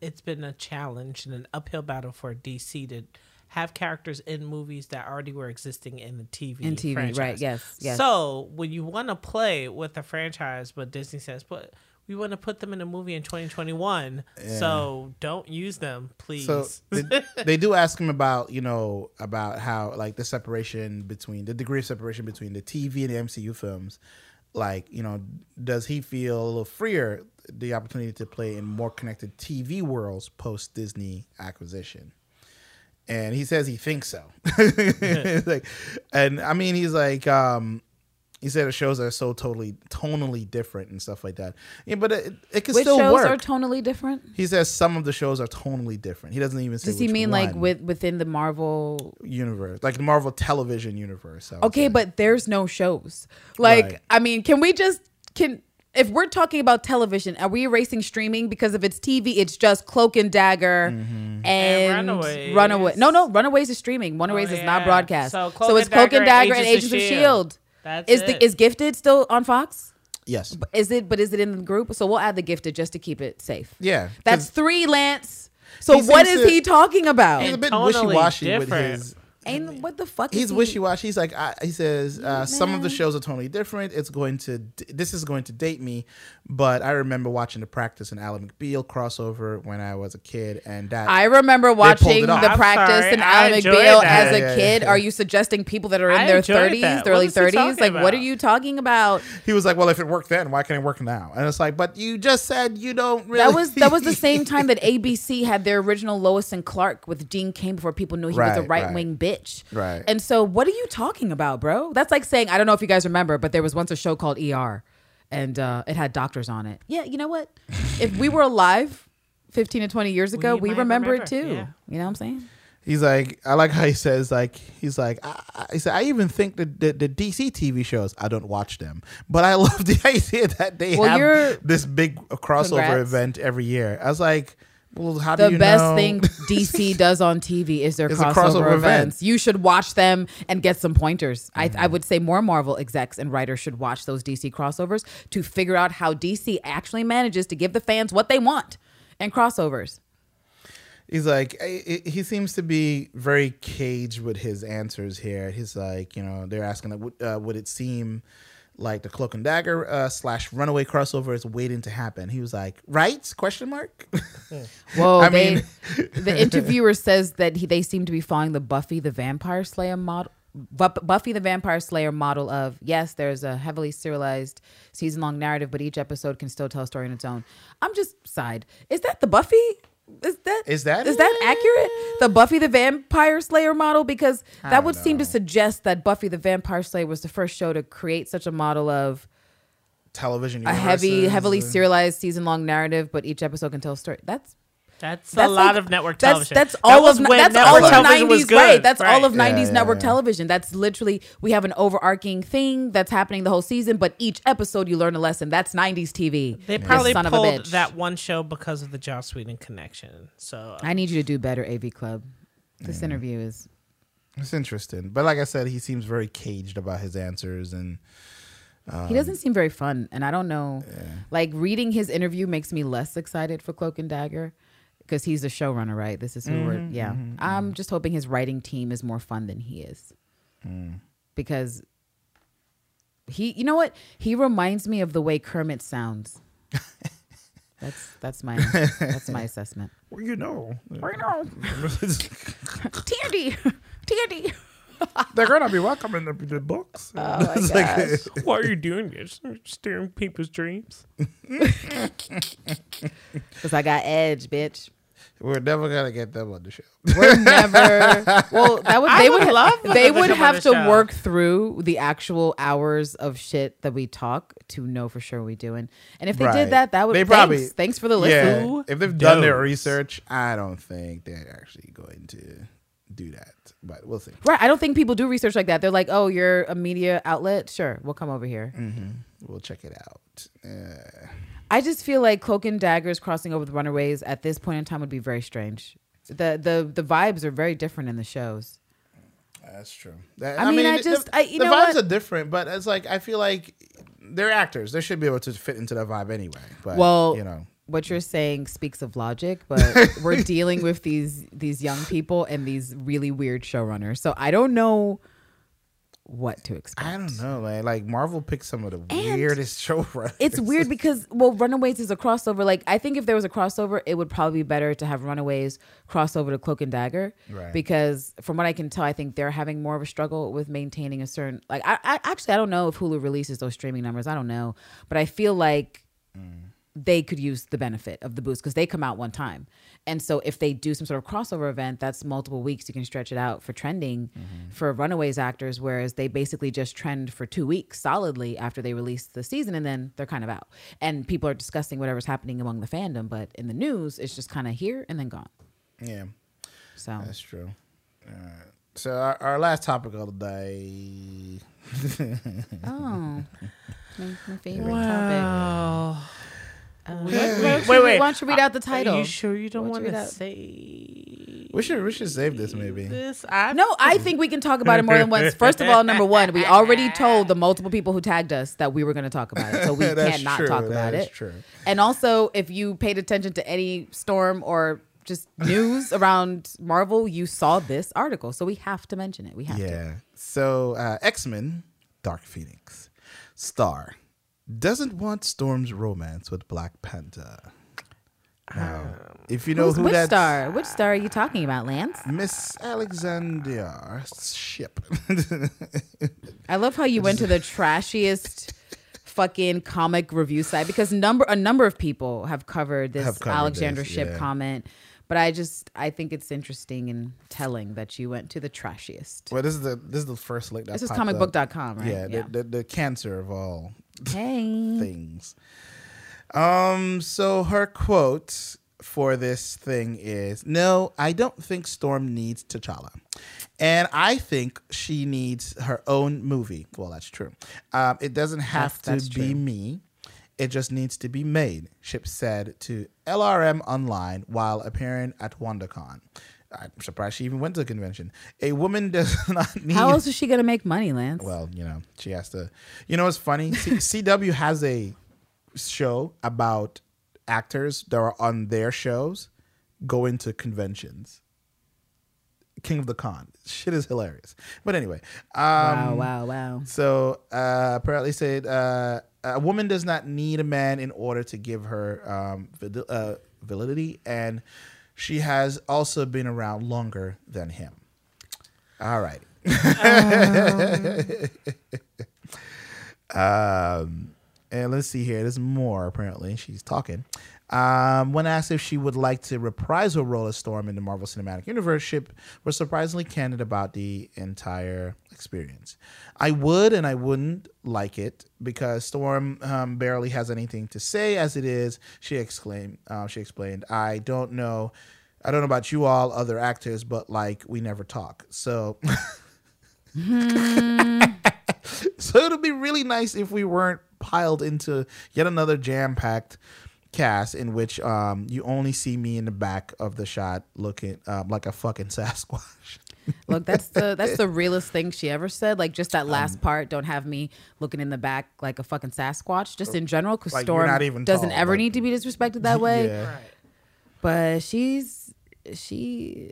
it's been a challenge and an uphill battle for DC to have characters in movies that already were existing in the TV. In TV, right, yes, yes. So when you want to play with a franchise, but Disney says, but we want to put them in a movie in 2021, so don't use them, please. So they, they do ask him about you know about how like the separation between the degree of separation between the TV and the MCU films. Like you know, does he feel a little freer the opportunity to play in more connected TV worlds post Disney acquisition? And he says he thinks so. like, and I mean, he's like, um, he said the shows are so totally tonally different and stuff like that. Yeah, but it, it can Which still shows work. are tonally different? He says some of the shows are tonally different. He doesn't even say. Does he mean like with within the Marvel universe, like the Marvel television universe? Okay, say. but there's no shows. Like, Right. I mean, can we just can if we're talking about television, are we erasing streaming because if it's TV, it's just Cloak and Dagger mm-hmm. and, And Runaways. Runaway. No, no, Runaways is streaming. Oh, Runaways is not yeah. broadcast. So So, it's Cloak and Dagger, Dagger and Agents of Shield. That's Is it. the is Gifted still on Fox? yes, Is it? But is it in the group? So we'll add the Gifted just to keep it safe. Yeah. That's three, Lance. So He what seems is to- he talking about? he's a bit totally wishy washy with his. Ain't what the fuck? is He's he- wishy washy. He's like, I, he says, uh, some of the shows are totally different. It's going to, this is going to date me, but I remember watching the practice and Ally McBeal crossover when I was a kid, and that I remember watching the I'm practice sorry, and I Alan enjoyed McBeal that. as a Yeah, yeah, kid. yeah. Are you suggesting people that are in I their enjoyed 30s, that. their What early is he 30s? talking Like, what are about? you talking about? he was like, well, if it worked then, why can't it work now? And it's like, but you just said you don't really. That was that was the same time that ABC had their original Lois and Clark with Dean Cain before people knew he was a Right, right. right wing bitch. Right. And so, what are you talking about, bro? That's like saying I don't know if you guys remember, but there was once a show called ER, and uh, it had doctors on it. Yeah, you know what? if we were alive. 15 to 20 years ago, We we, remember, remember, it too. yeah. You know what I'm saying? He's like, I like how he says, like, he's like, I, I, he said, I even think that the, the DC TV shows, I don't watch them, but I love the idea that they Well, have this big crossover Congrats. event every year. I was like, Well, how do The you best know- thing DC does on TV is their crossover, crossover event. events. You should watch them and get some pointers. Mm-hmm. I, I would say more Marvel execs and writers should watch those DC crossovers to figure out how DC actually manages to give the fans what they want and crossovers. He's like, he seems to be very caged with his answers here. He's like, you know, they're asking, like, uh, would it seem like the Cloak and Dagger uh, slash Runaway crossover is waiting to happen? He was like, right? Question mark. Whoa, I they, mean- the interviewer says that he, they seem to be following the Buffy the Vampire Slayer model. Buffy the Vampire Slayer model of yes, there's a heavily serialized season long narrative, but each episode can still tell a story on its own. I'm just side. Is that the Buffy? Is that Is that is that accurate? The Buffy the Vampire Slayer model because that would seem to suggest that Buffy the Vampire Slayer was the first show to create such a model of Television. a heavy, heavily serialized season long narrative, but each episode can tell a story. That's That's, a That's lot of network television. That's That all was of when that's network all of television was nineties. Right. good, That's all of Yeah, nineties yeah, network yeah. television. That's literally we have an overarching thing that's happening the whole season, but each episode you learn a lesson. That's nineties TV. They You probably son of a pulled bitch. that one show because of the Joss Whedon connection. So I need you to do better, AV Club. This interview is It's interesting, but like I said, he seems very caged about his answers, and he um, doesn't seem very fun, and I don't know. Like reading his interview makes me less excited for Cloak and Dagger because he's the showrunner, right? This is who we're. Mm-hmm, yeah, mm-hmm, I'm mm-hmm. just hoping his writing team is more fun than he is, mm. because he. You know what? He reminds me of the way Kermit sounds. That's that's my that's my assessment. well, you know, I know. Tandy, Tandy. they're gonna be welcoming the, the books. Oh my It's like- gosh. why are you doing this? Steering people's dreams. Because I got edge, bitch. We're never gonna get them on the show. We're never. Well, that would I they would would love they would have the to show. work through the actual hours of shit that we talk to know for sure we doing. And if they Right. did that, that would They thanks, probably- thanks for the Yeah, listen. Who if they've done their research, I don't think they're actually going to do that. But we'll see. Right. I don't think people do research like that. They're like, oh, you're a media outlet. Sure, we'll come over here. We'll check it out. Uh, I just feel like Cloak and Daggers crossing over the Runaways at this point in time would be very strange. The the the vibes are very different in the shows. that's true. That- I mean, I the- just- the, I- you the vibes what? are different, but it's like I feel like they're actors. They should be able to fit into that vibe anyway. But Well, you know, what you're saying speaks of logic, but we're dealing with these these young people and these really weird showrunners. So I don't know what to expect. I don't know, man. Like Marvel picked some of the And weirdest showrunners. It's weird because well, Runaways is a crossover. Like I think if there was a crossover, it would probably be better to have Runaways crossover to Cloak and Dagger. Right. Because from what I can tell, I think they're having more of a struggle with maintaining a certain like I, I actually I don't know if Hulu releases those streaming numbers. I don't know. But I feel like mm. They could use the benefit of the boost because they come out one time. And so if they do some sort of crossover event, that's multiple weeks. You can stretch it out for trending for Runaways actors, whereas they basically just trend for two weeks solidly after they release the season and then they're kind of out. And people are discussing whatever's happening among the fandom, but in the news, it's just kind of here and then gone. yeah, So that's true. Alright. So our, our last topic of the day. oh, my, my favorite topic. Wow. Uh, Wait, why- why wait, don't you- Why don't you read out the title? Are you sure you don't want to read out- say We should we should save this maybe. this? I No, I think we can talk about it more than once. First of all, number one, we already told the multiple people who tagged us that we were going to talk about it, so we That's can't not true, talk about is it. true. And also, if you paid attention to any storm or just news around Marvel, you saw this article, so we have to mention it. We have to. Yeah. So uh, X Men, Dark Phoenix, Star doesn't want Storm's romance with Black Panther. Now, if you know Who's, who which that star? Which star are you talking about, Lance? Miss Alexandria Shipp. I love how you went to the trashiest fucking comic review site because number a number of people have covered this Have covered Alexander this, Shipp yeah. comment. But I just I think it's interesting and telling that you went to the trashiest. well, this is the this is the first link that This is up. comicbook.com, right? Yeah, The, the the cancer of all Hey. things. Um, so her quote for this thing is No, I don't think Storm needs T'Challa. And I think she needs her own movie. Well, that's true. Um, it doesn't have That's- that's to be true. me. It just needs to be made, Shipp said to LRM Online while appearing at WonderCon. I'm surprised she even went to the convention. A woman does not need. How else is she gonna make money, Lance? Well, you know, she has to. You know what's funny? C- CW has a show about actors that are on their shows going to conventions. King of the Con. Shit is hilarious. But anyway, um, wow, wow, wow. so uh, apparently said uh, a woman does not need a man in order to give her um, uh, validity, and she has also been around longer than him. All right. um, and let's see here. There's more. Apparently, she's talking. Um, when asked if she would like to reprise her role as Storm in the Marvel Cinematic Universe, Shipp was surprisingly candid about the entire experience. I would and I wouldn't like it because Storm um, barely has anything to say as it is. She exclaimed. Uh, she explained, "I don't know." I don't know about you all, other actors, but like we never talk. So, so it'll be really nice if we weren't piled into yet another jam-packed cast in which um, you only see me in the back of the shot looking um, like a fucking Sasquatch. Look, that's the that's the realest thing she ever said. Like just that Um, last part. Don't have me looking in the back like a fucking Sasquatch. Just in general, because Like, Storm not even doesn't tall, ever like- need to be disrespected that way. Yeah. Right. But she's she.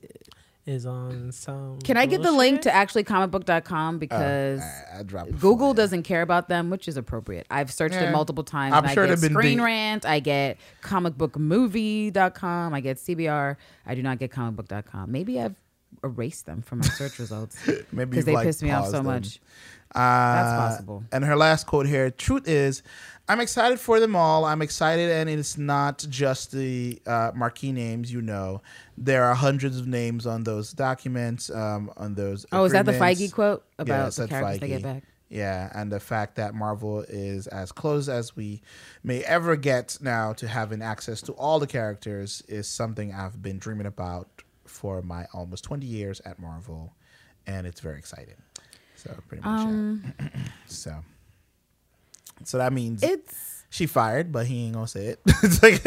Is on some. Can I get the link to actually comicbook.com because I, I dropped Google doesn't care about them, which is appropriate. I've searched Yeah. it multiple times. I'm and sure I get they've been Screen being- Rant. I get comicbookmovie.com. I get CBR. I do not get comicbook.com. Maybe I've erased them from my search results Maybe because they like, piss me off so them. much. Uh, That's possible. And her last quote here Truth is, I'm excited for them all. I'm excited, and it's not just the uh, marquee names, you know. There are hundreds of names on those documents, um, on those. Oh, is that the. Feige quote about it the characters they get back? Yeah, and the fact that Marvel is as close as we may ever get now to having access to all the characters is something I've been dreaming about for my almost 20 years at Marvel, and it's very exciting. So pretty much, Um, yeah. so so that means It's she fired, but he ain't gonna say it. it's like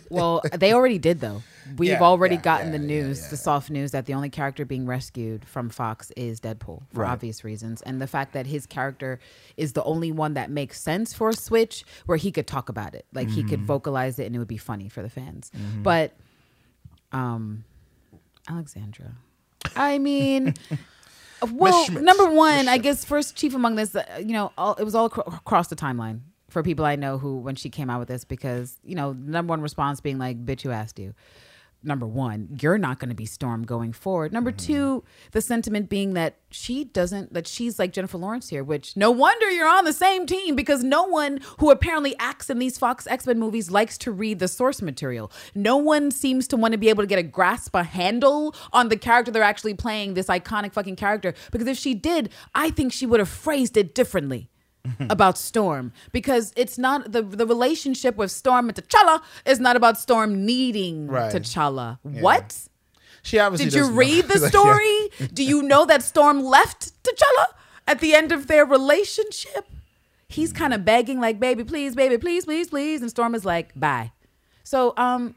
well, they already did though. We've Yeah, already yeah, gotten yeah, the news, the soft news that the only character being rescued from Fox is Deadpool for Right. obvious reasons, and the fact that his character is the only one that makes sense for a switch, where he could talk about it, like he Mm-hmm. could vocalize it, and it would be funny for the fans. But, um, Alexandra, I mean. Well, number one, I guess first chief among this, uh, you know, all, it was all acro- across the timeline for people I know who, when she came out with this, because you know, the number one response being like, "Bitch, who asked you?" Number one, you're not going to be Storm going forward. Number mm-hmm. two, the sentiment being that she doesn't, that she's like Jennifer Lawrence here, which no wonder you're on the same team because no one who apparently acts in these Fox X Men movies likes to read the source material. No one seems to want to be able to get a grasp, a handle on the character they're actually playing, this iconic fucking character. Because if she did, I think she would have phrased it differently about Storm because it's not the the relationship with Storm and T'Challa is not about Storm needing Right. T'Challa. What? she obviously. Did you doesn't know. read the story? Do you know that Storm left T'Challa at the end of their relationship? He's kind of begging, like, baby, please, baby, please, please, please. And Storm is like, bye. So, um,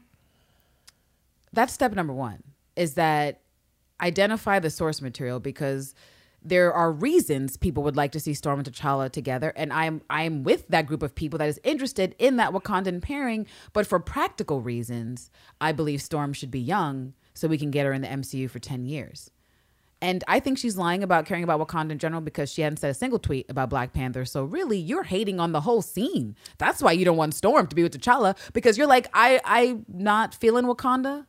that's step number one is that identify the source material because there are reasons people would like to see Storm and T'Challa together, and I'm I'm with that group of people that is interested in that Wakandan pairing. But for practical reasons, I believe Storm should be young so we can get her in the MCU for ten years. And I think she's lying about caring about Wakanda in general because she hadn't said a single tweet about Black Panther. So really, you're hating on the whole scene. That's why you don't want Storm to be with T'Challa because you're like, I I'm not feeling Wakanda.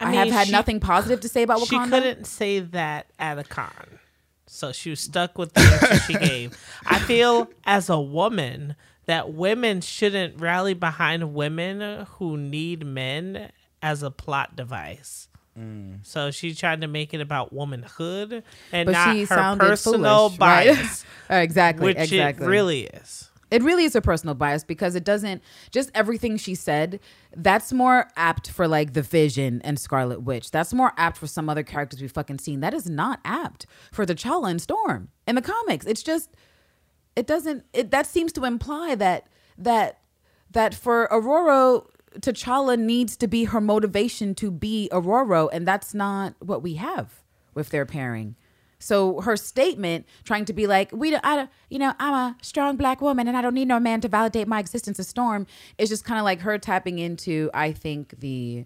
I, have mean, had she- nothing positive to say about Wakanda. She couldn't say that at a con. So she was stuck with the answer she gave. I feel as a woman that women shouldn't rally behind women who need men as a plot device. Mm. So she tried to make it about womanhood and but not she her personal foolish, right? bias, uh, exactly, which exactly. it really is. It really is a personal bias because it doesn't just everything she said. That's more apt for like the Vision and Scarlet Witch. That's more apt for some other characters we've fucking seen. That is not apt for the T'Challa and Storm in the comics. It's just it doesn't. It that seems to imply that that that for Ororo, T'Challa needs to be her motivation to be Ororo, and that's not what we have with their pairing. So her statement, trying to be like, we, don't, I don't, you know, I'm a strong black woman and I don't need no man to validate my existence as Storm, is just kind of like her tapping into, I think the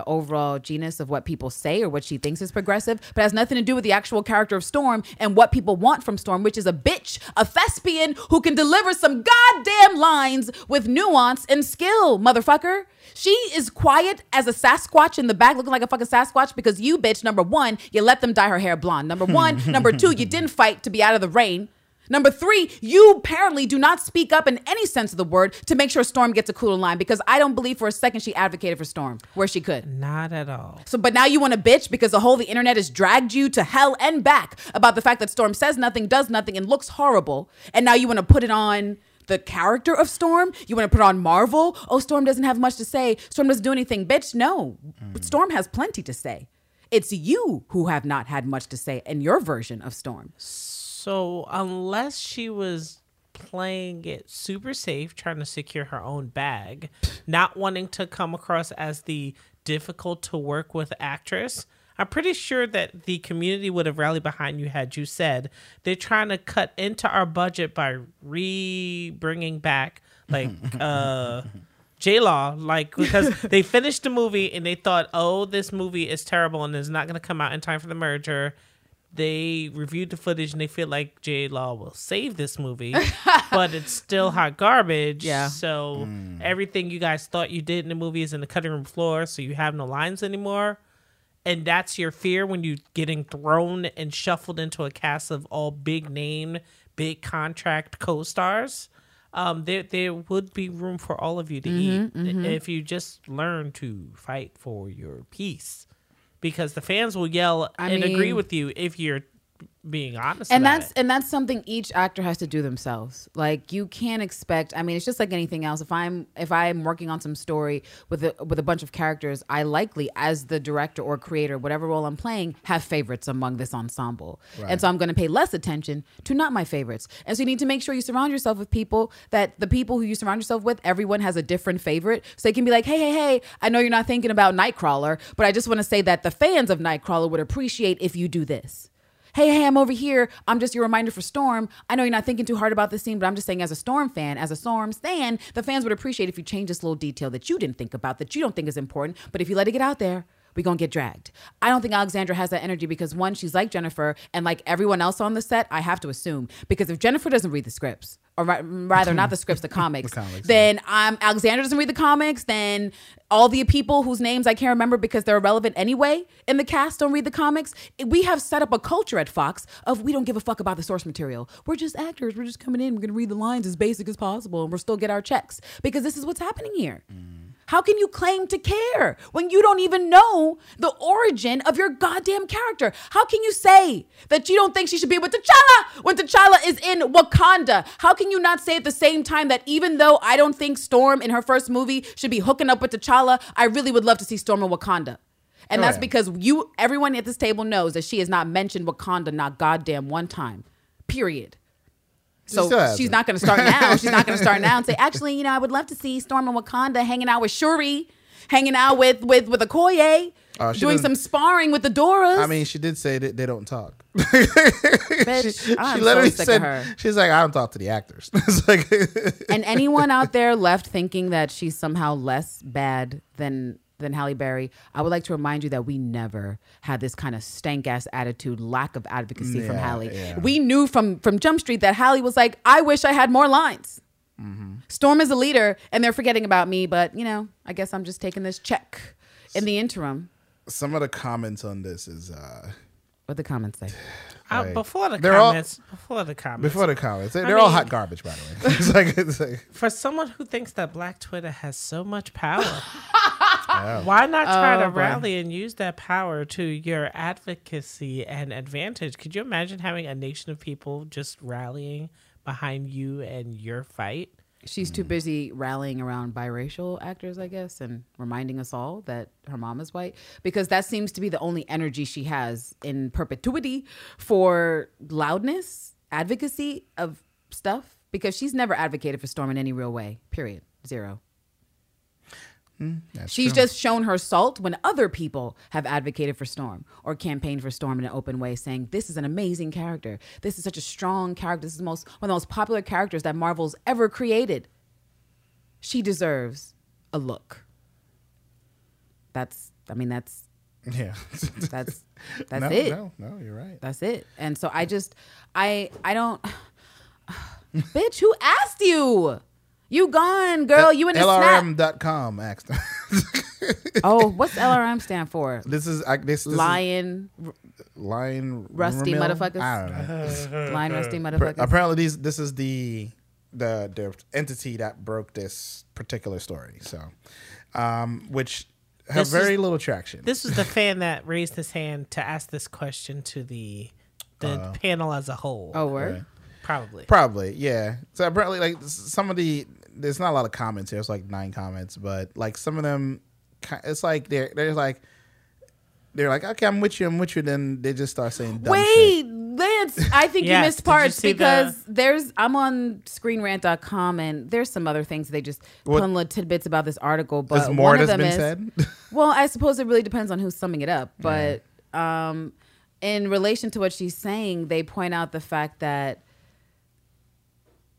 the overall genus of what people say or what she thinks is progressive, but has nothing to do with the actual character of Storm and what people want from Storm, which is a bitch, a thespian who can deliver some goddamn lines with nuance and skill, motherfucker. She is quiet as a Sasquatch in the back, looking like a fucking Sasquatch because you, bitch, number one, you let them dye her hair blonde. Number one. number two, you didn't fight to be out of the rain. Number three, you apparently do not speak up in any sense of the word to make sure Storm gets a cooler line because I don't believe for a second she advocated for Storm where she could. Not at all. So, but now you want to bitch because the whole the internet has dragged you to hell and back about the fact that Storm says nothing, does nothing, and looks horrible, and now you want to put it on the character of Storm. You want to put on Marvel. Oh, Storm doesn't have much to say. Storm doesn't do anything, bitch. No, mm. Storm has plenty to say. It's you who have not had much to say in your version of Storm. So unless she was playing it super safe, trying to secure her own bag, not wanting to come across as the difficult to work with actress, I'm pretty sure that the community would have rallied behind you had you said they're trying to cut into our budget by re bringing back like uh J Law, like because they finished the movie and they thought, oh, this movie is terrible and is not going to come out in time for the merger. They reviewed the footage and they feel like J Law will save this movie, but it's still hot garbage. Yeah. So everything you guys thought you did in the movie is in the cutting room floor, so you have no lines anymore. And that's your fear when you're getting thrown and shuffled into a cast of all big name, big contract co-stars um, there there would be room for all of you to Mm-hmm, eat if you just learn to fight for your peace, because the fans will yell I and agree with you if you're being honest. and about that's it. and that's something each actor has to do themselves. Like you can't expect i mean it's just like anything else. If i'm if i'm working on some story with a with a bunch of characters i likely as the director or creator whatever role i'm playing have favorites among this ensemble. And so i'm going to pay less attention to not my favorites. And so you need to make sure you surround yourself with people that the people who you surround yourself with everyone has a different favorite. So they can be like hey hey hey i know you're not thinking about nightcrawler but i just want to say that the fans of nightcrawler would appreciate if you do this hey, hey, I'm over here. I'm just your reminder for Storm. I know you're not thinking too hard about this scene, but I'm just saying, as a Storm fan, as a Storm fan, the fans would appreciate if you change this little detail that you didn't think about, that you don't think is important. But if you let it get out there, we gonna get dragged. I don't think Alexandra has that energy because one, she's like Jennifer, and like everyone else on the set, I have to assume because if Jennifer doesn't read the scripts, or ri- rather not the scripts, the comics, comics, then um, Alexandra doesn't read the comics. Then all the people whose names I can't remember because they're irrelevant anyway in the cast don't read the comics. We have set up a culture at Fox of we don't give a fuck about the source material. We're just actors. We're just coming in. We're gonna read the lines as basic as possible, and we'll still get our checks because this is what's happening here. How can you claim to care when you don't even know the origin of your goddamn character? How can you say that you don't think she should be with T'Challa when T'Challa is in Wakanda? How can you not say at the same time that even though I don't think Storm in her first movie should be hooking up with T'Challa, I really would love to see Storm in Wakanda? And Oh, that's yeah. because you, everyone at this table knows that she has not mentioned Wakanda not goddamn one time. Period. So she's not going to start now. She's not going to start now and say, actually, you know, I would love to see Storm and Wakanda hanging out with Shuri, hanging out with with with Okoye, uh, she doing some sparring with the Doras. I mean, she did say that they don't talk. Bitch, I'm so sick of her. she's like, I don't talk to the actors. it's like, and anyone out there left thinking that she's somehow less bad than than Halle Berry, I would like to remind you that we never had this kind of stank ass attitude, lack of advocacy from Yeah, Halle. yeah. We knew from from Jump Street that Halle was like, I wish I had more lines. Mm-hmm. Storm is a leader, and they're forgetting about me. But you know, I guess I'm just taking this check in the interim. some of the comments on this is uh What the comments say? Uh, like, before the they're all- comments, before the comments, before the comments. They, are all mean- hot garbage, by the way. it's like, it's like for someone who thinks that Black Twitter has so much power, why not try Oh, to boy. rally and use that power to your advocacy and advantage? Could you imagine having a nation of people just rallying behind you and your fight? She's Mm. too busy rallying around biracial actors, I guess, and reminding us all that her mom is white because that seems to be the only energy she has in perpetuity for loudness, advocacy of stuff. because she's never advocated for Storm in any real way. Period. Zero. She's true. just shown her salt when other people have advocated for Storm or campaigned for Storm in an open way, saying, This is an amazing character. This is such a strong character. This is the most one of the most popular characters that Marvel's ever created. She deserves a look. That's I mean, that's yeah. that's that's no, it. no, no, you're right. That's it. And so I just I I don't Bitch, who asked you? You gone, girl. You in the snap. LRM.com asked. Oh, what's LRM stand for? this is I, this, this Lion, is lion Rusty rumor motherfuckers. I don't know. lion, rusty motherfuckers. Apparently, these this is the the the entity that broke this particular story. So, um, which have This very is- little traction. This was the fan that raised his hand to ask this question to the the panel as a whole. Oh, word. Right. probably. Probably, yeah. So apparently, like some of the there's not a lot of comments here. It's like nine comments, but like some of them, it's like they're they're like they're like, okay, I'm with you, I'm with you. Then they just start saying, dumb Wait, shit. Lance, I think you missed did you parts the- because there's I'm on screenrant.com and there's some other things they just What- put in little tidbits about this article, but There's more one of them been is said. well, I suppose it really depends on who's summing it up, but um, in relation to what she's saying, they point out the fact that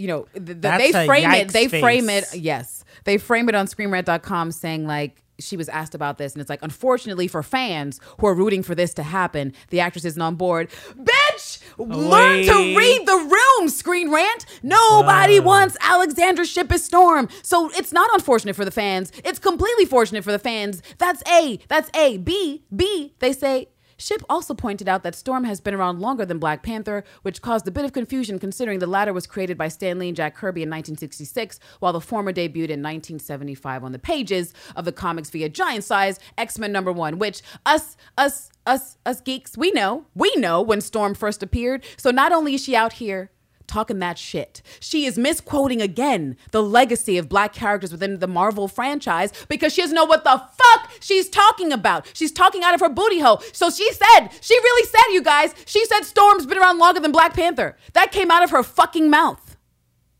you know th- th- they frame it. They frame it. Yes, they frame it on screenrant.com saying like she was asked about this, and it's like, unfortunately for fans who are rooting for this to happen, the actress isn't on board. Bitch, learn to read the room. Screen rant. Nobody wants Alexandra Shipp as Storm, so it's not unfortunate for the fans. It's completely fortunate for the fans. That's A. That's A. B. B. They say. Shipp also pointed out that Storm has been around longer than Black Panther, which caused a bit of confusion considering the latter was created by Stan Lee and Jack Kirby in 1966, while the former debuted in 1975 on the pages of the comics via Giant Size X-Men number 1, which us us us us geeks, we know. We know when Storm first appeared. So not only is she out here talking that shit. She is misquoting again the legacy of black characters within the Marvel franchise because she doesn't know what the fuck she's talking about. She's talking out of her booty hole. So she said, she really said, you guys, she said Storm's been around longer than Black Panther. That came out of her fucking mouth.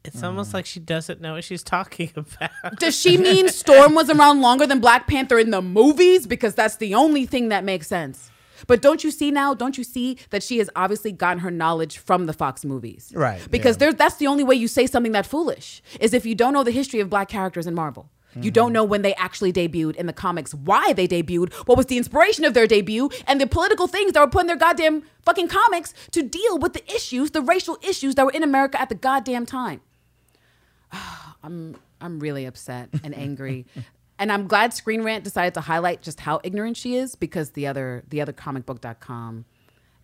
It's almost like she doesn't know what she's talking about. Does she mean Storm was around longer than Black Panther in the movies? Because that's the only thing that makes sense. But don't you see now? Don't you see that she has obviously gotten her knowledge from the Fox movies? Right, Because yeah. that's the only way you say something that foolish is if you don't know the history of black characters in Marvel. You Mm-hmm. don't know when they actually debuted in the comics, why they debuted, what was the inspiration of their debut, and the political things that were put in their goddamn fucking comics to deal with the issues, the racial issues that were in America at the goddamn time. I'm I'm really upset and angry. And I'm glad Screen Rant decided to highlight just how ignorant she is because the other the other comicbook.com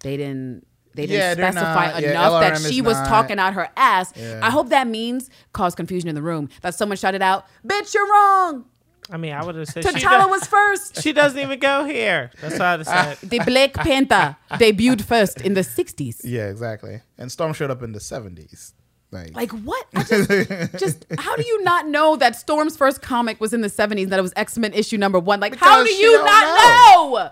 they didn't they didn't Yeah, specify not- yeah, enough that she was not- talking out her ass. Yeah. I hope that means cause confusion in the room. That someone shouted out, "Bitch, you're wrong. I mean, I would have said she, T'Challa was first. she doesn't even go here. That's what I'd said. The Black Panther debuted first in the 60s. yeah, exactly. And Storm showed up in the 70s. Like, Like what? Just, just how do you not know that Storm's first comic was in the 70s that it was X-Men issue number 1? Like how do you don't know. know?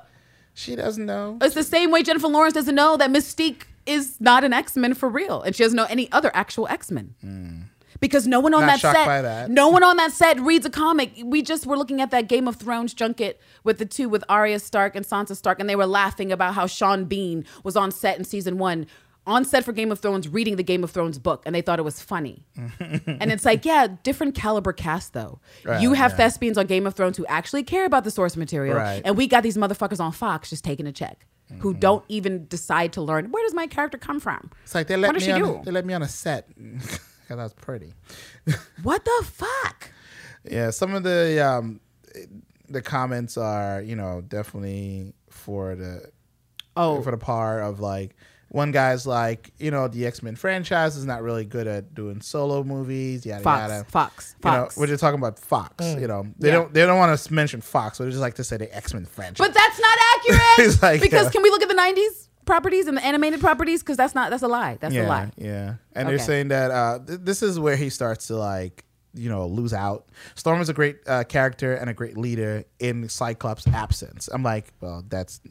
she doesn't know. It's the same way Jennifer Lawrence doesn't know that Mystique is not an X-Men for real and she doesn't know any other actual X-Men. Hmm. Because no one on Not that set, that. no one on that set reads a comic. We just were looking at that Game of Thrones junket with the two, with Arya Stark and Sansa Stark, and they were laughing about how Sean Bean was on set in season one, on set for Game of Thrones, reading the Game of Thrones book, and they thought it was funny. and it's like, yeah, different caliber cast though. Right, you have yeah. thespians on Game of Thrones who actually care about the source material, Right. and we got these motherfuckers on Fox just taking a check. Who Mm-hmm. don't even decide to learn where does my character come from? It's like they let What me on. do? They let me on a set because I was pretty. What the fuck? Yeah, some of the um, the comments are you know definitely for the Oh, for the part of like one guy's like you know the X Men franchise is not really good at doing solo movies yada Fox, yada. Fox, You know, Fox. we're just talking about Fox. You know, they Yeah. don't they don't want to mention Fox, so they just like to say the X Men franchise. But that's not accurate. It's like, because uh, can we look at the '90s properties and the animated properties? Because that's not that's a lie. That's yeah, a lie. yeah, and they're saying that uh, th- this is where he starts to like you know lose out. Storm is a great uh, character and a great leader in Cyclops' absence. I'm like, well, that's.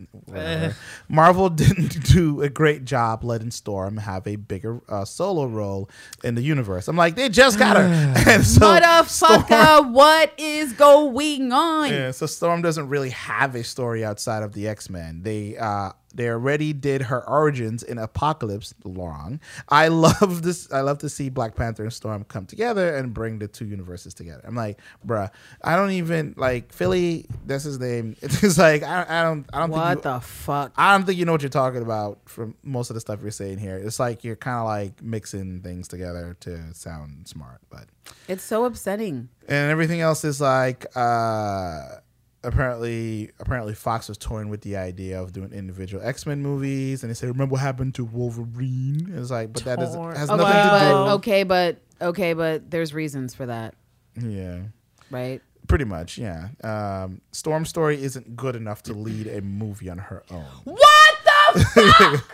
Marvel didn't do a great job letting Storm have a bigger uh, solo role in the universe. I'm like, they just got her. so Motherfucker, what is going on? yeah, so Storm doesn't really have a story outside of the X Men. They uh they already did her origins in Apocalypse long. I love this. I love to see Black Panther and Storm come together and bring the two universes together. I'm like, bruh, I don't even like Philly. That's his name. It's like I, I don't. I don't What think you, the fuck? I don't think you know what you're talking about from most of the stuff you're saying here. It's like you're kind of like mixing things together to sound smart, but It's so upsetting. and everything else is like uh apparently apparently Fox was toying with the idea of doing individual X-Men movies and they said remember what happened to Wolverine it's like but that doesn't Torn. has Oh, nothing but to okay, but okay, but there's reasons for that, yeah right? pretty much yeah um Storm story isn't good enough to lead a movie on her own What the fuck?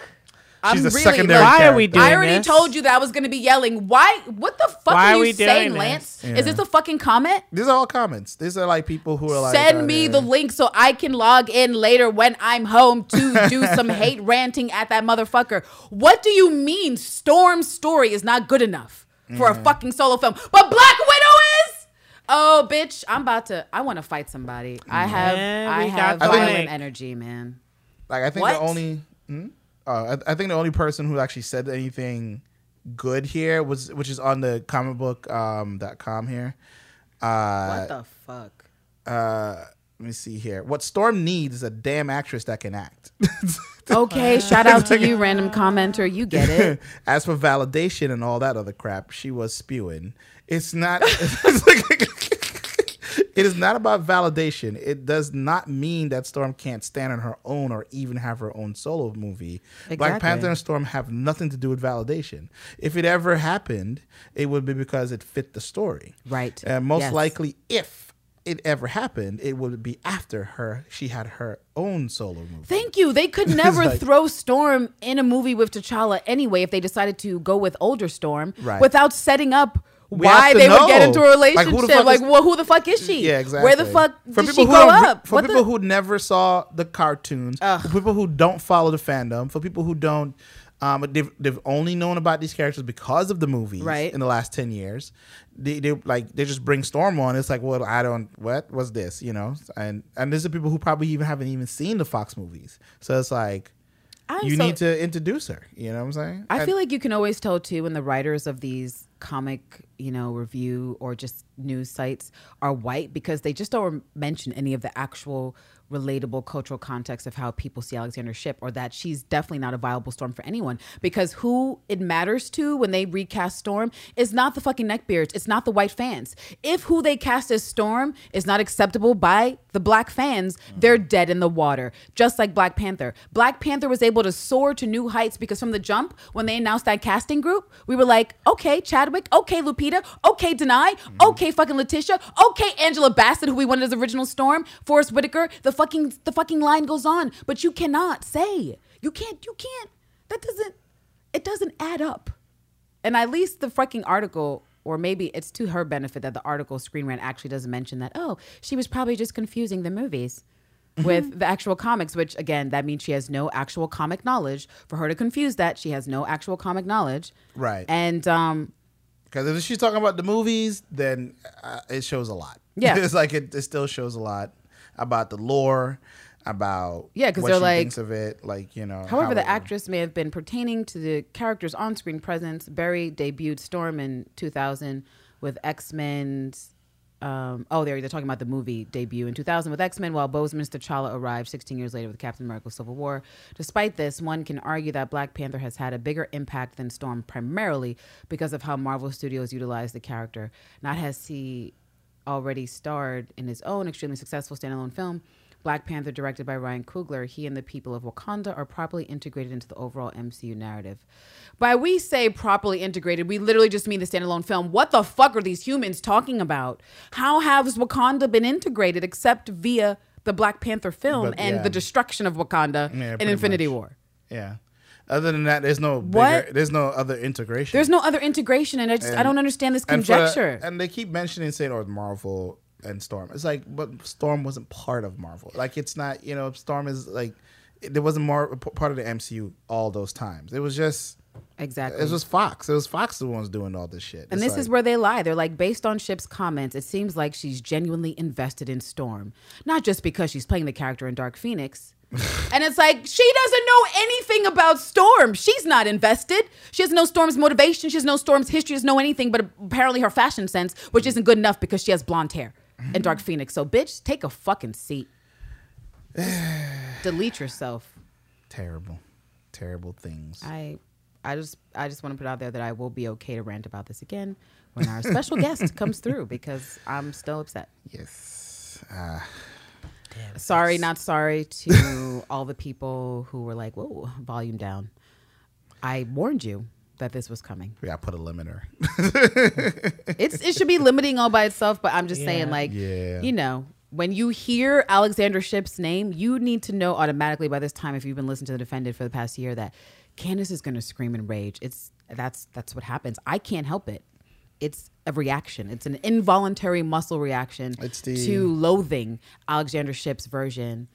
I'm She's a really secondary like- Why are we character. doing I already this? told you that I was going to be yelling. Why? What the fuck Why are are you we saying, this? Lance? Yeah. Is this a fucking comment? these are all comments these are like people who are like Send uh, me yeah. the link so I can log in later when I'm home to do some hate ranting at that motherfucker. What do you mean Storm's story is not good enough for a fucking solo film? But Black Widow is? Oh, bitch, I'm about to I want to fight somebody. I have I have got violent Blake. energy, man. Like I think What? the only, hmm? Uh, I, I think the only person who actually said anything good here was, which is on the comic book um, dot com here. Uh, What the fuck? uh, let me see here. What Storm needs is a damn actress that can act. Okay, shout out to you, random commenter. You get it. As for validation and all that other crap, she was spewing. It's not. it is not about validation. It does not mean that Storm can't stand on her own or even have her own solo movie. Black Panther and Storm have nothing to do with validation. If it ever happened, it would be because it fit the story. Right. And most Yes. likely, if it ever happened, it would be after her. She had her own solo movie. Thank you. They could never like- throw Storm in a movie with T'Challa anyway if they decided to go with older Storm Right. without setting up We why they would get into a Like, who the relationship. Like, is- well, who the fuck is she? Yeah, exactly. Where the fuck for did people she who grow up? For What people the- who never saw the cartoons, for people who don't follow the fandom, for people who don't, um, they've they've only known about these characters because of the movies, Right. In the last ten years, they, they like they just bring Storm on. It's like, well, I don't what was this, you know? And and these are people who probably even haven't even seen the Fox movies, so it's like. I'm you so- need to introduce her. You know what I'm saying? I And- feel like you can always tell too when the writers of these comic, you know, review or just news sites are white because they just don't mention any of the actual relatable cultural context of how people see Alexandra Shipp or that she's definitely not a viable Storm for anyone because who it matters to when they recast Storm is not the fucking neckbeards, it's not the white fans. If who they cast as Storm is not acceptable by the black fans, they're dead in the water. Just like Black Panther. Black Panther was able to soar to new heights because from the jump, when they announced that casting group, we were like, okay, Chadwick, okay, Lupita, okay, Danai, okay, fucking Letitia, okay, Angela Bassett, who we wanted as original Storm, Forest Whitaker, the fucking the fucking line goes on. But you cannot say. You can't, you can't. That doesn't it doesn't add up. And at least the fucking article, or maybe it's to her benefit that the article Screen Rant actually doesn't mention that, oh, she was probably just confusing the movies with the actual comics, which again, that means she has no actual comic knowledge. For her to confuse that, she has no actual comic knowledge. Right. And um, Because if she's talking about the movies, then uh, it shows a lot. Yeah. it's like it, it still shows a lot about the lore, about Yeah, 'cause what they're like- thinks of it, like you know. However, the actress may have been pertaining to the character's on screen presence. Berry debuted Storm in 2000 with X Men's. Um, oh, they're, they're talking about the movie debut in 2000 with X Men, while Boseman's T'Challa arrived 16 years later with Captain America Civil War. Despite this, one can argue that Black Panther has had a bigger impact than Storm primarily because of how Marvel Studios utilized the character. Not has he already starred in his own extremely successful standalone film, Black Panther, directed by Ryan Coogler, he and the people of Wakanda are properly integrated into the overall MCU narrative. By we say properly integrated, we literally just mean the standalone film. What the fuck are these humans talking about? How has Wakanda been integrated except via the Black Panther film But, and yeah. the destruction of Wakanda Yeah, in Infinity much. War? Yeah. Other than that, there's no What? bigger, there's no other integration. There's no other integration, and I just I don't understand this and the- conjecture. and they keep mentioning saying, "Oh, Marvel and Storm." It's like, but Storm wasn't part of Marvel. Like, it's not. You know, Storm is like, there wasn't more part of the MCU all those times. It was just, exactly. it was Fox. It was Fox the ones doing all this shit. And It's this is where they lie. They're like, based on Shipp's comments, it seems like she's genuinely invested in Storm, not just because she's playing the character in Dark Phoenix. and it's like she doesn't know anything about Storm. She's not invested. She has no Storm's motivation. She has no Storm's history. She doesn't know anything but apparently her fashion sense, which isn't good enough because she has blonde hair and Dark Phoenix. So, bitch, take a fucking seat. Delete yourself. terrible, terrible things. I I just I just want to put out there that I will be okay to rant about this again when our special guest comes through because I'm still upset. yes. Uh, Sorry, not sorry to all the people who were like, "Whoa, volume down." I warned you that this was coming. Yeah, to put a limiter. It's it should be limiting all by itself, but I'm just Yeah. saying, like, Yeah. you know, when you hear Alexandra Shipp's name, you need to know automatically by this time, if you've been listening to the defendant for the past year, that Candace is going to scream and rage. It's that's that's what happens. I can't help it. It's a reaction. It's an involuntary muscle reaction the- to loathing Alexandra Shipp's version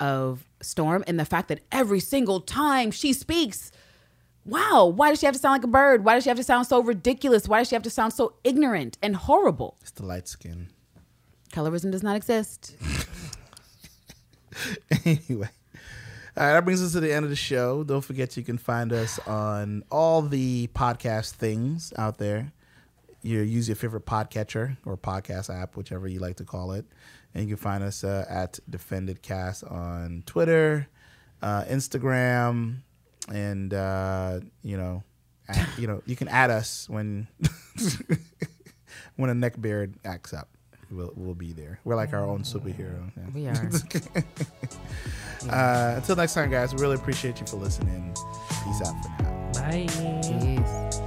of Storm and the fact that every single time she speaks, wow, why does she have to sound like a bird? Why does she have to sound so ridiculous? Why does she have to sound so ignorant and horrible? it's the light skin. Colorism does not exist. anyway. All right, that brings us to the end of the show. Don't forget you can find us on all the podcast things out there. You use your favorite podcatcher or podcast app, whichever you like to call it, and you can find us uh, at Defended Cast on Twitter, uh, Instagram, and uh, you know, at- you know, you can add us when when a neckbeard acts up. We'll, we'll be there. We're like our own superhero. Yeah. We are. Uh, until next time, guys, we really appreciate you for listening. Peace out for now. Bye. Peace.